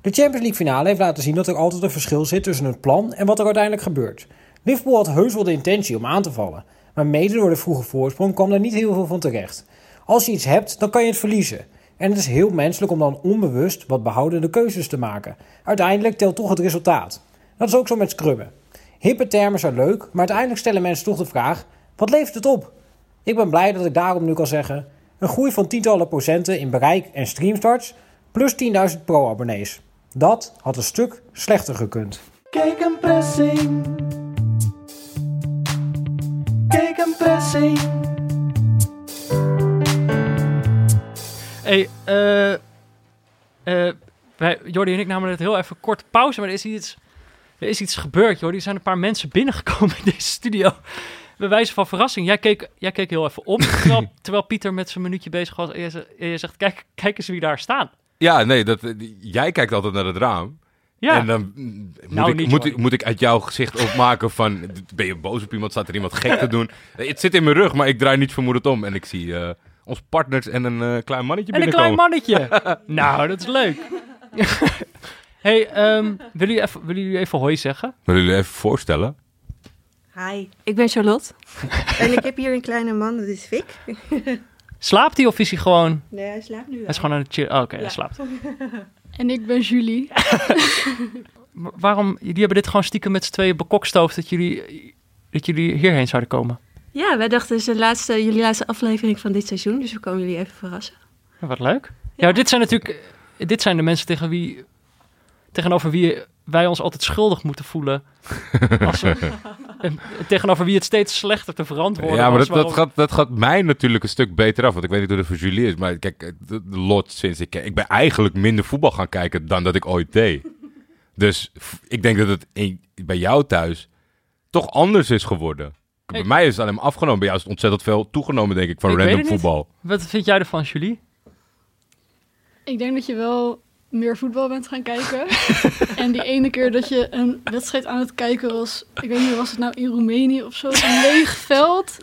De Champions League finale heeft laten zien dat er altijd een verschil zit tussen het plan en wat er uiteindelijk gebeurt. Liverpool had heus wel de intentie om aan te vallen, maar mede door de vroege voorsprong kwam er niet heel veel van terecht. Als je iets hebt, dan kan je het verliezen. En het is heel menselijk om dan onbewust wat behoudende keuzes te maken. Uiteindelijk telt toch het resultaat. Dat is ook zo met scrubben. Hippe termen zijn leuk, maar uiteindelijk stellen mensen toch de vraag: wat levert het op? Ik ben blij dat ik daarom nu kan zeggen: een groei van tientallen procenten in bereik en streamstarts, plus 10.000 pro-abonnees. Dat had een stuk slechter gekund. Kijk een pressing. Kijk een pressing. Hey, eh... Uh, wij, Jordi en ik namen het heel even kort pauze, maar er is iets Er is iets gebeurd, joh. Er zijn een paar mensen binnengekomen in deze studio. Bij wijze van verrassing. Jij keek, jij keek heel even om, terwijl, terwijl Pieter met zijn minuutje bezig was. En je, ze- en je zegt, kijk, kijk eens wie daar staan. Ja, nee, dat, jij kijkt altijd naar het raam. Ja, En dan moet, Nou, ik, niet, moet, ik, moet ik uit jouw gezicht opmaken van... Ben je boos op iemand? Staat er iemand gek te doen? Het zit in mijn rug, maar ik draai niet vermoedend om. En ik zie eh ons partners en een eh, klein mannetje en een klein binnenkomen. mannetje. nou, dat is leuk. hey, ehm, willen, jullie even, willen jullie even hoi zeggen? Willen jullie even voorstellen? Hi, ik ben Charlotte. en ik heb hier een kleine man, dat is Vic. Slaapt hij of is hij gewoon... Nee, hij slaapt nu Hij is gewoon aan het chillen. Oh, Oké, hij Ja. slaapt. En ik ben Julie. Waarom... Jullie hebben dit gewoon stiekem met z'n tweeën bekokstoofd dat jullie, dat jullie hierheen zouden komen. Ja, wij dachten, het is de laatste, jullie laatste aflevering van dit seizoen, dus we komen jullie even verrassen. Ja, wat leuk. Ja, dit zijn natuurlijk... Dit zijn de mensen tegen wie, tegenover wie wij ons altijd schuldig moeten voelen. Als we, tegenover wie het steeds slechter te verantwoorden ja, maar dat, dat, gaat, dat gaat mij natuurlijk een stuk beter af. Want ik weet niet hoe het voor jullie is. Maar kijk, de, de lot sinds ik... Ik ben eigenlijk minder voetbal gaan kijken dan dat ik ooit deed. Dus ik denk dat het in- bij jou thuis toch anders is geworden. Bij Ik- mij is het alleen maar afgenomen. Bij jou is het ontzettend veel toegenomen, denk ik, van Ik random voetbal. Wat vind jij ervan, Julie? Ik denk dat je wel meer voetbal bent gaan kijken. en die ene keer dat je een wedstrijd aan het kijken was, ik weet niet, was het nou in Roemenië of zo, een leeg veld.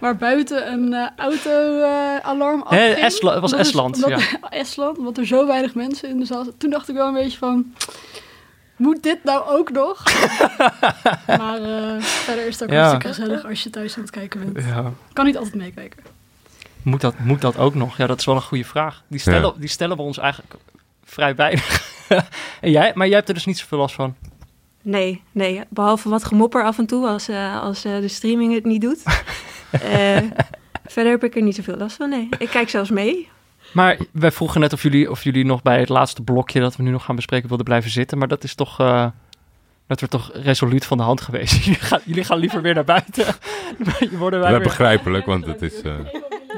Waar buiten een eh, auto-alarm Hè, afging. Het was Estland, omdat- Estland, omdat er zo weinig mensen in de zaal zaten. Toen dacht ik wel een beetje van, moet dit nou ook nog? maar eh, verder is het ook Ja. hartstikke gezellig als je thuis aan het kijken bent. Ja. Kan niet altijd meekijken. Moet dat, moet dat ook nog? Ja, dat is wel een goede vraag. Die stellen, die stellen we ons eigenlijk vrij weinig. en jij, maar jij hebt er dus niet zoveel last van. Nee, nee, behalve wat gemopper af en toe als, eh, als eh, de streaming het niet doet. Eh, verder heb ik er niet zoveel last van, nee. Ik kijk zelfs mee. Maar wij vroegen net of jullie, of jullie nog bij het laatste blokje dat we nu nog gaan bespreken wilden blijven zitten. Maar dat is toch, eh, dat wordt toch resoluut van de hand geweest. jullie, gaan, jullie gaan liever weer naar buiten. Je worden wij weer, begrijpelijk, want het is... eh,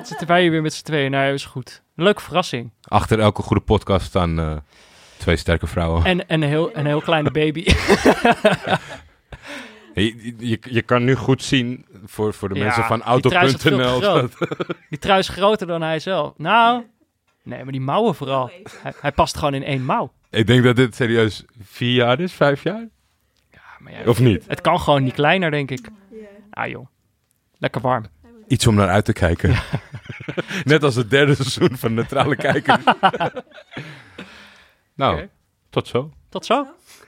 zitten wij hier weer met z'n tweeën. Nou, is goed. Leuke verrassing. achter elke goede podcast staan eh, twee sterke vrouwen. En, en een, heel, een heel kleine baby. Je, je, je kan nu goed zien voor, voor de Ja, mensen van die trui is veel te auto.nl. Die trui is groter dan hij zelf. Nou, nee, maar die mouwen vooral. Hij, hij past gewoon in één mouw. Ik denk dat dit serieus vier jaar is, vijf jaar? Ja, maar ja, Of niet? het kan gewoon niet kleiner, denk ik. Ah joh, lekker warm. Iets om naar uit te kijken. Net als het derde seizoen van Neutrale Kijkers. nou, tot zo. Tot zo.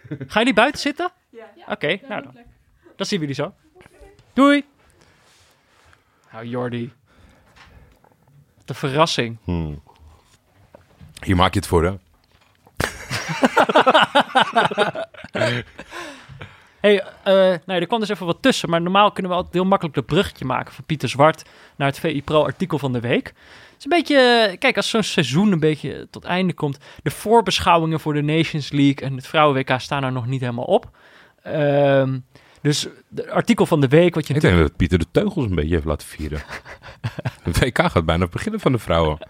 Gaan jullie buiten zitten? Ja. Oké, nou dan. Dan zien we jullie zo. Doei. Nou, Jordi. De verrassing. Hmm. Hier maak je het voor, hè? hey, eh nou ja, er kwam dus even wat tussen. Maar normaal kunnen we altijd heel makkelijk dat bruggetje maken van Pieter Zwart naar het VI Pro artikel van de week. Het is een beetje, eh, kijk, als zo'n seizoen een beetje tot einde komt. De voorbeschouwingen voor de Nations League en het Vrouwen-WK staan er nog niet helemaal op. Ehm, dus het artikel van de week, wat je Ik denk dat Pieter de teugels een beetje heeft laten vieren. Het WK gaat bijna beginnen van de vrouwen.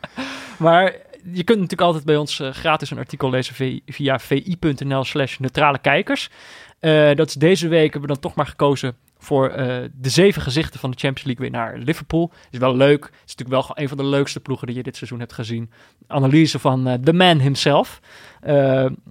Maar je kunt natuurlijk altijd bij ons eh, gratis een artikel lezen vi- via vi.nl slash neutrale kijkers. Eh, dat is deze week hebben we dan toch maar gekozen voor eh, de zeven gezichten van de Champions League winnaar Liverpool. Is wel leuk. Is natuurlijk wel een van de leukste ploegen die je dit seizoen hebt gezien. Analyse van eh, the man himself.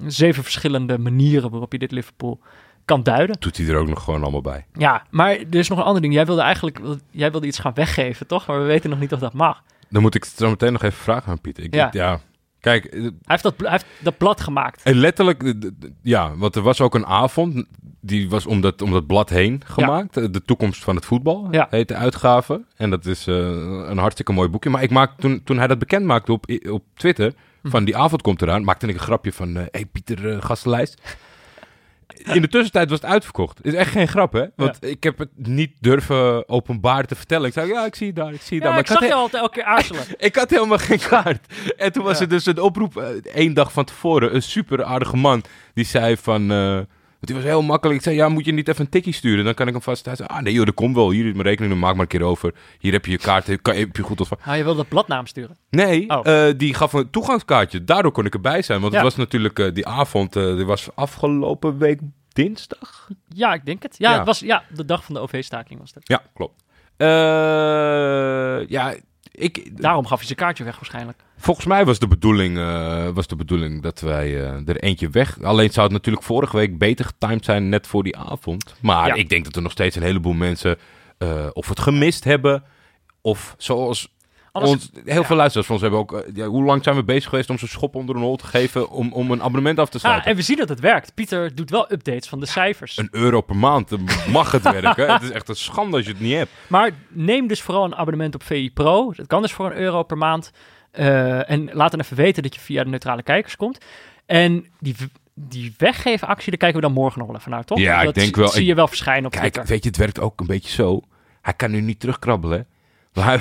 Zeven verschillende manieren waarop je dit Liverpool kan duiden. Doet hij er ook nog gewoon allemaal bij. Ja, maar er is nog een ander ding. Jij wilde eigenlijk jij wilde iets gaan weggeven, toch? Maar we weten nog niet of dat mag. Dan moet ik het zo meteen nog even vragen aan Pieter. Ik, Ja. ja. Kijk, eh, Hij heeft dat, hij heeft dat blad gemaakt. En letterlijk, eh, d- ja, want er was ook een avond, die was om dat, om dat blad heen gemaakt. Eh, De toekomst van het voetbal Ja. heet de uitgave. En dat is een hartstikke mooi boekje. Maar ik maak, toen, toen hij dat bekend maakte op, op Twitter, Hm. van die avond komt eraan, maakte ik een grapje van, hé hey Pieter, gastenlijst. In de tussentijd was het uitverkocht. Is echt geen grap, hè? Want ik heb het niet durven openbaar te vertellen. Ik zei, ja, ik zie je daar, ik zie je Ja, daar. ik Maar zag had je altijd elke keer aarzelen. ik had helemaal geen kaart. En toen was er dus een oproep, eh, één dag van tevoren, een super aardige man. Die zei van, eh, die was heel makkelijk. Ik zei, ja, moet je niet even een tikkie sturen? Dan kan ik hem vast. Zei, ah nee joh, dat komt wel. Hier is mijn rekening, maak maar een keer over. Hier heb je je kaart, kan, heb je goed ontvangen. Ah, je wilde dat bladnaam sturen. Nee, Oh. eh, die gaf een toegangskaartje. Daardoor kon ik erbij zijn. Want Ja. het was natuurlijk, eh, die avond, eh die was afgelopen week dinsdag? Ja, ik denk het. Ja, Ja. Het was, ja de dag van de OV-staking was dat. Ja, klopt. Ja, ik, Daarom gaf hij zijn kaartje weg waarschijnlijk. volgens mij was de, bedoeling, eh, was de bedoeling dat wij eh, er eentje weg... Alleen zou het natuurlijk vorige week beter getimed zijn net voor die avond. Maar Ja. ik denk dat er nog steeds een heleboel mensen eh, of het gemist hebben... Of zoals Ons, heel veel luisteraars van ons hebben ook... eh, ja, hoe lang zijn we bezig geweest om ze schop onder een hol te geven... om, om een abonnement af te ah, sluiten? en we zien dat het werkt. Pieter doet wel updates van de cijfers. Een euro per maand, dan mag het werken. Het is echt een schande als je het niet hebt. Maar neem dus vooral een abonnement op VI Pro. Dat kan dus voor een euro per maand. Eh, en laat dan even weten dat je via de neutrale kijkers komt. En die, die weggevenactie, daar kijken we dan morgen nog wel even naar, toch? Ja, ik dat denk wel. zie Ik- je wel verschijnen op Kijk, Twitter. weet je, het werkt ook een beetje zo. Hij kan nu niet terugkrabbelen. Maar hij-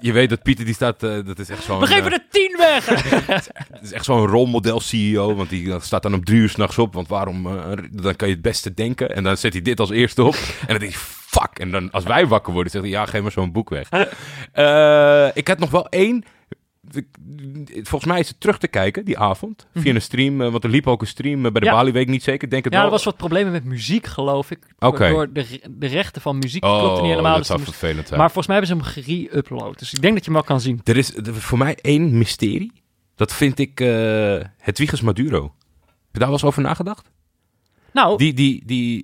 je weet dat Pieter, die staat, eh, dat is echt zo'n... We geven eh, er tien weg! Het is echt zo'n rolmodel CEO, want die staat dan om drie uur s'nachts op. Want waarom, eh, dan kan je het beste denken. En dan zet hij dit als eerste op. en dan denk je, fuck. En dan als wij wakker worden, zegt hij, ja, geef maar zo'n boek weg. Ik had nog wel één. Volgens mij is het terug te kijken, die avond. Via een stream, eh, want er liep ook een stream eh, bij de Ja. Bali, niet zeker. Denk het ja, er was wat problemen met muziek, geloof ik. Oké. Door de, de rechten van muziek Oh, klopte niet helemaal. dat dus zou vervelend zijn. maar volgens mij hebben ze hem gere-upload. Dus ik denk dat je hem wel kan zien. Er is voor mij één mysterie. Dat vind ik uh, Hedwiges Maduro. Heb je daar wel eens over nagedacht? Nou, Die, die, die,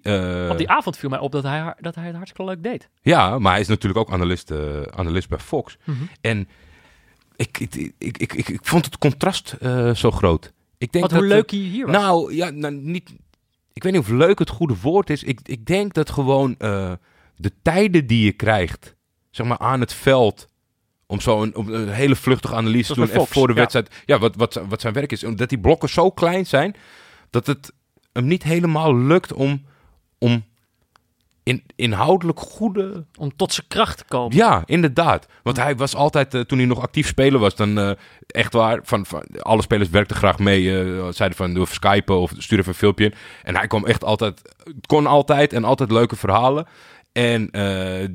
op die avond viel mij op dat hij, dat hij het hartstikke leuk deed. Ja, maar hij is natuurlijk ook analist, analist bij Fox. Mhm. En ik, ik, ik, ik, ik, vond het contrast eh, zo groot. Ik denk Wat dat, hoe leuk hij hier was. Nou, ja, nou, niet... Ik weet niet of leuk het goede woord is. Ik, ik denk dat gewoon eh, de tijden die je krijgt, zeg maar aan het veld, om zo een, om een hele vluchtige analyse te doen Fox, voor de ja. wedstrijd, ja, wat, wat, wat zijn werk is, omdat die blokken zo klein zijn, dat het hem niet helemaal lukt om, om in, inhoudelijk goede Om tot zijn kracht te komen. ja, inderdaad. Want hij was altijd, eh, toen hij nog actief speler was, dan eh, echt waar, van, van, alle spelers werkten graag mee. eh, zeiden van, doe skypen of stuur even een filmpje in. En hij kwam echt altijd, kon altijd en altijd leuke verhalen. En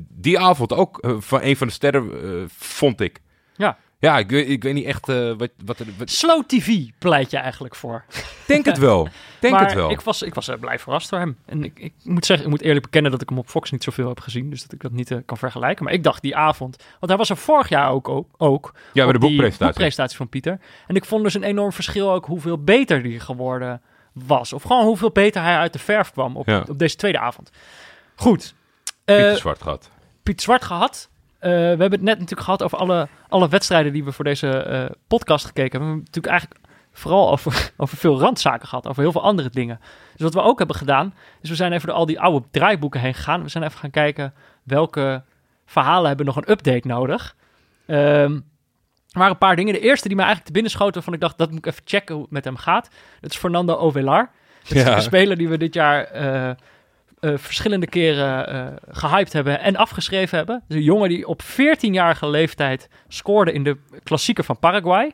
die avond ook van een van de sterren, vond ik. Ja. Ja, ik weet, ik weet niet echt eh, wat, wat, er- wat... Slow TV pleit je eigenlijk voor. Denk het wel. Denk maar het wel. ik was, ik was eh, blij verrast door hem. En ik, ik moet zeggen, ik moet eerlijk bekennen dat ik hem op Fox niet zoveel heb gezien. Dus dat ik dat niet eh, kan vergelijken. Maar ik dacht die avond, want hij was er vorig jaar ook, ook, ook ja, bij de die boekpresentatie. boekpresentatie van Pieter. En ik vond dus een enorm verschil ook hoeveel beter die geworden was. Of gewoon hoeveel beter hij uit de verf kwam op, Ja. op deze tweede avond. Goed. Pieter Zwart gehad. Piet Zwart gehad. Eh, we hebben het net natuurlijk gehad over alle, alle wedstrijden die we voor deze eh, podcast gekeken hebben. We hebben natuurlijk eigenlijk vooral over, over veel randzaken gehad, over heel veel andere dingen. Dus wat we ook hebben gedaan, is we zijn even door al die oude draaiboeken heen gegaan. We zijn even gaan kijken welke verhalen hebben nog een update nodig. Ehm, er waren een paar dingen. De eerste die mij eigenlijk te binnen schoten, waarvan ik dacht, dat moet ik even checken hoe het met hem gaat. Dat is Fernando Ovelar. Dat is Ja. de speler die we dit jaar eh, eh, verschillende keren eh, gehyped hebben en afgeschreven hebben. Dus een jongen die op 14-jarige leeftijd scoorde in de klassieker van Paraguay.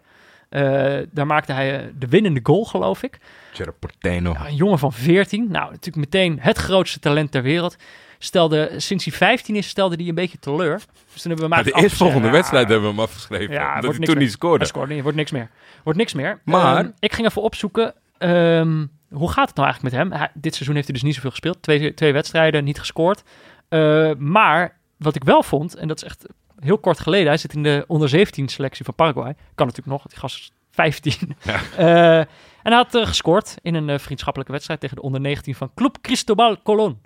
Eh, daar maakte hij de winnende goal, geloof ik. Cerro Porteño. Ja, een jongen van 14. Nou, natuurlijk meteen het grootste talent ter wereld. Stelde, sinds hij 15 is, stelde hij een beetje teleur. Dus toen hebben we Maar de eerstvolgende afgeschreven. wedstrijd hebben we hem afgeschreven. Ja, dat hij toen meer. niet scoorde. Hij scoorde niet, wordt niks meer. Wordt niks meer. Maar- Ehm, ik ging even opzoeken. ehm, hoe gaat het nou eigenlijk met hem? Hij- dit seizoen heeft hij dus niet zoveel gespeeld. Twee, twee wedstrijden, niet gescoord. Eh, maar wat ik wel vond, en dat is echt heel kort geleden. Hij zit in de onder 17 selectie van Paraguay. Kan natuurlijk nog, die gast is 15. Ja. Eh, en hij had eh, gescoord in een vriendschappelijke wedstrijd tegen de onder 19 van Club Cristobal Colón.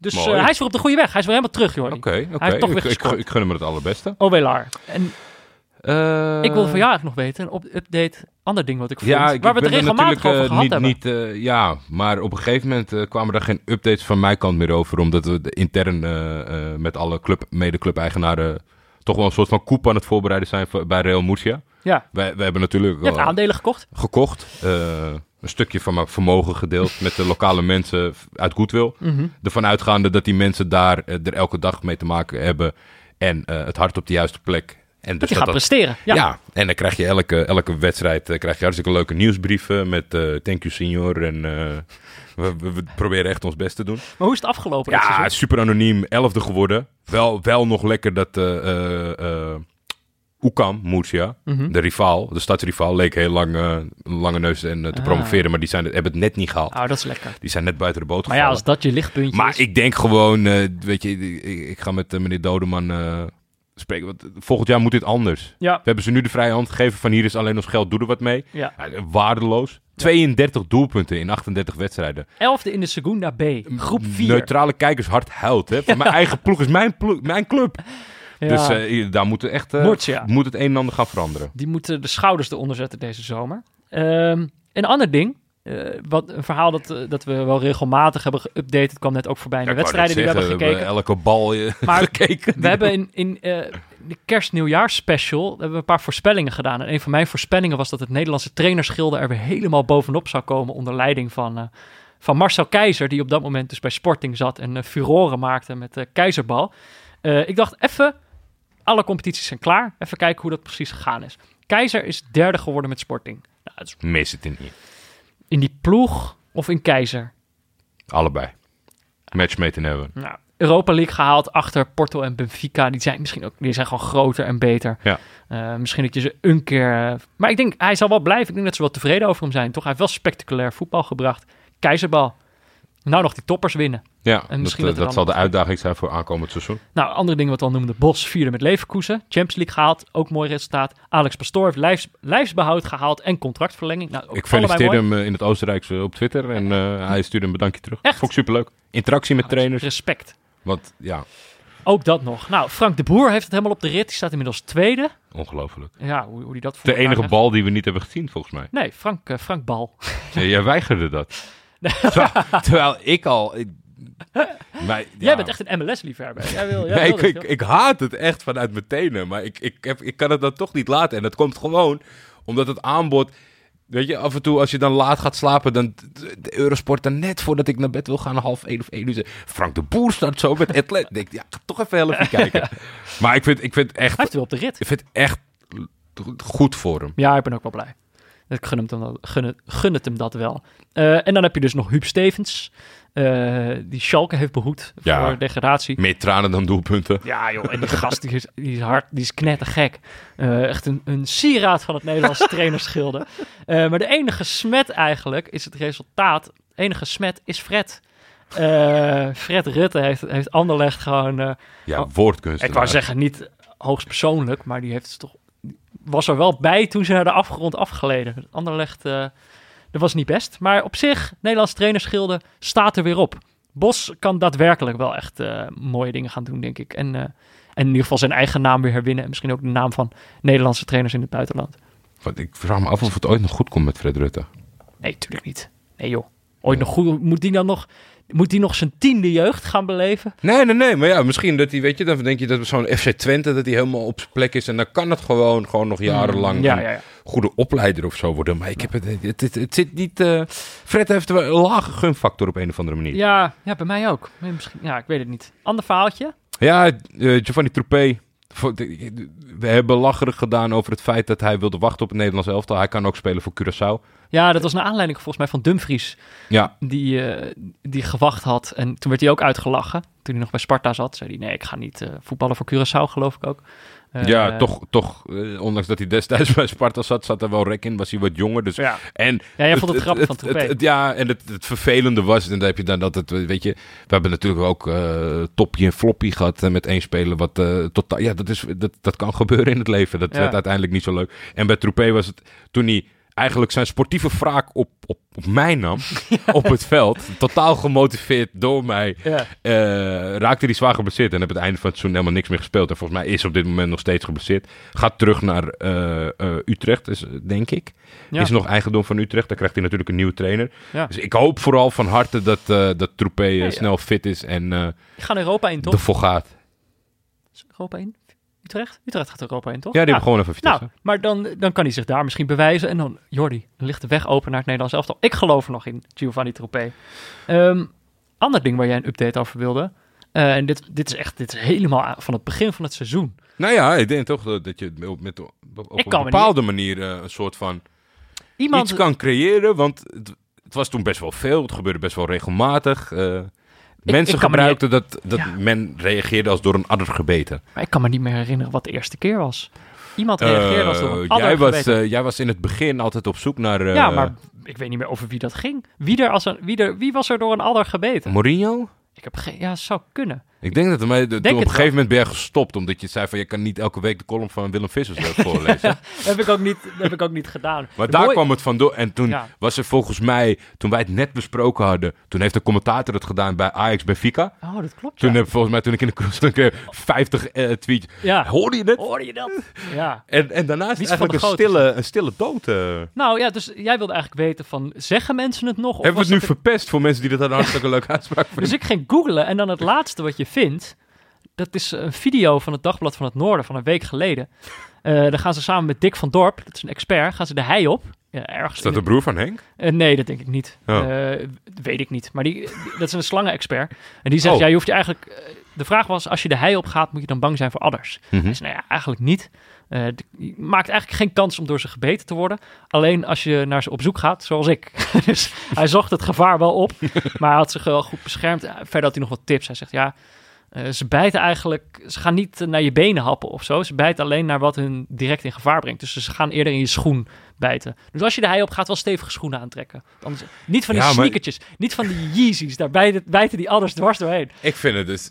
Dus hij is weer op de goede weg. Hij is weer helemaal terug, joh. Oké, oké. heeft toch weer Ik, gun hem het allerbeste. Ovelar. En Eh, ik wilde van jou eigenlijk nog weten, een op update, ander ding wat ik vond, Ja, ik, waar we het regelmatig over natuurlijk, gehad eh, niet, hebben. niet, eh, ja, maar op een gegeven moment eh, kwamen er geen updates van mijn kant meer over. Omdat we de intern eh, eh, met alle club, mede-club-eigenaren toch wel een soort van koep aan het voorbereiden zijn voor- bij Real Murcia. ja, wij hebben natuurlijk je hebt eh, aandelen gekocht. gekocht. eh, een stukje van mijn vermogen gedeeld met de lokale mensen uit Goodwill. Mhm. Ervan uitgaande dat die mensen daar eh, er elke dag mee te maken hebben. En eh, het hart op de juiste plek. En Dat dus je dat gaat dat presteren. Ja. ja. en dan krijg je elke, elke wedstrijd eh, krijg je hartstikke leuke nieuwsbrieven met eh, thank you senior en eh, we, we, we proberen echt ons best te doen. Maar hoe is het afgelopen? Ja, super anoniem, elfde geworden. Wel, wel nog lekker dat Oekam, Murcia, Mhm. de rivaal, de stadsrivaal, leek heel lang een lange neus en te Ah. promoveren, maar die zijn, hebben het net niet gehaald. Oh, dat is lekker. Die zijn net buiten de boot Maar ja, gevallen. als dat je lichtpuntje Maar is... ik denk gewoon, weet je, ik, ik ga met meneer Dodeman spreken. Want volgend jaar moet dit anders. Ja, We hebben ze nu de vrije hand gegeven van hier is alleen ons geld, doe er wat mee. ja. Waardeloos. 32 doelpunten in 38 wedstrijden. Elfde in de Segunda B. Groep 4. Neutrale kijkers hard huilt. Hè? Van Mijn eigen ploeg is mijn, ploeg, mijn club. Ja. Dus eh, daar moet, echt, Murcia. moet het een en ander gaan veranderen. Die moeten de schouders eronder zetten deze zomer. Ehm, een ander ding. Eh, wat, een verhaal dat, eh, dat we wel regelmatig hebben geüpdate. Het kwam net ook voorbij in de Ja, wedstrijden die we hebben gekeken. elke bal eh, Maar gekeken. We hebben in, in de kerst-nieuwjaars-special hebben we een paar voorspellingen gedaan. En een van mijn voorspellingen was dat het Nederlandse trainerschilde er weer helemaal bovenop zou komen onder leiding van, van Marcel Keizer, die op dat moment dus bij Sporting zat en furoren maakte met Keizerbal. Ik dacht even, alle competities zijn klaar. Even kijken hoe dat precies gegaan is. Keizer is derde geworden met Sporting. Nou, het is Mis het in hier. In die ploeg of in Keizer? Allebei. Match mee te hebben. Nou, Europa League gehaald achter Porto en Benfica. Die zijn misschien ook die zijn gewoon groter en beter. Ja. Eh, misschien dat je ze een keer. eh, maar ik denk, hij zal wel blijven. Ik denk dat ze wel tevreden over hem zijn. Toch? Hij heeft wel spectaculair voetbal gebracht. Keizerbal. Nou, nog die toppers winnen. Ja, En misschien dat, dat dat, zal de uitdaging zijn voor aankomend seizoen. Nou, andere dingen wat we al noemden. Bos vierde met Leverkusen. Champions League gehaald. Ook mooi resultaat. Alex Pastoor heeft lijfs, lijfsbehoud gehaald en contractverlenging. Nou, Ik feliciteerde mooi. hem eh, in het Oostenrijkse op Twitter en eh, hij stuurde een bedankje terug. Echt? Vond ik superleuk. Interactie met Nou, trainers. Respect. Want ja, Ook dat nog. Nou, Frank de Boer heeft het helemaal op de rit. Die staat inmiddels tweede. ongelooflijk. Ja, hoe, hoe die dat voor De enige bal die we niet hebben gezien, volgens mij. Nee, Frank, eh, Frank Bal. Ja, jij weigerde dat. terwijl, terwijl ik al... Ik, maar, Jij ja. bent echt een MLS-liefhebber. Jij wil, jij Nee, wil ik, ik, haat het echt vanuit mijn tenen. Maar ik, ik, heb, ik kan het dan toch niet laten. En dat komt gewoon omdat het aanbod... Weet je, af en toe als je dan laat gaat slapen... dan de Eurosport dan net voordat ik naar bed wil gaan... half één of één uur... Frank de Boer staat zo met Atlet. Denk, ja, ga toch even heel even kijken. Maar ik vind, ik vind Hij echt... heeft wel op de rit. Ik vind het echt goed voor hem. Ja, ik ben ook wel blij. Ik gun, hem dan, gun, het, gun het hem dat wel. Eh, en dan heb je dus nog Huub Stevens. Eh, die Schalke heeft behoed Ja. voor degradatie. Meer tranen dan doelpunten. Ja joh, en die gast die is, die is hard, die is knettergek. Eh echt een, een sieraad van het Nederlandse trainerschilde. Eh, maar de enige smet eigenlijk is het resultaat. De enige smet is Fred. Fred Rutte heeft, heeft Anderlecht gewoon... Ja, Oh, woordkunst. ik wou zeggen, niet hoogstpersoonlijk, maar die heeft het toch, was er wel bij toen ze naar de afgrond afgeleden. Anderlecht, dat was niet best. Maar op zich, Nederlands trainerschilde staat er weer op. Bos kan daadwerkelijk wel echt eh, mooie dingen gaan doen, denk ik. En, eh, en in ieder geval zijn eigen naam weer herwinnen. En misschien ook de naam van Nederlandse trainers in het buitenland. Want Ik vraag me af of het ooit nog goed komt met Fred Rutte. Nee, natuurlijk niet. Nee joh. Ooit nog goed, moet die dan nog, moet die nog zijn tiende jeugd gaan beleven? Nee, nee, nee. Maar ja, misschien dat hij, weet je, dan denk je dat zo'n FC Twente, dat hij helemaal op zijn plek is. En dan kan het gewoon, gewoon nog jarenlang Ja, ja, ja. Goede opleider of zo worden. Maar ik heb het, het, het, het zit niet... eh, Fred heeft wel een lage gunfactor op een of andere manier. Ja, ja, bij mij ook. Misschien, ja, ik weet het niet. Ander verhaaltje. Ja, eh, Giovanni Troepé. De- We hebben lacherig gedaan over het feit dat hij wilde wachten op het Nederlands elftal. Hij kan ook spelen voor Curaçao. Ja, dat was naar aanleiding volgens mij van Dumfries. Ja, Die, eh, die gewacht had. En toen werd hij ook uitgelachen. Toen hij nog bij Sparta zat, zei hij: Nee, ik ga niet voetballen voor Curaçao, geloof ik ook. Eh, ja toch, toch eh, ondanks dat hij destijds bij Sparta zat, zat er wel rek in. Was hij wat jonger. Dus, Ja, En ja jij vond het grappig van het, Troepé. het- ja, en het, het vervelende was, en dan heb je dan dat het, weet je, we hebben natuurlijk ook eh toppie en floppy gehad eh, met één speler. Wat eh, totaal, ja, dat, is, dat, dat kan gebeuren in het leven. Dat Ja. werd uiteindelijk niet zo leuk. En bij Troepé was het toen hij eigenlijk zijn sportieve wraak op, op, op mij nam, op het veld, totaal gemotiveerd door mij, ja. eh, raakte hij zwaar geblesseerd en heb het einde van het seizoen helemaal niks meer gespeeld. En volgens mij is op dit moment nog steeds geblesseerd. Gaat terug naar eh, eh, Utrecht, dus, denk ik. Ja. Is nog eigendom van Utrecht. Dan krijgt hij natuurlijk een nieuwe trainer. Dus ik hoop vooral van harte dat, dat Troepé snel fit is en gaan Europa in, toch? ervoor gaat. Is Europa in? Utrecht? Utrecht gaat Europa in, toch? Ja, die Nou, hebben gewoon even Vitesse. Nou, maar dan, dan kan hij zich daar misschien bewijzen. En dan, Jordi, dan ligt de weg open naar het Nederlands elftal. Ik geloof er nog in, Giovanni Troepé. Ehm ander ding waar jij een update over wilde. Eh, en dit, dit is echt dit is helemaal van het begin van het seizoen. Nou ja, ik denk toch dat je op, met, op een bepaalde manier eh, een soort van Iemand, iets kan creëren. Want het, het was toen best wel veel. Het gebeurde best wel regelmatig. Eh, mensen ik niet- gebruikten dat, dat Ja. men reageerde als door een adder gebeten. Maar ik kan me niet meer herinneren wat de eerste keer was. Iemand reageerde als door een Eh, adder jij, was, eh, jij was in het begin altijd op zoek naar... eh, ja, maar ik weet niet meer over wie dat ging. Wie, er als een, wie, er, wie was er door een adder gebeten? Mourinho? Ik heb geen... Ja, zou kunnen. Ik denk dat mij, Denk op een gegeven moment ben je gestopt, omdat je zei van je kan niet elke week de column van Willem Vissers voorlezen. Dat heb ik ook niet, dat heb ik ook niet gedaan. Maar De daar kwam het vandoor. En toen Ja. was er volgens mij, toen wij het net besproken hadden, toen heeft de commentator het gedaan bij Ajax Benfica. Oh, dat klopt, Toen ja. heb volgens mij, toen ik in de kroeg een keer 50 eh, tweets. Ja. Hoorde je het? Hoorde je dat? Ja. En, en daarna is het eigenlijk een stille, een stille dood. eh. Nou ja, dus jij wilde eigenlijk weten van, zeggen mensen het nog? Hebben we het nu dat verpest voor mensen die dat een hartstikke leuke uitspraak vinden? Dus ik ging googlen en dan het laatste wat je vindt, dat is een video van het Dagblad van het Noorden van een week geleden. Eh dan gaan ze samen met Dick van Dorp, dat is een expert, gaan ze de hei op. Ja, ergens Is dat de broer van Henk? Eh, nee, dat denk ik niet. Oh. Eh, weet ik niet. Maar die, dat is een slangenexpert. En die zegt, Oh. ja, je hoeft je eigenlijk... de vraag was, als je de hei op gaat, moet je dan bang zijn voor adders? Mhm. Hij zei, nou ja, eigenlijk niet. Maakt eigenlijk geen kans om door ze gebeten te worden. Alleen als je naar ze op zoek gaat, zoals ik. dus hij zocht het gevaar wel op, maar hij had zich wel goed beschermd. Verder had hij nog wat tips. Hij zegt, ja, eh, ze bijten eigenlijk... Ze gaan niet naar je benen happen of zo. Ze bijten alleen naar wat hun direct in gevaar brengt. Dus ze gaan eerder in je schoen bijten. Dus als je de hei op gaat, wel stevige schoenen aantrekken. Anders, niet van die Ja, maar- sneakertjes, niet van die Yeezys. Daar bijten, bijten die adders dwars doorheen. Ik vind het dus...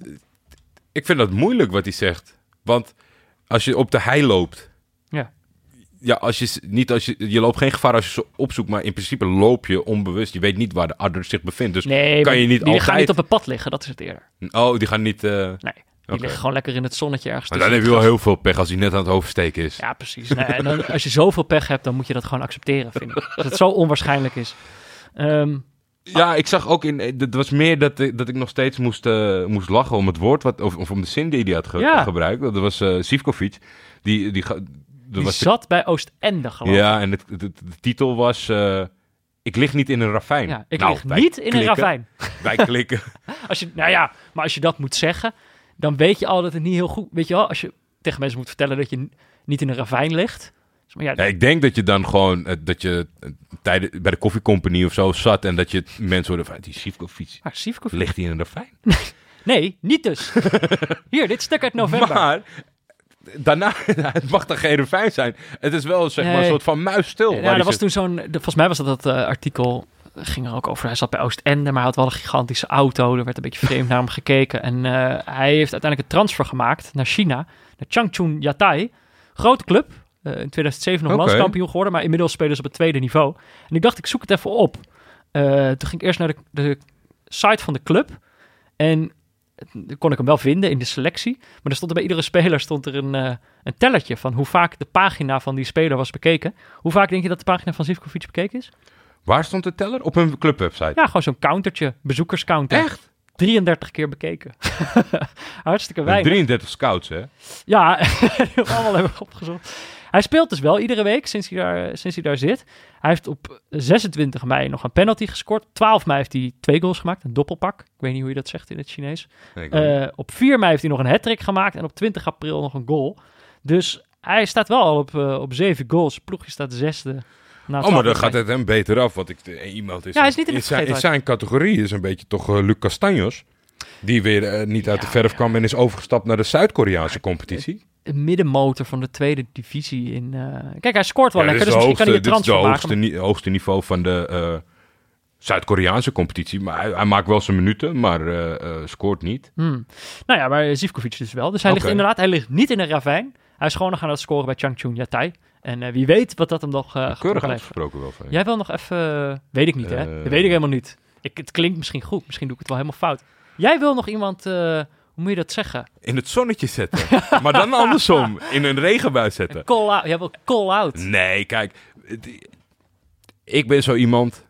Ik vind dat moeilijk wat hij zegt. Want als je op de hei loopt... Ja. Als je, niet als je, je loopt geen gevaar als je ze opzoekt, maar in principe loop je onbewust. Je weet niet waar de adder zich bevindt. Dus Nee, kan je niet die gaan niet op het pad liggen, dat is het eerder. Oh, die gaan niet... eh, Nee, die liggen gewoon lekker in het zonnetje ergens. Maar dan heb je wel heel veel pech als hij net aan het oversteken is. Ja, precies. Nee, en dan, als je zoveel pech hebt, dan moet je dat gewoon accepteren, vind ik. Als het zo onwaarschijnlijk is. Ehm, Ja, ik zag ook in. Het was meer dat ik, dat ik nog steeds moest, eh, moest lachen om het woord wat, of, of om de zin die hij had ge- Ja. gebruikt. Dat was eh Sivkovic. Die, die, dat die was de- zat bij Oostende, geloof ik. ja, en het, de titel was. eh, ik lig niet in een ravijn. Ja, ik Nou, lig niet in een ravijn. Wij klikken. Als je, nou ja, maar als je dat moet zeggen, dan weet je al dat het niet heel goed... Weet je wel, als je tegen mensen moet vertellen dat je niet in een ravijn ligt... Maar ja, Ja, ik denk dat je dan gewoon. eh, dat je eh, tijden, bij de koffiecompagnie of zo zat. En dat je mensen hoorde van. Die Sivkovic. maar Sivkovic- Ligt hij in een ravijn? Nee, niet dus. Hier, dit stuk uit november. Maar. Daarna, het mag dan geen ravijn zijn. Het is wel zeg maar een soort van muisstil. Ja, hij was zit. toen zo'n... Volgens mij was dat dat eh, artikel... ging er ook over. Hij zat bij Oostende, maar hij had wel een gigantische auto. Er werd een beetje vreemd naar hem gekeken. En eh, hij heeft uiteindelijk een transfer gemaakt naar China. Naar Changchun Yatai. Grote club. Eh, in 2007 nog Oké. landskampioen geworden. Maar inmiddels spelen ze op het tweede niveau. En ik dacht, ik zoek het even op. Toen ging ik eerst naar de, de site van de club. En kon ik hem wel vinden in de selectie. Maar er stond er bij iedere speler stond er een, eh, een tellertje van hoe vaak de pagina van die speler was bekeken. Hoe vaak denk je dat de pagina van Zivkovic bekeken is? Waar stond de teller? Op een clubwebsite. Ja, gewoon zo'n countertje, bezoekerscounter. Echt? 33 keer bekeken. Hartstikke weinig. 33 scouts, hè? Ja, allemaal hebben we opgezocht. Hij speelt dus wel iedere week sinds hij, daar, sinds hij daar zit. Hij heeft op 26 mei nog een penalty gescoord. 12 mei heeft hij twee goals gemaakt, een doppelpak. Ik weet niet hoe je dat zegt in het Chinees. Nee. Eh, op 4 mei heeft hij nog een hat gemaakt en op 20 april nog een goal. Dus hij staat wel al op, eh, op 7 goals. Ploegje staat zesde. oh, 12 maar dan gaat het hem beter af. Want ik, eh, iemand is, Ja, hij is niet in zijn, in vergetelheid. zijn categorie is een beetje toch eh, Luc Castanjos. Die weer niet uit de verf ja. kwam en is overgestapt naar de Zuid-Koreaanse competitie. Middenmotor van de tweede divisie in... eh, Kijk, hij scoort wel Ja, lekker, dus de misschien kan hij hoogste, een dit is de transfer maken. hoogste, ni- hoogste niveau van de eh, Zuid-Koreaanse competitie. Maar hij, hij maakt wel zijn minuten, maar eh, scoort niet. Hmm. Nou ja, maar Zivkovic dus wel. Dus hij ligt inderdaad, hij ligt niet in een ravijn. Hij is gewoon nog aan het scoren bij Changchun Yatai. En wie weet wat dat hem nog uh, Keurig uitgesproken wel van. Jij wil nog even... weet ik niet, hè? Dat weet ik helemaal niet. Ik, het klinkt misschien goed. Misschien doe ik het wel helemaal fout. Jij wil nog iemand... hoe moet je dat zeggen? In het zonnetje zetten. maar dan andersom. In een regenbui zetten. Call out. Jij wil call out. Nee, kijk. Ik ben zo iemand.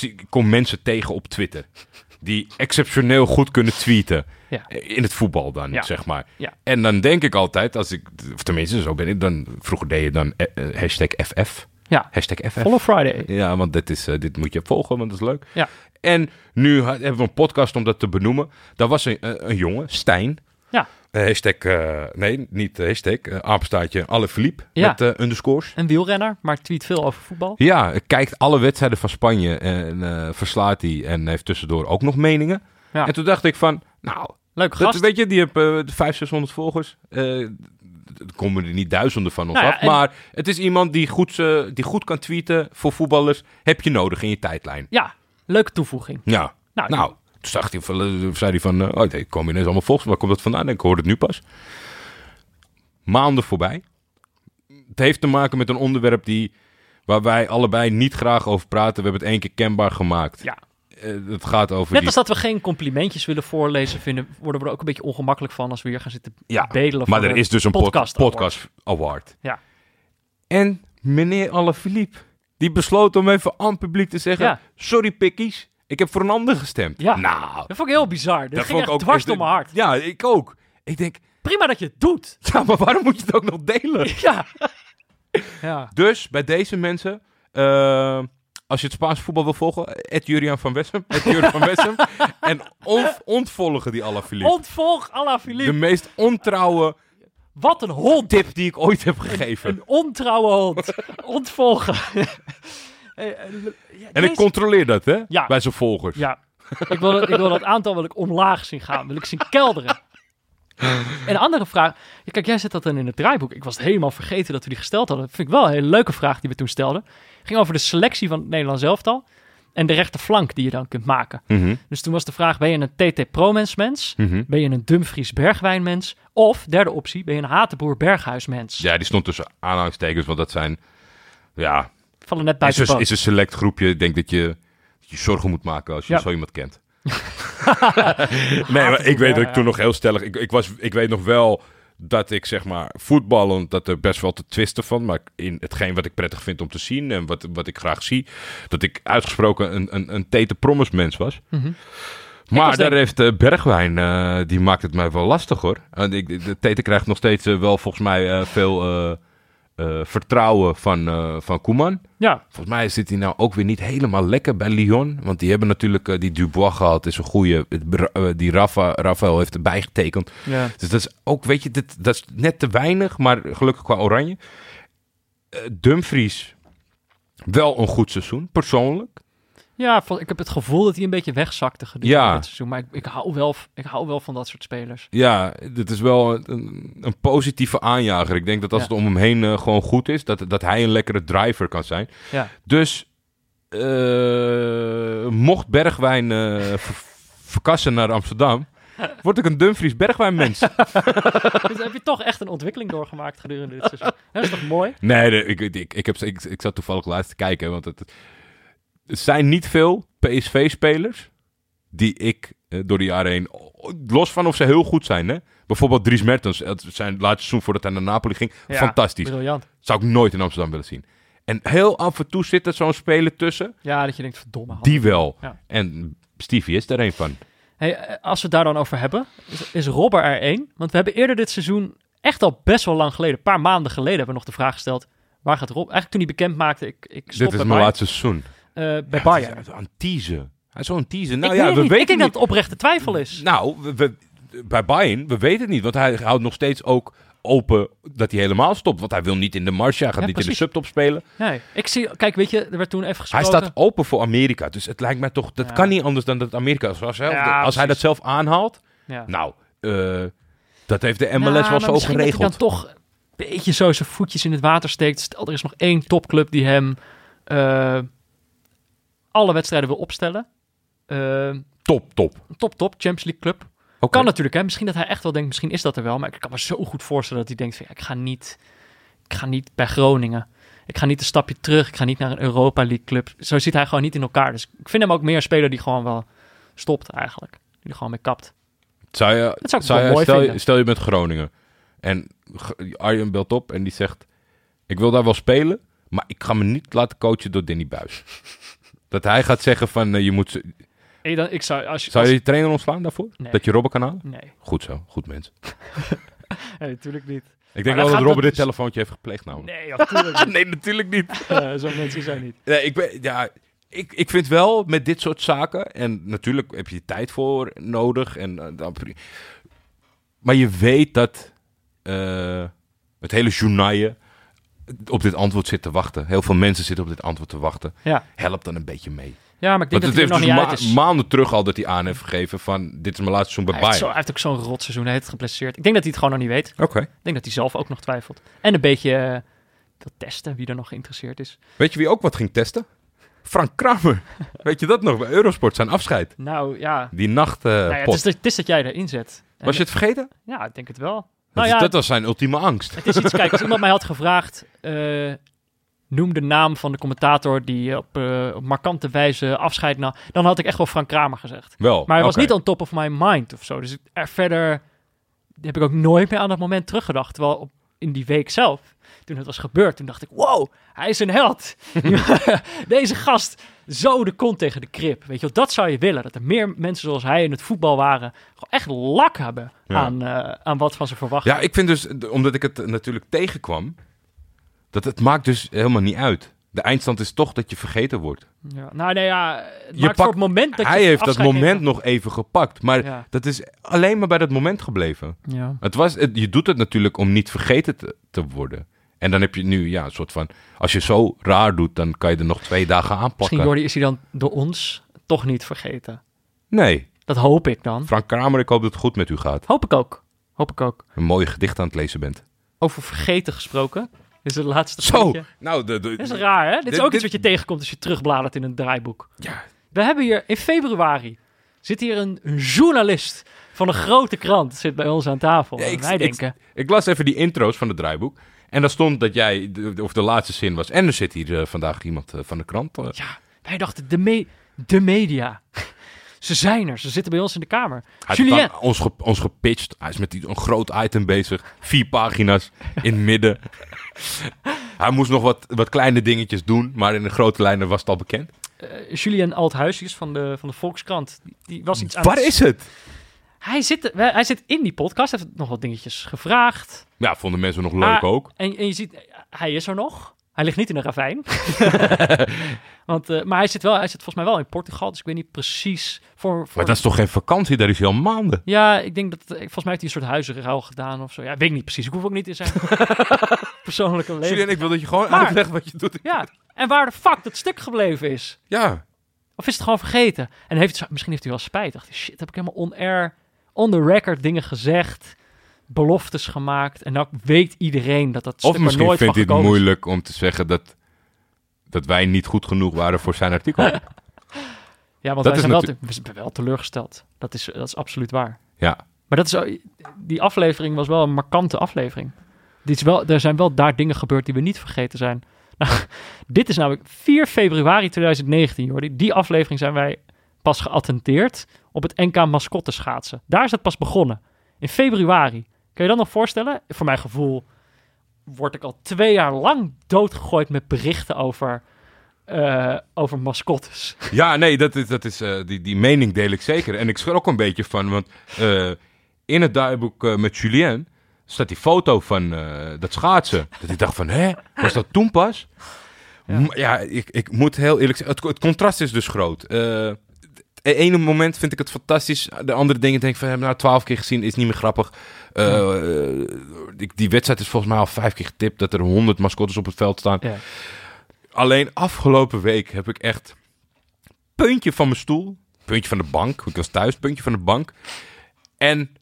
Ik kom mensen tegen op Twitter. Die exceptioneel goed kunnen tweeten. Ja. In het voetbal dan, Ja. zeg maar. Ja. En dan denk ik altijd, als ik, of tenminste zo ben ik, dan, vroeger deed je dan eh, eh, hashtag FF. Ja. Hashtag FF. Follow Friday. Ja, want dit, is, eh, dit moet je volgen, want dat is leuk. Ja. En nu hebben we een podcast om dat te benoemen. Daar was een, een, jongen, Stijn. Ja. Eh, hashtag, eh, nee, niet hashtag, uh, apenstaartje, alle Philippe Ja. met eh, underscores. Een wielrenner, maar tweet veel over voetbal. Ja, kijkt alle wedstrijden van Spanje en verslaat die en heeft tussendoor ook nog meningen. Ja. En toen dacht ik van, nou, Leuk dat, gast. weet je, die heeft eh 500, 600 volgers. Er komen er niet duizenden van ons Nou ja, af. en- Maar het is iemand die goed, die goed kan tweeten voor voetballers. Heb je nodig in je tijdlijn. Ja, leuke toevoeging. Ja. Nou, Nou, toen zag hij, van- eh, zei hij van, eh, oh, nee, komen ineens allemaal volgens. Waar komt dat vandaan? Ik hoorde het nu pas. Maanden voorbij. Het heeft te maken met een onderwerp die, waar wij allebei niet graag over praten. We hebben het één keer kenbaar gemaakt. Ja. Eh, het gaat over Net die... als dat we geen complimentjes willen voorlezen, vinden, worden we er ook een beetje ongemakkelijk van als we hier gaan zitten Ja, bedelen. maar er is dus een podcast, podcast podcast award. Ja. En meneer Alaphilippe, die besloot om even aan het publiek te zeggen... Ja. Sorry pikkies, ik heb voor een ander gestemd. Ja. Nou, Dat vond ik heel bizar. Dat, dat ging echt ook dwars door mijn hart. Ja, ik ook. Ik denk, Prima dat je het doet. ja, maar waarom moet je het ook nog delen? Ja. ja. Dus bij deze mensen, eh, als je het Spaanse voetbal wil volgen, Ed Jurian van Wessem, Jurian van Wessem, en on- ontvolgen die Alaphilippe. Ontvolg Ala De meest ontrouwe Wat een hond. tip die ik ooit heb gegeven. Een ontrouwe hond. Ontvolgen. Hey, eh, En ik controleer dat, hè? Ja. Bij zijn volgers. Ja. Ik wil, dat, ik wil dat aantal wil ik omlaag zien gaan. Wil ik zien kelderen. En een andere vraag. Kijk, jij zet dat dan in het draaiboek. Ik was het helemaal vergeten dat we die gesteld hadden. Dat vind ik wel een hele leuke vraag die we toen stelden. ging over de selectie van het Nederlands elftal. En de rechterflank die je dan kunt maken. Mhm, Dus toen was de vraag, ben je een TT Promens mens? mhm. Ben je een Dumfries Bergwijn mens? Of, derde optie, ben je een Hatenboer Berghuis mens? Ja, die stond tussen aanhalingstekens, want dat zijn... Ja, Vallen net is buiten de een, is een select groepje. Ik denk dat je je zorgen moet maken als je Ja. zo iemand kent. nee, maar ik weet dat ik toen nog heel stellig... Ik, ik, was, ik weet nog wel dat ik, zeg maar, voetballend... dat er best wel te twisten van. Maar in hetgeen wat ik prettig vind om te zien... en wat, wat ik graag zie... dat ik uitgesproken een, een, een Tete Promise mens was. Mhm. Maar daar heeft eh, Bergwijn, eh, die maakt het mij wel lastig hoor. En ik, de Tete krijgt nog steeds eh, wel volgens mij veel eh, vertrouwen van, eh, van Koeman. Ja, Volgens mij zit hij nou ook weer niet helemaal lekker bij Lyon. Want die hebben natuurlijk eh, die Dubois gehad. Is een goede. die Rafa, Rafael heeft erbij getekend. ja. Dus dat is ook, weet je, dit, dat is net te weinig. Maar gelukkig qua oranje. Dumfries. Wel een goed seizoen, persoonlijk. Ja, ik heb het gevoel dat hij een beetje wegzakte gedurende Ja. dit seizoen. Maar ik, ik, hou wel, ik hou wel van dat soort spelers. Ja, dit is wel een, een, positieve aanjager. Ik denk dat als Ja. het om hem heen eh, gewoon goed is, dat, dat hij een lekkere driver kan zijn. Ja. Dus eh, mocht Bergwijn ver- verkassen naar Amsterdam, word ik een Dumfries Bergwijn mens. dus heb je toch echt een ontwikkeling doorgemaakt gedurende dit seizoen. Dat is toch mooi? nee, nee, ik, ik, ik, heb, ik, ik zat toevallig laatst te kijken, want het, er zijn niet veel PSV-spelers die ik eh, door de jaren heen, los van of ze heel goed zijn, hè? bijvoorbeeld Dries Mertens, het zijn laatste seizoen voordat hij naar Napoli ging, Ja, fantastisch. Briljant. Zou ik nooit in Amsterdam willen zien. En heel af en toe zit er zo'n speler tussen, Ja, dat je denkt, verdomme. die wel. Ja. En Stevie is er een van. Hey, eh, als we het daar dan over hebben, is, is Robber er één? Want we hebben eerder dit seizoen, echt al best wel lang geleden, een paar maanden geleden, hebben we nog de vraag gesteld, waar gaat Rob? Eigenlijk toen hij bekend maakte, ik, ik stop Dit is mijn laatste seizoen. Eh, bij Ja, Bayern. het is Een teaser. Hij is zo'n teaser. Nou ik ja, weet we weten ik denk niet. dat het oprechte twijfel is. Nou, we, we- bij Bayern, we weten het niet. Want hij houdt nog steeds ook open dat hij helemaal stopt. Want hij wil niet in de Marcia, gaat Ja, niet in de subtop spelen. Nee, ik zie, kijk, weet je, er werd toen even Hij gesproken. staat open voor Amerika. Dus het lijkt mij toch, dat Ja. kan niet anders dan dat Amerika is. Als, hij- Ja, als hij dat zelf aanhaalt, Ja. nou, eh, dat heeft de MLS Nou, wel maar zo misschien dat hij geregeld. dan toch een beetje zo zijn voetjes in het water steekt. Stel, er is nog één topclub die hem eh, alle wedstrijden wil opstellen. Eh, Top, top. top, top, Champions League club. Oké. Kan natuurlijk, hè. Misschien dat hij echt wel denkt, misschien is dat er wel. Maar ik kan me zo goed voorstellen dat hij denkt van, ja, ik ga niet, ik ga niet bij Groningen. Ik ga niet een stapje terug. Ik ga niet naar een Europa League club. Zo zit hij gewoon niet in elkaar. Dus ik vind hem ook meer een speler die gewoon wel stopt eigenlijk. Die er gewoon mee kapt. Zou je, Dat zou ik zou wel je- mooi stel, je, stel je bent Groningen en Arjen belt op en die zegt: Ik wil daar wel spelen, maar ik ga me niet laten coachen door Danny Buis. Dat hij gaat zeggen: van eh, je moet. Ik, dan, ik zou, als, je- Zou je die trainer ontslaan daarvoor? Nee. Dat je Robben kan halen? Nee, Goed zo, goed mens. nee, natuurlijk niet. Ik denk wel dat dat dit dus- telefoontje heeft gepleegd namelijk. Nee, natuurlijk niet. nee, natuurlijk niet. Eh, Zo'n mensen zijn niet. Nee, ik, ben, ja, ik, ik vind wel met dit soort zaken, en natuurlijk heb je tijd voor nodig. En, eh, dan, maar je weet dat het hele journaille op dit antwoord zit te wachten. Heel veel mensen zitten op dit antwoord te wachten. Ja. Help dan een beetje mee. Ja, maar ik denk Want dat het hij heeft nog dus niet uit ma- is. maanden terug al dat hij aan heeft gegeven van... dit is mijn laatste seizoen bij Hij heeft, zo, Bayern. hij heeft ook zo'n rot seizoen. Hij heeft geblesseerd. Ik denk dat hij het gewoon nog niet weet. Oké. Ik denk dat hij zelf ook nog twijfelt. En een beetje eh, wil testen wie er nog geïnteresseerd is. Weet je wie ook wat ging testen? Frank Kramer. Weet je dat nog? Bij Eurosport, zijn afscheid. Nou ja, Die nacht eh, nou ja het, is, dat- het is dat jij erin zet. En- Was je het vergeten? Ja, ik denk het wel. Dat, Nou is- ja, dat was zijn ultieme angst. Het is iets, kijk, als iemand mij had gevraagd, eh, noem de naam van de commentator die op, eh, op markante wijze afscheid nam, dan had ik echt wel Frank Kramer gezegd. Wel. Maar hij was niet on top of my mind of zo. Dus er verder heb ik ook nooit meer aan dat moment teruggedacht. Terwijl op, in die week zelf, toen het was gebeurd, toen dacht ik, wow, hij is een held. Deze gast, zo de kont tegen de krip. Weet je wel, dat zou je willen. Dat er meer mensen zoals hij in het voetbal waren, gewoon echt lak hebben Ja. aan, eh, aan wat van ze verwachten. Ja, ik vind dus, omdat ik het natuurlijk tegenkwam, dat het maakt dus helemaal niet uit. De eindstand is toch dat je vergeten wordt. Ja, nou nee, ja, het Je pakt- voor het moment dat Hij je heeft dat moment nog even gepakt. Maar Ja. dat is alleen maar bij dat moment gebleven. Ja. Het was, het- je doet het natuurlijk om niet vergeten te, te worden. En dan heb je nu ja, een soort van... Als je zo raar doet, dan kan je er nog twee dagen Misschien, aanpakken. Jordi, is hij dan door ons toch niet vergeten. Nee, Dat hoop ik dan. Frank Kramer, ik hoop dat het goed met u gaat. Hoop ik ook. Hoop ik ook. Een mooie gedicht aan het lezen bent. Over vergeten gesproken. Dit is het laatste Zo, nou... De, de, Dat is raar, hè? Dit is ook dit- iets wat je tegenkomt als je terugbladert in een draaiboek. Ja. We hebben hier in februari... zit hier een journalist van een grote krant... zit bij ons aan tafel. Ja, En ik- wij ik- denken... Ik las even die intro's van het draaiboek. En daar stond dat jij, of de laatste zin was. En er zit hier eh, vandaag iemand eh, van de krant. eh. Ja, wij dachten, de, me de media. Ze zijn er. Ze zitten bij ons in de kamer. Hij Julien, ons, ge- ons gepitcht. Hij is met een groot item bezig. Vier pagina's in het midden. Hij moest nog wat, wat kleine dingetjes doen. Maar in de grote lijnen was het al bekend. eh, Julien Althuisjes van de, van de Volkskrant, die, die was iets aan Waar het- is het? Hij zit, wij- hij zit in die podcast, heeft nog wat dingetjes gevraagd. Ja, vonden mensen nog leuk Ah, ook. En, en je ziet, eh, hij is er nog. Hij ligt niet in een ravijn. Want, eh, maar hij zit, wel, hij zit volgens mij wel in Portugal, dus ik weet niet precies. Voor, voor Maar dat is toch geen vakantie? Daar is hij al maanden. Ja, ik denk dat, eh, volgens mij heeft hij een soort huizenruil gedaan of zo. Ja, weet ik niet precies. Ik hoef ook niet in zijn persoonlijke leven. Julien, ik wil dat je gewoon Maar- uitlegt wat je doet. Ja, en waar de fuck dat stuk gebleven is. Ja. Of is het gewoon vergeten? En heeft, misschien heeft hij wel spijt. Dacht shit, heb ik helemaal on-air, on the record dingen gezegd, beloftes gemaakt. En nou weet iedereen dat dat Of er misschien nooit vindt hij het moeilijk om te zeggen dat, dat wij niet goed genoeg waren voor zijn artikel. Ja, want Dat wij zijn wel, te- we zijn wel teleurgesteld. Dat is, dat is absoluut waar. ja. Maar dat is, die aflevering was wel een markante aflevering. Dit is wel, er zijn wel daar dingen gebeurd die we niet vergeten zijn. Nou, dit is namelijk 4 februari 2019, Jordi. Die aflevering zijn wij pas geattenteerd op het NK mascotte schaatsen. Daar is het pas begonnen. In februari. Kun je dat nog voorstellen? Voor mijn gevoel word ik al twee jaar lang doodgegooid met berichten over, eh, over mascottes. Ja, nee, dat is, dat is, eh, die, die mening deel ik zeker. En ik schrok een beetje van, want eh, in het draaiboek met Julien staat die foto van dat schaatsen. Dat ik dacht van, hè, was dat toen pas? Ja ik, ik moet heel eerlijk zeggen, het, het contrast is dus groot. Het ene moment vind ik het fantastisch. De andere dingen denk ik van, heb nou twaalf keer gezien, is niet meer grappig. Eh, eh, die, die wedstrijd is volgens mij al vijf keer getipt dat er honderd mascottes op het veld staan. Ja. Alleen afgelopen week heb ik echt puntje van mijn stoel, puntje van de bank, ik was thuis, puntje van de bank. En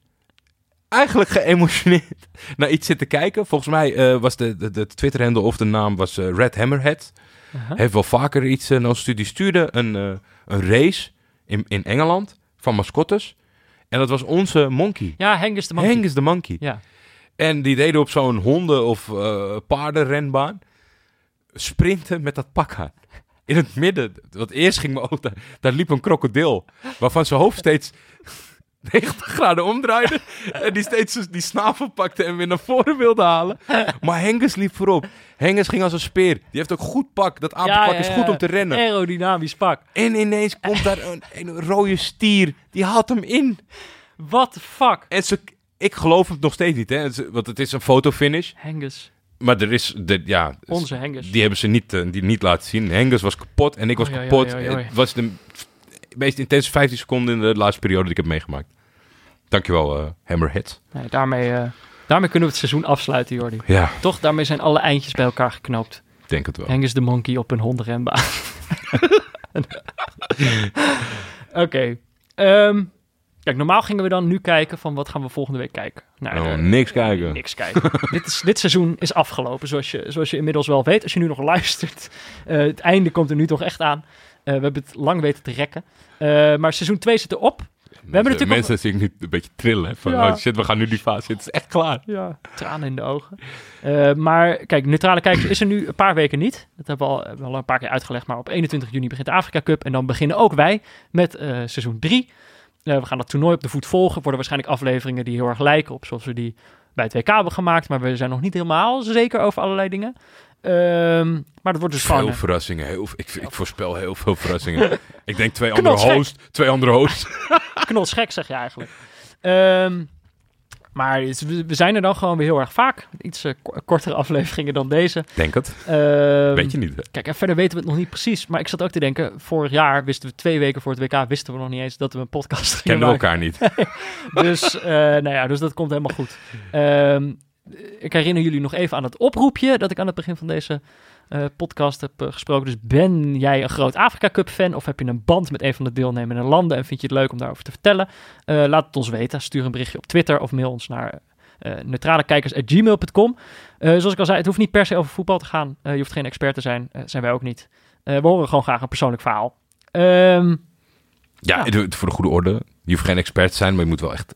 eigenlijk geëmotioneerd naar iets zitten kijken. Volgens mij eh, was de, de, de Twitter-handle of de naam was Red Hammerhead. Aha. Heeft wel vaker iets uh, stuurde. Die stuurde een, een race in, in Engeland van mascottes. En dat was onze monkey. Ja, Henk is de. Henk is de monkey. Ja. En die deden op zo'n honden- of eh, paardenrenbaan sprinten met dat pak aan. In het midden, want eerst ging mijn auto, daar liep een krokodil, waarvan zijn hoofd steeds 90 graden omdraaide. en die steeds zo- die snavel pakte en weer naar voren wilde halen. Maar Hengus liep voorop. Hengus ging als een speer. Die heeft ook goed pak. Dat apenpak is goed om te rennen. Aerodynamisch pak. En ineens komt daar een, een rode stier. Die haalt hem in. What the fuck? En ze, ik geloof het nog steeds niet, hè? Want het is een fotofinish. Hengus. Maar er is, de, ja, Onze Hengus. die hebben ze niet, eh, die niet laten zien. Hengus was kapot en ik was oei, kapot. Het was de meest intense 15 seconden in de laatste periode die ik heb meegemaakt. Dankjewel, eh Hammerhead. Nee, daarmee, eh, daarmee kunnen we het seizoen afsluiten, Jordi. Ja, Toch, daarmee zijn alle eindjes bij elkaar geknoopt. denk het wel. Hengus de Monkey op een hondenrenbaan. Oké. ehm, kijk, normaal gingen we dan nu kijken van wat gaan we volgende week kijken. Nou, Oh, niks kijken. Niks kijken. dit, is, dit seizoen is afgelopen, zoals je, zoals je inmiddels wel weet. Als je nu nog luistert. Eh, het einde komt er nu toch echt aan. Eh, we hebben het lang weten te rekken. Eh, maar seizoen 2 zit erop. hebben natuurlijk Mensen zie ik nu een beetje trillen. Van, Ja. oh shit, we gaan nu die fase. Het is echt klaar. Ja, tranen in de ogen. Eh, maar kijk, neutrale kijkers is er nu een paar weken niet. Dat hebben we al, hebben we al een paar keer uitgelegd. Maar op 21 juni begint de Afrika Cup. En dan beginnen ook wij met seizoen 3. we gaan dat toernooi op de voet volgen. Worden waarschijnlijk afleveringen die heel erg lijken op zoals we die bij het WK hebben gemaakt. Maar we zijn nog niet helemaal zeker over allerlei dingen. Ehm, maar dat wordt dus gewoon... Veel eh, verrassingen. Heel, ik, ik voorspel heel veel verrassingen. ik denk twee andere hosts. Twee andere hosts. knotsgek, zeg je eigenlijk. Ehm, maar we zijn er dan gewoon weer heel erg vaak. Iets eh, ko- kortere afleveringen dan deze. denk het. Ehm, Weet je niet. hè? Kijk, en verder weten we het nog niet precies. Maar ik zat ook te denken, vorig jaar wisten we twee weken voor het WK, wisten we nog niet eens dat we een podcast gingen Kennen maken. elkaar niet. Dus, eh, nou ja, dus dat komt helemaal goed. Ehm, ik herinner jullie nog even aan het oproepje dat ik aan het begin van deze eh, podcast heb eh, gesproken. Dus ben jij een groot Afrika Cup fan of heb je een band met een van de deelnemende landen en vind je het leuk om daarover te vertellen? Eh, laat het ons weten. Stuur een berichtje op Twitter of mail ons naar neutralekijkers.gmail.com. Zoals ik al zei, het hoeft niet per se over voetbal te gaan. Je hoeft geen expert te zijn. Zijn wij ook niet. We horen gewoon graag een persoonlijk verhaal. Ehm, Ja, Ja. voor de goede orde. Je hoeft geen expert te zijn, maar je moet wel echt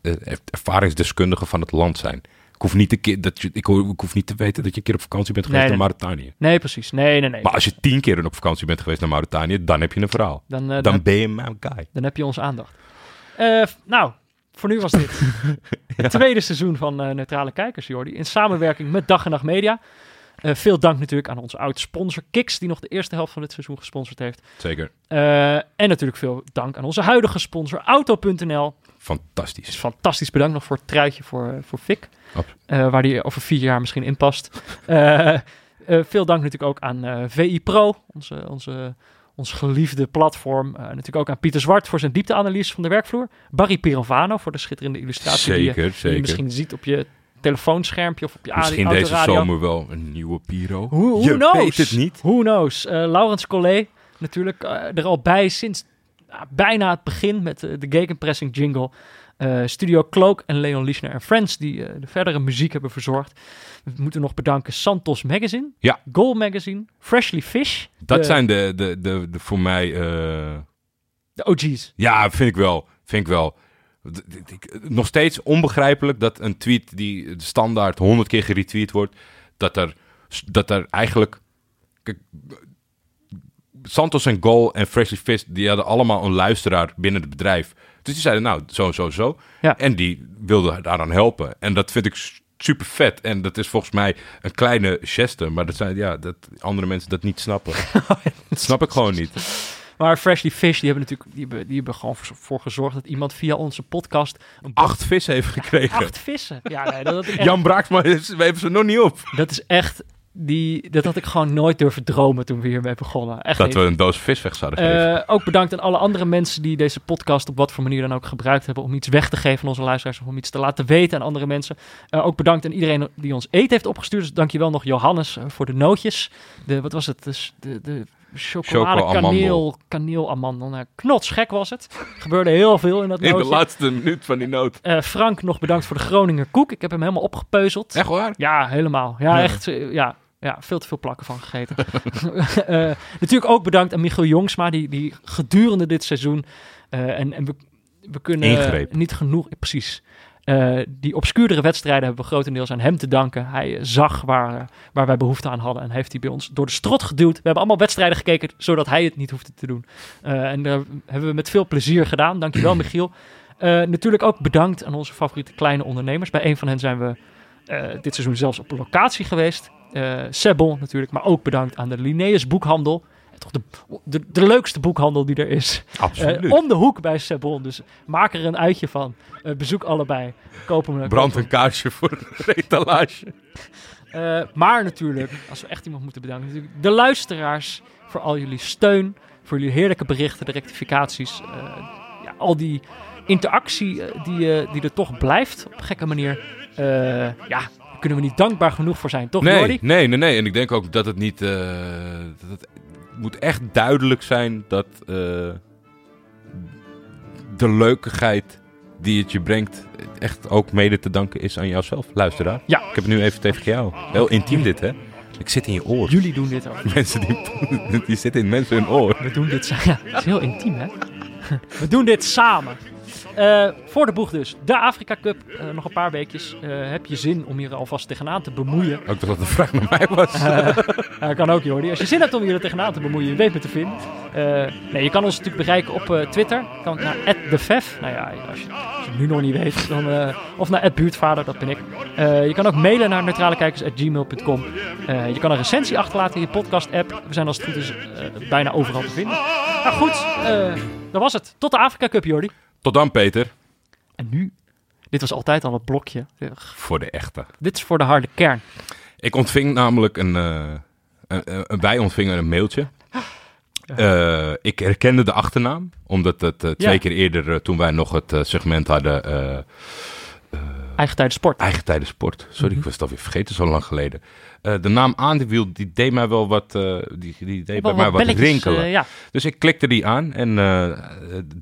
ervaringsdeskundige van het land zijn. Ik hoef, niet keer, dat je, ik, ik hoef niet te weten dat je een keer op vakantie bent geweest Nee, naar nee. Mauritanië. nee, precies. Nee, nee, nee. Maar als je tien keer op vakantie bent geweest naar Mauritanië, dan heb je een verhaal. dan, eh, Dan dan, ben je mijn guy. dan heb je onze aandacht. Eh, nou, voor nu was dit het tweede seizoen van eh, Neutrale Kijkers, Jordi. In samenwerking met Dag en Nacht Media. Veel dank natuurlijk aan onze oude sponsor Kiks, die nog de eerste helft van dit seizoen gesponsord heeft. Zeker. En natuurlijk veel dank aan onze huidige sponsor Auto.nl. is Fantastisch. fantastisch bedankt nog voor het truitje voor, eh, voor Fik. Eh, waar die over vier jaar misschien in past. Eh, veel dank natuurlijk ook aan VI Pro, onze, onze, ons geliefde platform. Natuurlijk ook aan Pieter Zwart voor zijn diepteanalyse van de werkvloer. Barry Pirovano voor de schitterende illustratie die, je, Zeker, die je misschien ziet op je telefoonschermpje of op je Misschien auto- deze zomer wel een nieuwe Piro. Who je knows? weet het niet. Who knows? Laurens Collet natuurlijk er al bij sinds bijna het begin met eh, de Gegenpressing jingle. Eh, Studio Cloak en Leon Liesner en Friends die eh, de verdere muziek hebben verzorgd. We moeten nog bedanken Santos Magazine, Ja. Goal Magazine, Freshly Fish. Dat de, zijn de, de, de, de voor mij... eh, de OG's. Ja, vind ik wel. Vind ik wel. Nog steeds onbegrijpelijk dat een tweet die standaard honderd keer geretweet wordt, dat er, dat er eigenlijk... Kijk, Santos en Goal en Freshly Fish, die hadden allemaal een luisteraar binnen het bedrijf. Dus die zeiden nou, zo, zo, zo. Ja. En die wilden daaraan helpen. En dat vind ik super vet. En dat is volgens mij een kleine geste. Maar dat zijn, ja, dat andere mensen dat niet snappen. dat snap ik gewoon niet. Maar Freshly Fish, die hebben natuurlijk die hebben, die hebben gewoon voor, gezorgd dat iemand via onze podcast een Acht vis heeft gekregen. acht vissen. Ja, nee, dat, ik echt- Jan Braaksma, we hebben ze nog niet op. dat is echt die, dat had ik gewoon nooit durven dromen toen we hiermee begonnen. Echt Dat niet. we een doos vis weg zouden geven. Eh, ook bedankt aan alle andere mensen die deze podcast op wat voor manier dan ook gebruikt hebben om iets weg te geven aan onze luisteraars of om iets te laten weten aan andere mensen. Eh, ook bedankt aan iedereen die ons eten heeft opgestuurd. Dus dankjewel nog Johannes eh, voor de nootjes. De, wat was het? Dus de, de chocolade Choco-amandel. kaneel, kaneelamandel. Nou, knotsgek was het. Gebeurde heel veel in dat In de nootje. laatste minuut van die noot. Frank nog bedankt voor de Groninger koek. Ik heb hem helemaal opgepeuzeld. Echt waar? Ja, helemaal. Ja, Ja. echt. Ja, ja, veel te veel plakken van gegeten. Eh, natuurlijk ook bedankt aan Michiel Jongsma, die, die gedurende dit seizoen... eh, en, en we, we kunnen Ingreep. niet genoeg... Precies. Eh, die obscuurdere wedstrijden hebben we grotendeels aan hem te danken. Hij zag waar, waar wij behoefte aan hadden en heeft hij bij ons door de strot geduwd. We hebben allemaal wedstrijden gekeken, zodat hij het niet hoefde te doen. En dat hebben we met veel plezier gedaan. Dankjewel, Michiel. Natuurlijk ook bedankt aan onze favoriete kleine ondernemers. Bij een van hen zijn we dit seizoen zelfs op locatie geweest. Eh Sebel natuurlijk, maar ook bedankt aan de Linnaeus Boekhandel. Toch de, de, de leukste boekhandel die er is. Absoluut. Eh, om de hoek bij Sebel. Dus maak er een uitje van. Eh, bezoek allebei. Koop hem. Brand een kaarsje voor de etalage. Eh, maar natuurlijk, als we echt iemand moeten bedanken, natuurlijk de luisteraars voor al jullie steun, voor jullie heerlijke berichten, de rectificaties, eh, ja, al die interactie eh, die, eh, die er toch blijft op een gekke manier. Eh, ja, daar kunnen we niet dankbaar genoeg voor zijn, toch Nee, Jordi? nee, nee, nee. En ik denk ook dat het niet... dat het, moet echt duidelijk zijn dat de leukigheid die het je brengt echt ook mede te danken is aan jouzelf, luisteraar. Ja. Ik heb het nu even tegen jou. Heel intiem dit, hè? Ik zit in je oor. Jullie doen dit ook. Mensen die, die zitten in mensen hun oor. We doen dit samen. Ja, het is heel intiem, hè? We doen dit samen. Eh, voor de boeg dus. De Afrika Cup. eh, nog een paar weekjes. Eh, heb je zin om hier alvast tegenaan te bemoeien? Ook dat het een vraag naar mij was. Ja, kan ook, Jordi. Als je zin hebt om je er tegenaan te bemoeien, je weet me te vinden. Nee, je kan ons natuurlijk bereiken op Twitter. Kan naar @defef. Nou ja, als je, als je het nu nog niet weet, dan, of naar @buurtvader, dat ben ik. Je kan ook mailen naar neutralekijkers@gmail.com. Je kan een recensie achterlaten in je podcast-app. We zijn als het goed is bijna overal te vinden. Nou goed, dat was het. Tot de Afrika Cup, Jordi. Tot dan, Peter. En nu, dit was altijd al een blokje. Voor de echte. Dit is voor de harde kern. Ik ontving namelijk een. eh, een- een- wij ontvingen een mailtje. Eh, ik herkende de achternaam, omdat het eh, twee Ja. keer eerder, toen wij nog het segment hadden, Eigen tijd sport. eigen tijden sport. Sorry, Mhm. ik was het alweer vergeten, zo lang geleden. De naam Aandewiel, die deed mij wel wat, die, die deed bij Wel mij wat rinkelen. ja, Dus ik klikte die aan en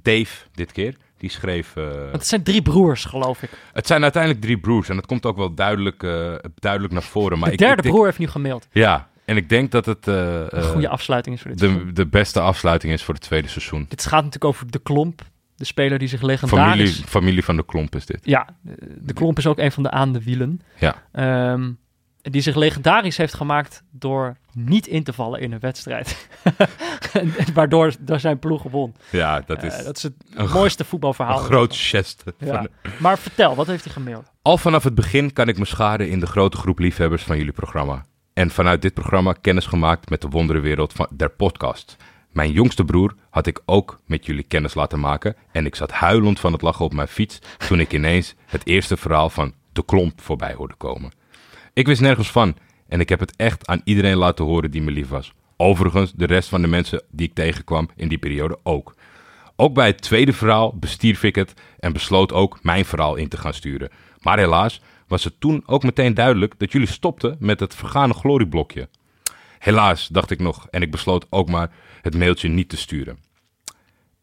Dave, dit keer, die schreef... eh, het zijn drie broers, geloof ik. het zijn uiteindelijk drie broers en dat komt ook wel duidelijk, eh, duidelijk naar voren. Maar de derde ik denk- broer heeft nu gemaild. Ja, en ik denk dat het... eh, Een goede afsluiting is voor dit seizoen. de, de beste afsluiting is voor het tweede seizoen. Dit gaat natuurlijk over de Klomp. De speler die zich legendarisch... Familie, familie van de Klomp is dit. Ja, de- de Klomp is ook een van de aan de wielen. Ja. Ehm, die zich legendarisch heeft gemaakt door niet in te vallen in een wedstrijd. En- en waardoor door zijn ploeg won. Ja, dat is Eh, dat is het een mooiste een voetbalverhaal. groot geste. Ja. Maar vertel, wat heeft hij gemaild? al vanaf het begin kan ik me scharen in de grote groep liefhebbers van jullie programma. En vanuit dit programma kennis gemaakt met de wonderenwereld van der podcast. Mijn jongste broer had ik ook met jullie kennis laten maken. En ik zat huilend van het lachen op mijn fiets toen ik ineens het eerste verhaal van De Klomp voorbij hoorde komen. Ik wist nergens van en ik heb het echt aan iedereen laten horen die me lief was. Overigens, de rest van de mensen die ik tegenkwam in die periode ook. Ook bij het tweede verhaal bestierf ik het en besloot ook mijn verhaal in te gaan sturen. Maar helaas was het toen ook meteen duidelijk dat jullie stopten met het vergane glorieblokje. Helaas, dacht ik nog, en ik besloot ook maar het mailtje niet te sturen.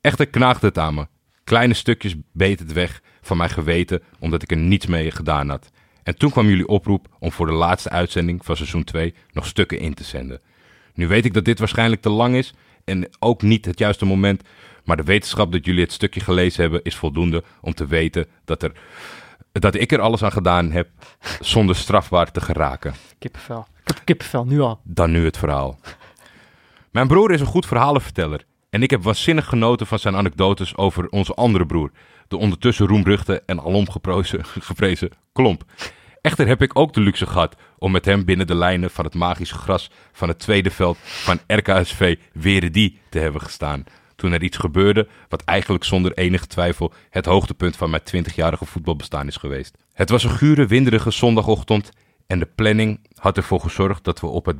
Echter knaagde het aan me. Kleine stukjes beet het weg van mijn geweten, omdat ik er niets mee gedaan had. En toen kwam jullie oproep om voor de laatste uitzending van seizoen 2 nog stukken in te zenden. Nu weet ik dat dit waarschijnlijk te lang is en ook niet het juiste moment, maar de wetenschap dat jullie het stukje gelezen hebben is voldoende om te weten dat, er, dat ik er alles aan gedaan heb zonder strafbaar te geraken. Kippenvel. Kippenvel, nu al. Dan nu het verhaal. Mijn broer is een goed verhalenverteller. En ik heb waanzinnig genoten van zijn anekdotes over onze andere broer. De ondertussen roemruchte en alom geprezen Klomp. Echter heb ik ook de luxe gehad om met hem binnen de lijnen van het magische gras van het tweede veld van RKSV Weredie te hebben gestaan. Toen er iets gebeurde wat eigenlijk zonder enige twijfel het hoogtepunt van mijn 20-jarige voetbalbestaan is geweest. Het was een gure, winderige zondagochtend en de planning had ervoor gezorgd dat we op het,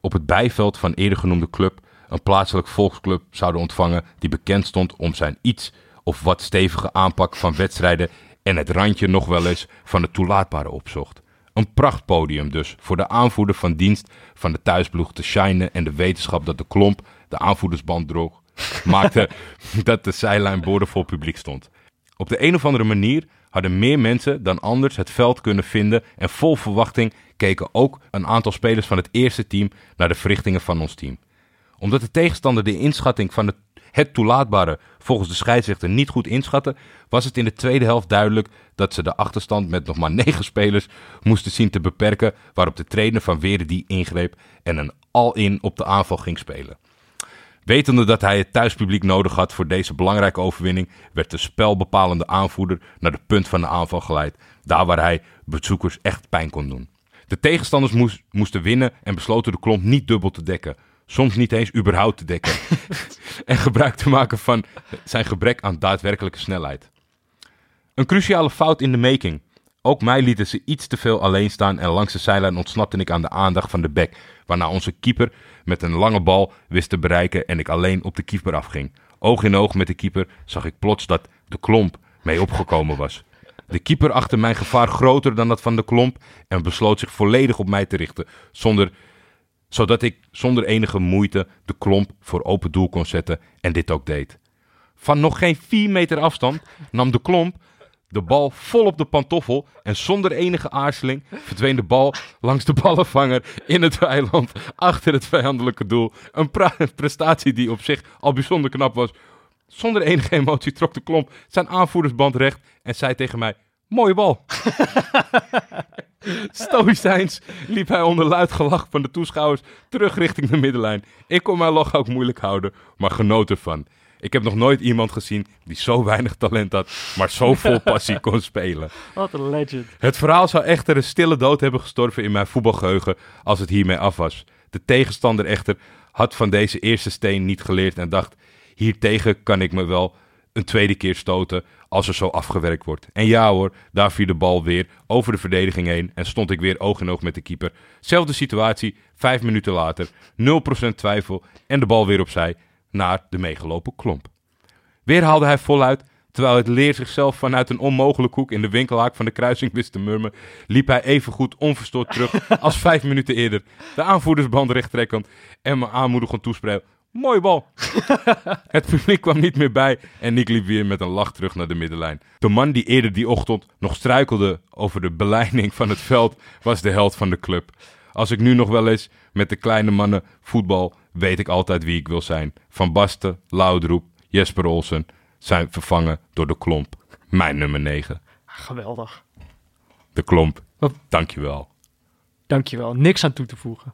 op het bijveld van eerder genoemde club een plaatselijk volksclub zouden ontvangen die bekend stond om zijn iets of wat stevige aanpak van wedstrijden en het randje nog wel eens van het toelaatbare opzocht. Een prachtpodium dus voor de aanvoerder van dienst van de thuisploeg te shinen en de wetenschap dat de klomp de aanvoerdersband droeg, maakte dat de zijlijn boordevol publiek stond. Op de een of andere manier hadden meer mensen dan anders het veld kunnen vinden en vol verwachting keken ook een aantal spelers van het eerste team naar de verrichtingen van ons team. Omdat de tegenstander de inschatting van het, het toelaatbare volgens de scheidsrechter niet goed inschatte, was het in de tweede helft duidelijk dat ze de achterstand met nog maar negen spelers moesten zien te beperken, waarop de trainer van Weren die ingreep en een al-in op de aanval ging spelen. Wetende dat hij het thuispubliek nodig had voor deze belangrijke overwinning, werd de spelbepalende aanvoerder naar de punt van de aanval geleid, daar waar hij bezoekers echt pijn kon doen. De tegenstanders moes- moesten winnen en besloten de klomp niet dubbel te dekken, soms niet eens überhaupt te dekken, en gebruik te maken van zijn gebrek aan daadwerkelijke snelheid. Een cruciale fout in de making. Ook mij lieten ze iets te veel alleen staan en langs de zijlijn ontsnapte ik aan de aandacht van de bek, waarna onze keeper met een lange bal wist te bereiken en ik alleen op de keeper afging. Oog in oog met de keeper zag ik plots dat de klomp mee opgekomen was. De keeper achtte mijn gevaar groter dan dat van de klomp en besloot zich volledig op mij te richten, zonder Zodat ik zonder enige moeite de klomp voor open doel kon zetten en dit ook deed. Van nog geen 4 meter afstand nam de klomp de bal vol op de pantoffel en zonder enige aarzeling verdween de bal langs de ballenvanger in het weiland achter het vijandelijke doel. Een prestatie die op zich al bijzonder knap was. Zonder enige emotie trok de klomp zijn aanvoerdersband recht en zei tegen mij: Mooie bal. Stoïcijns liep hij onder luid gelach van de toeschouwers terug richting de middenlijn. Ik kon mijn lach ook moeilijk houden, maar genoot ervan. Ik heb nog nooit iemand gezien die zo weinig talent had, maar zo vol passie kon spelen. Wat een legend. Het verhaal zou echter een stille dood hebben gestorven in mijn voetbalgeheugen als het hiermee af was. De tegenstander echter had van deze eerste steen niet geleerd en dacht: hiertegen kan ik me wel een tweede keer stoten als er zo afgewerkt wordt. En ja hoor, daar viel de bal weer over de verdediging heen en stond ik weer oog in oog met de keeper. Zelfde situatie, vijf minuten later, 0% twijfel en de bal weer opzij naar de meegelopen klomp. Weer haalde hij voluit, terwijl het leer zichzelf vanuit een onmogelijk hoek in de winkelhaak van de kruising wist te murmen, liep hij evengoed onverstoord terug als vijf minuten eerder. De aanvoerdersband rechttrekkend en me aanmoedigend toespreken. Mooie bal. het publiek kwam niet meer bij en Nick liep weer met een lach terug naar de middenlijn. De man die eerder die ochtend nog struikelde over de beleiding van het veld was de held van de club. Als ik nu nog wel eens met de kleine mannen voetbal, weet ik altijd wie ik wil zijn. Van Basten, Laudroep, Jesper Olsen zijn vervangen door de klomp. Mijn nummer 9. Geweldig. De klomp. Dankjewel. Dankjewel. Niks aan toe te voegen.